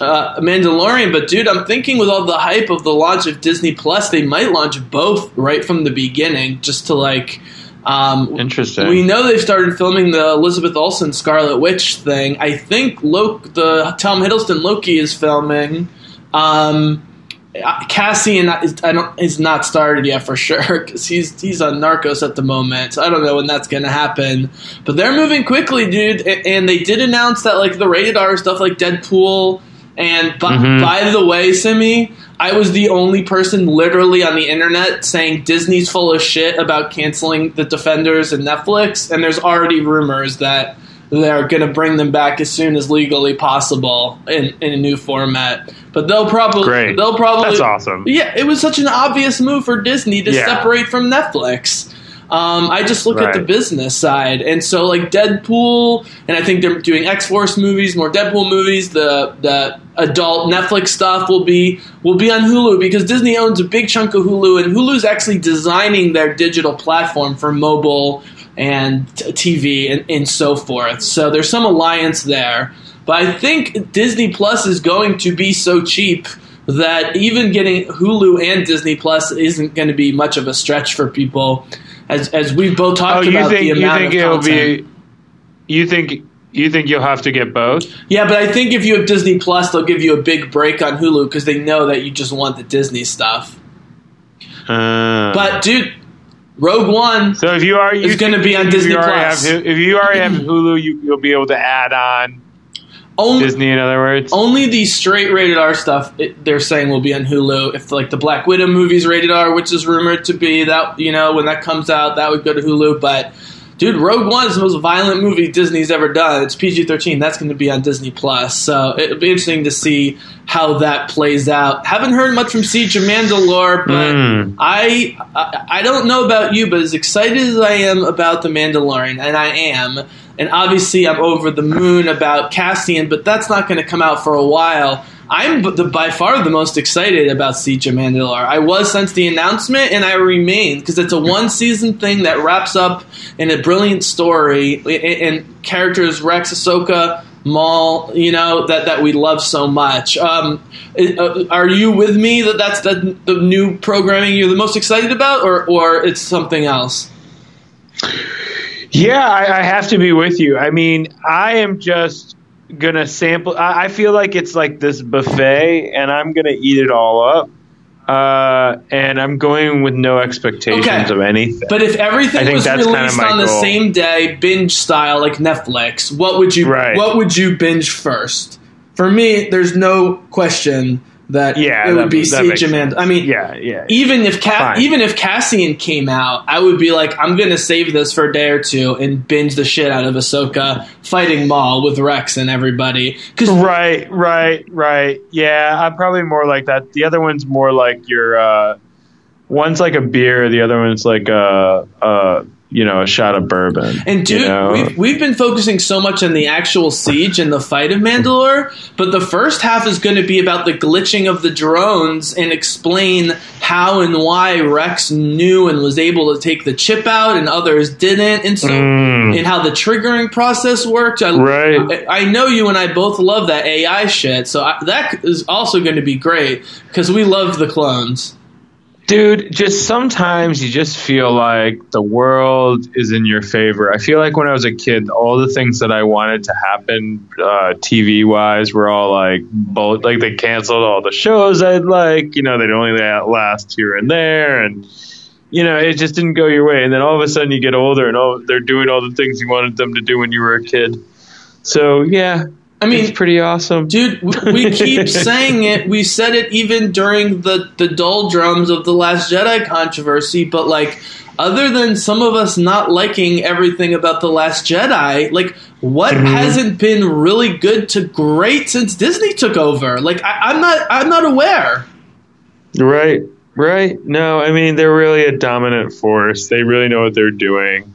uh, Mandalorian, but dude, I'm thinking with all the hype of the launch of Disney Plus, they might launch both right from the beginning, just to like. Um, Interesting. We know they've started filming the Elizabeth Olsen Scarlet Witch thing. I think Loki, the Tom Hiddleston Loki is filming. Um, uh, Cassian is, I don't is not started yet for sure because he's he's on Narcos at the moment. So I don't know when that's going to happen. But they're moving quickly, dude. And they did announce that like the rated R stuff like Deadpool and by, Mhm. by the way, Simi, I was the only person literally on the internet saying Disney's full of shit about canceling the Defenders and Netflix, and there's already rumors that they're going to bring them back as soon as legally possible in, in a new format. But they'll probably Great. they'll probably That's awesome. Yeah, it was such an obvious move for Disney to Yeah. separate from Netflix. Um, I just look at the business side, and so like Deadpool, and I think they're doing X Force movies, more Deadpool movies. The the adult Netflix stuff will be will be on Hulu because Disney owns a big chunk of Hulu, and Hulu's actually designing their digital platform for mobile and TV and, and so forth. So there's some alliance there, but I think Disney Plus is going to be so cheap that even getting Hulu and Disney Plus isn't going to be much of a stretch for people. As, as we've both talked Oh, you about think the you amount think of it'll content. be? You think you think you'll have to get both? Yeah, but I think if you have Disney Plus, they'll give you a big break on Hulu because they know that you just want the Disney stuff. Uh, But dude, Rogue One. so if you are, you It's gonna be on Disney Plus. Have, if you already have Hulu, you, you'll be able to add on Only, Disney. In other words, only the straight rated R stuff it, they're saying will be on Hulu. If like the Black Widow movies rated R, which is rumored to be that you know when that comes out, that would go to Hulu. But dude, Rogue One is the most violent movie Disney's ever done. It's PG thirteen. That's going to be on Disney Plus. So it'll be interesting to see how that plays out. Haven't heard much from Siege of Mandalore, but Mm. I, I I don't know about you, but as excited as I am about the Mandalorian, and I am, and obviously I'm over the moon about Cassian, but that's not going to come out for a while. I'm the, by far the most excited about Siege of Mandalore. I was since the announcement, and I remain because it's a one season thing that wraps up in a brilliant story and, characters Rex, Ahsoka, Maul, you know that that we love so much. Um, uh, are you with me that that's the, the new programming you're the most excited about, or or it's something else? Yeah, I, I have to be with you. I mean, I am just gonna sample. I, I feel like it's like this buffet, and I'm gonna eat it all up. Uh, and I'm going with no expectations Okay. of anything. But if everything was released on the goal. same day, binge style like Netflix, what would you Right. what would you binge first? For me, there's no question that Yeah, it would that- be Siege of I mean, yeah, yeah. even if Ca- even if Cassian came out, I would be like, I'm gonna save this for a day or two and binge the shit out of Ahsoka fighting Maul with Rex and everybody. Because Right, right, right. Yeah, I'm probably more like that. The other one's more like your. Uh, one's like a beer. The other one's like a, a you know, a shot of bourbon. And dude, you know? we've, we've been focusing so much on the actual siege and the fight of Mandalore, but the first half is going to be about the glitching of the drones and explain how and why Rex knew and was able to take the chip out and others didn't, and so Mm. and how the triggering process worked. I, Right. I, I know you and I both love that AI shit, so I, that is also going to be great because we love the clones. Dude, just sometimes you just feel like the world is in your favor. I feel like when I was a kid, all the things that I wanted to happen uh, TV wise were all like, both, like they canceled all the shows I'd like. You know, they'd only la- last here and there, and you know, it just didn't go your way. And then all of a sudden, you get older, and all they're doing all the things you wanted them to do when you were a kid. So yeah, I mean, it's pretty awesome, Dude, we keep saying it. We said it even during the the doldrums of the Last Jedi controversy. But like, other than some of us not liking everything about the Last Jedi, like what Mm-hmm. hasn't been really good to great since Disney took over? Like I, I'm not I'm not aware. Right, right. No, I mean they're really a dominant force. They really know what they're doing.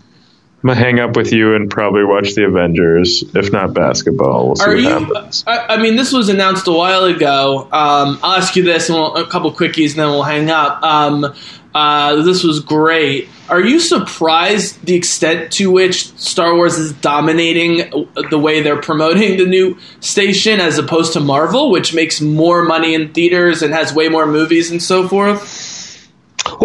I'm gonna hang up with you and probably watch the Avengers, if not basketball. We'll see Are you? I, I mean, this was announced a while ago. Um, I'll ask you this, and we'll, a couple quickies, and then we'll hang up. Um, uh, this was great. Are you surprised the extent to which Star Wars is dominating the way they're promoting the new station, as opposed to Marvel, which makes more money in theaters and has way more movies and so forth?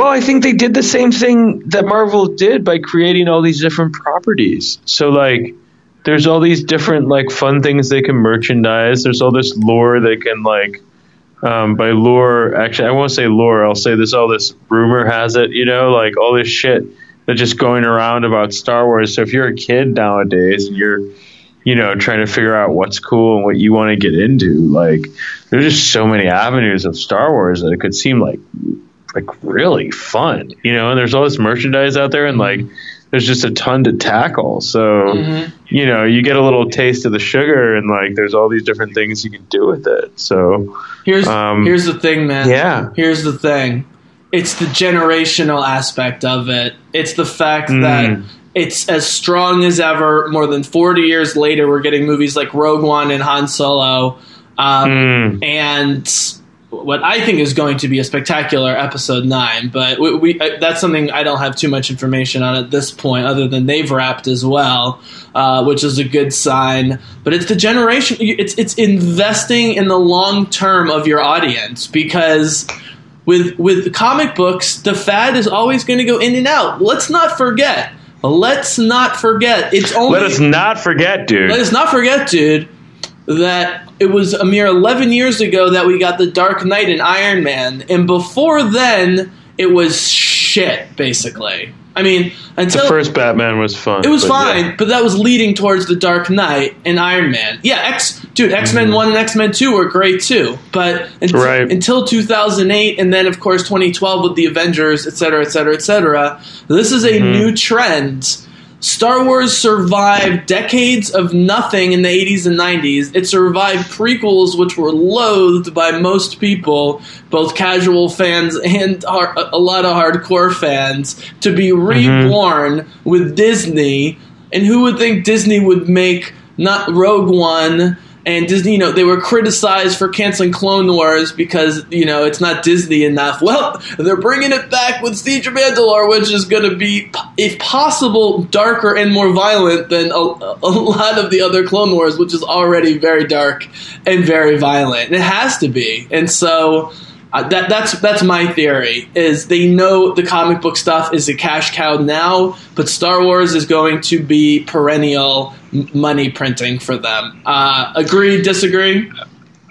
Well, I think they did the same thing that Marvel did by creating all these different properties. So like there's all these different like fun things they can merchandise. There's all this lore they can like um, by lore actually I won't say lore, I'll say there's all this rumor has it, you know, like all this shit that's just going around about Star Wars. So if you're a kid nowadays and you're you know, trying to figure out what's cool and what you want to get into. Like, there's just so many avenues of Star Wars that it could seem like like really fun, you know. And there's all this merchandise out there, and like there's just a ton to tackle. So you know, you get a little taste of the sugar, and like there's all these different things you can do with it. So Here's Um, here's the thing, man. yeah. Here's the thing. It's the generational aspect of it. It's the fact Mm. that it's as strong as ever. More than 40 years later, we're getting movies like Rogue One and Han Solo, um, Mm. and what I think is going to be a spectacular episode nine. But we, we uh, that's something I don't have too much information on at this point, other than they've wrapped as well, uh, which is a good sign. But it's the generation. It's it's investing in the long term of your audience because with with comic books, the fad is always going to go in and out. Let's not forget. Let's not forget. It's only let us not forget, dude. let us not forget, dude, that it was a mere 11 years ago that we got the Dark Knight and Iron Man, and before then, it was shit, basically. I mean, until the first Batman was fun. it was but fine, yeah. but that was leading towards the Dark Knight and Iron Man. Yeah, X, dude, X Men One and X Men Two were great too, but until, Mm-hmm. Right. until 2008, and then of course 2012 with the Avengers, et cetera, et cetera, et cetera. This is a Mm-hmm. new trend. Star Wars survived decades of nothing in the 80s and 90s. It survived prequels, which were loathed by most people, both casual fans and a lot of hardcore fans, to be mm-hmm. reborn with Disney. And who would think Disney would make not Rogue One? And Disney, you know, they were criticized for canceling Clone Wars because, you know, it's not Disney enough. Well, they're bringing it back with Siege of Mandalore, which is going to be, if possible, darker and more violent than a, a lot of the other Clone Wars, which is already very dark and very violent. It has to be. And so uh, that that's that's my theory. Is they know the comic book stuff is a cash cow now, but Star Wars is going to be perennial m- money printing for them. Uh, agree? Disagree?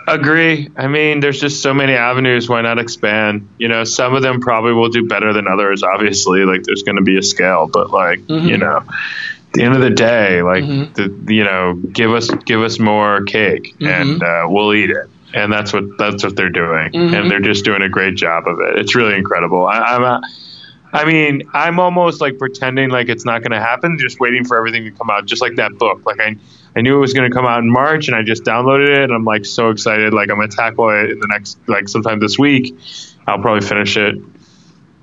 Agree. I mean, there's just so many avenues. Why not expand? You know, some of them probably will do better than others. Obviously, like there's going to be a scale, but like you know, at the end of the day, like the you know, give us give us more cake and uh, we'll eat it. And that's what that's what they're doing, mm-hmm. and they're just doing a great job of it. It's really incredible. I, I'm. A, I mean, I'm almost like pretending like it's not going to happen, just waiting for everything to come out, just like that book. Like I, I knew it was going to come out in March, and I just downloaded it, and I'm like so excited. Like I'm going to tackle it in the next, like sometime this week. I'll probably finish it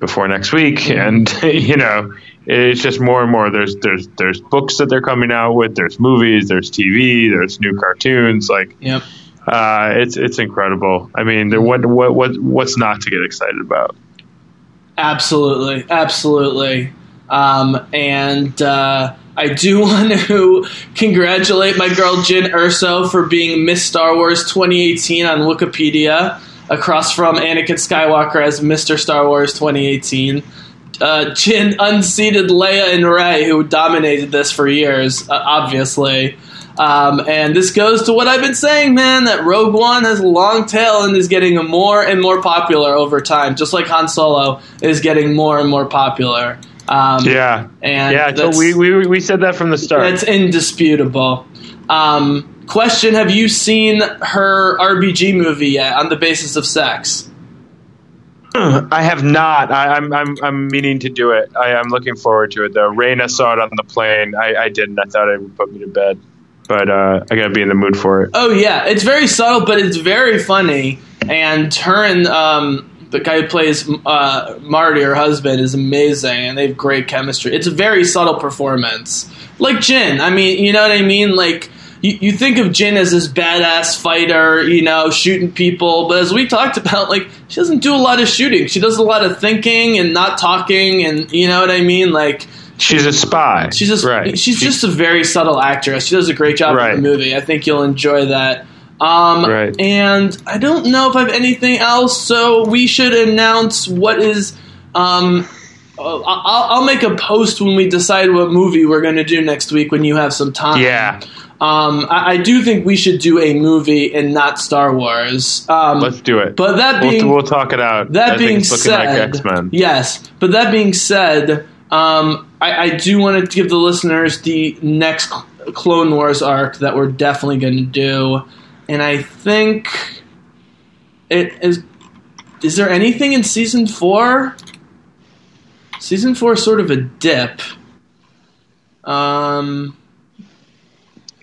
before next week, mm-hmm. and you know, it's just more and more. There's there's there's books that they're coming out with. There's movies. There's TV. There's new cartoons. Like Yep. Uh, it's it's incredible. I mean, what what what what's not to get excited about? Absolutely, absolutely. Um, and uh, I do want to congratulate my girl Jyn Erso for being Miss Star Wars 2018 on Wikipedia, across from Anakin Skywalker as Mr. Star Wars 2018. Uh, Jyn unseated Leia and Rey, who dominated this for years, uh, obviously. Um, and this goes to what I've been saying, man, that Rogue One has a long tail and is getting more and more popular over time, just like Han Solo is getting more and more popular. Um, Yeah, and yeah. So we, we we said that from the start. That's indisputable. Um, question Have you seen her RBG movie yet on the basis of sex? I have not. I, I'm, I'm I'm meaning to do it. I, I'm looking forward to it though. Raina saw it on the plane. I, I didn't. I thought it would put me to bed, but uh, I gotta be in the mood for it. Oh yeah, it's very subtle, but it's very funny. And and um, the guy who plays uh, Marty, her husband, is amazing, and they have great chemistry. It's a very subtle performance, like Jyn. I mean, you know what I mean? Like you, you think of Jyn as this badass fighter, you know, shooting people, but as we talked about, like she doesn't do a lot of shooting. She does a lot of thinking and not talking, and you know what I mean, like. She's a spy. She's just right. she's just a very subtle actress. She does a great job Right. in the movie. I think you'll enjoy that. Um, Right. And I don't know if I have anything else, so we should announce what is. Um, uh, I'll, I'll make a post when we decide what movie we're going to do next week when you have some time. Yeah. Um, I, I do think we should do a movie and not Star Wars. Um, Let's do it. but that we'll, being we'll talk it out. that I being think it's looking said, like yes. But that being said, um, I, I do want to give the listeners the next Clone Wars arc that we're definitely going to do, and I think it is. Is there anything in season four? Season four is sort of a dip. Um.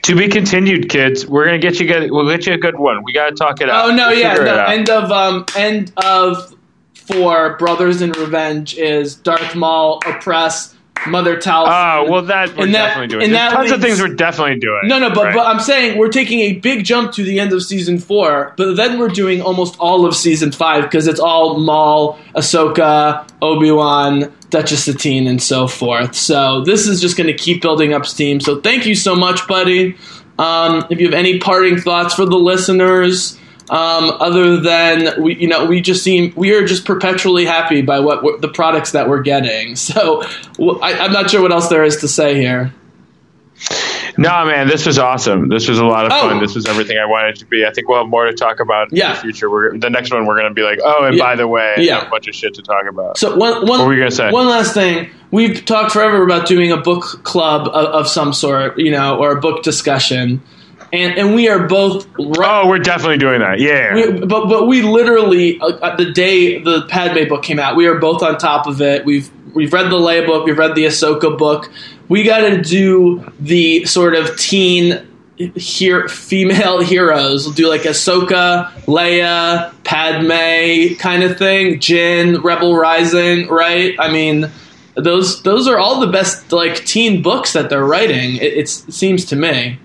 To be continued, kids. We're gonna get you good. We'll get you a good one. We gotta talk it out. Oh no, We'll yeah, no, end of um end of four Brothers in Revenge is Darth Maul Opress Mother Talzin. Oh well, that we're And that- definitely doing. and There's that tons of things we're definitely doing. No, no, but Right. but I'm saying we're taking a big jump to the end of season four, but then we're doing almost all of season five because it's all Maul, Ahsoka, Obi Wan, Duchess Satine, and so forth. So this is just going to keep building up steam. So thank you so much, buddy. Um, if you have any parting thoughts for the listeners, um, other than we, you know, we just seem we are just perpetually happy by what we're, the products that we're getting. So I, I'm not sure what else there is to say here. No, man, this was awesome. This was a lot of Oh. fun. This was everything I wanted to be. I think we'll have more to talk about in the future. We're the next one. We're going to be like, oh, and Yeah. by the way, Yeah. have a bunch of shit to talk about. So one, one, What were you gonna say? One last thing. We've talked forever about doing a book club of, of some sort, you know, or a book discussion, and and we are both. Right, oh, we're definitely doing that. Yeah. we, but but we literally uh, the day the Padme book came out, we are both on top of it. We've we've read the Leia book, we've read the Ahsoka book. We got to do the sort of teen here female heroes. We'll do like Ahsoka, Leia, Padme kind of thing. Jyn, Rebel Rising, right? I mean, those those are all the best like teen books that they're writing. It, it seems to me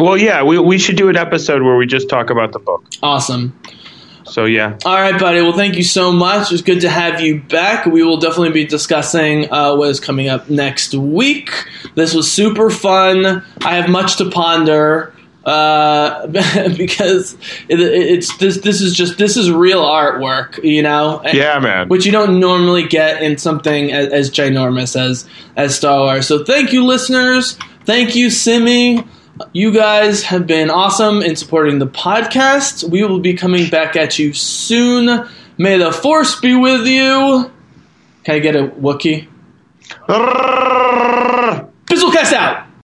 well, yeah, we we should do an episode where we just talk about the book. awesome. So yeah. All right, buddy. Well, thank you so much. It's good to have you back. We will definitely be discussing uh, what is coming up next week. This was super fun. I have much to ponder uh, because it, it's this. This is just this is real artwork, you know. Yeah, man. Which you don't normally get in something as, as ginormous as as Star Wars. So thank you, listeners. Thank you, Simi. You guys have been awesome in supporting the podcast. We will be coming back at you soon. May the force be with you. Can I get a Wookie? Bizzlecast out!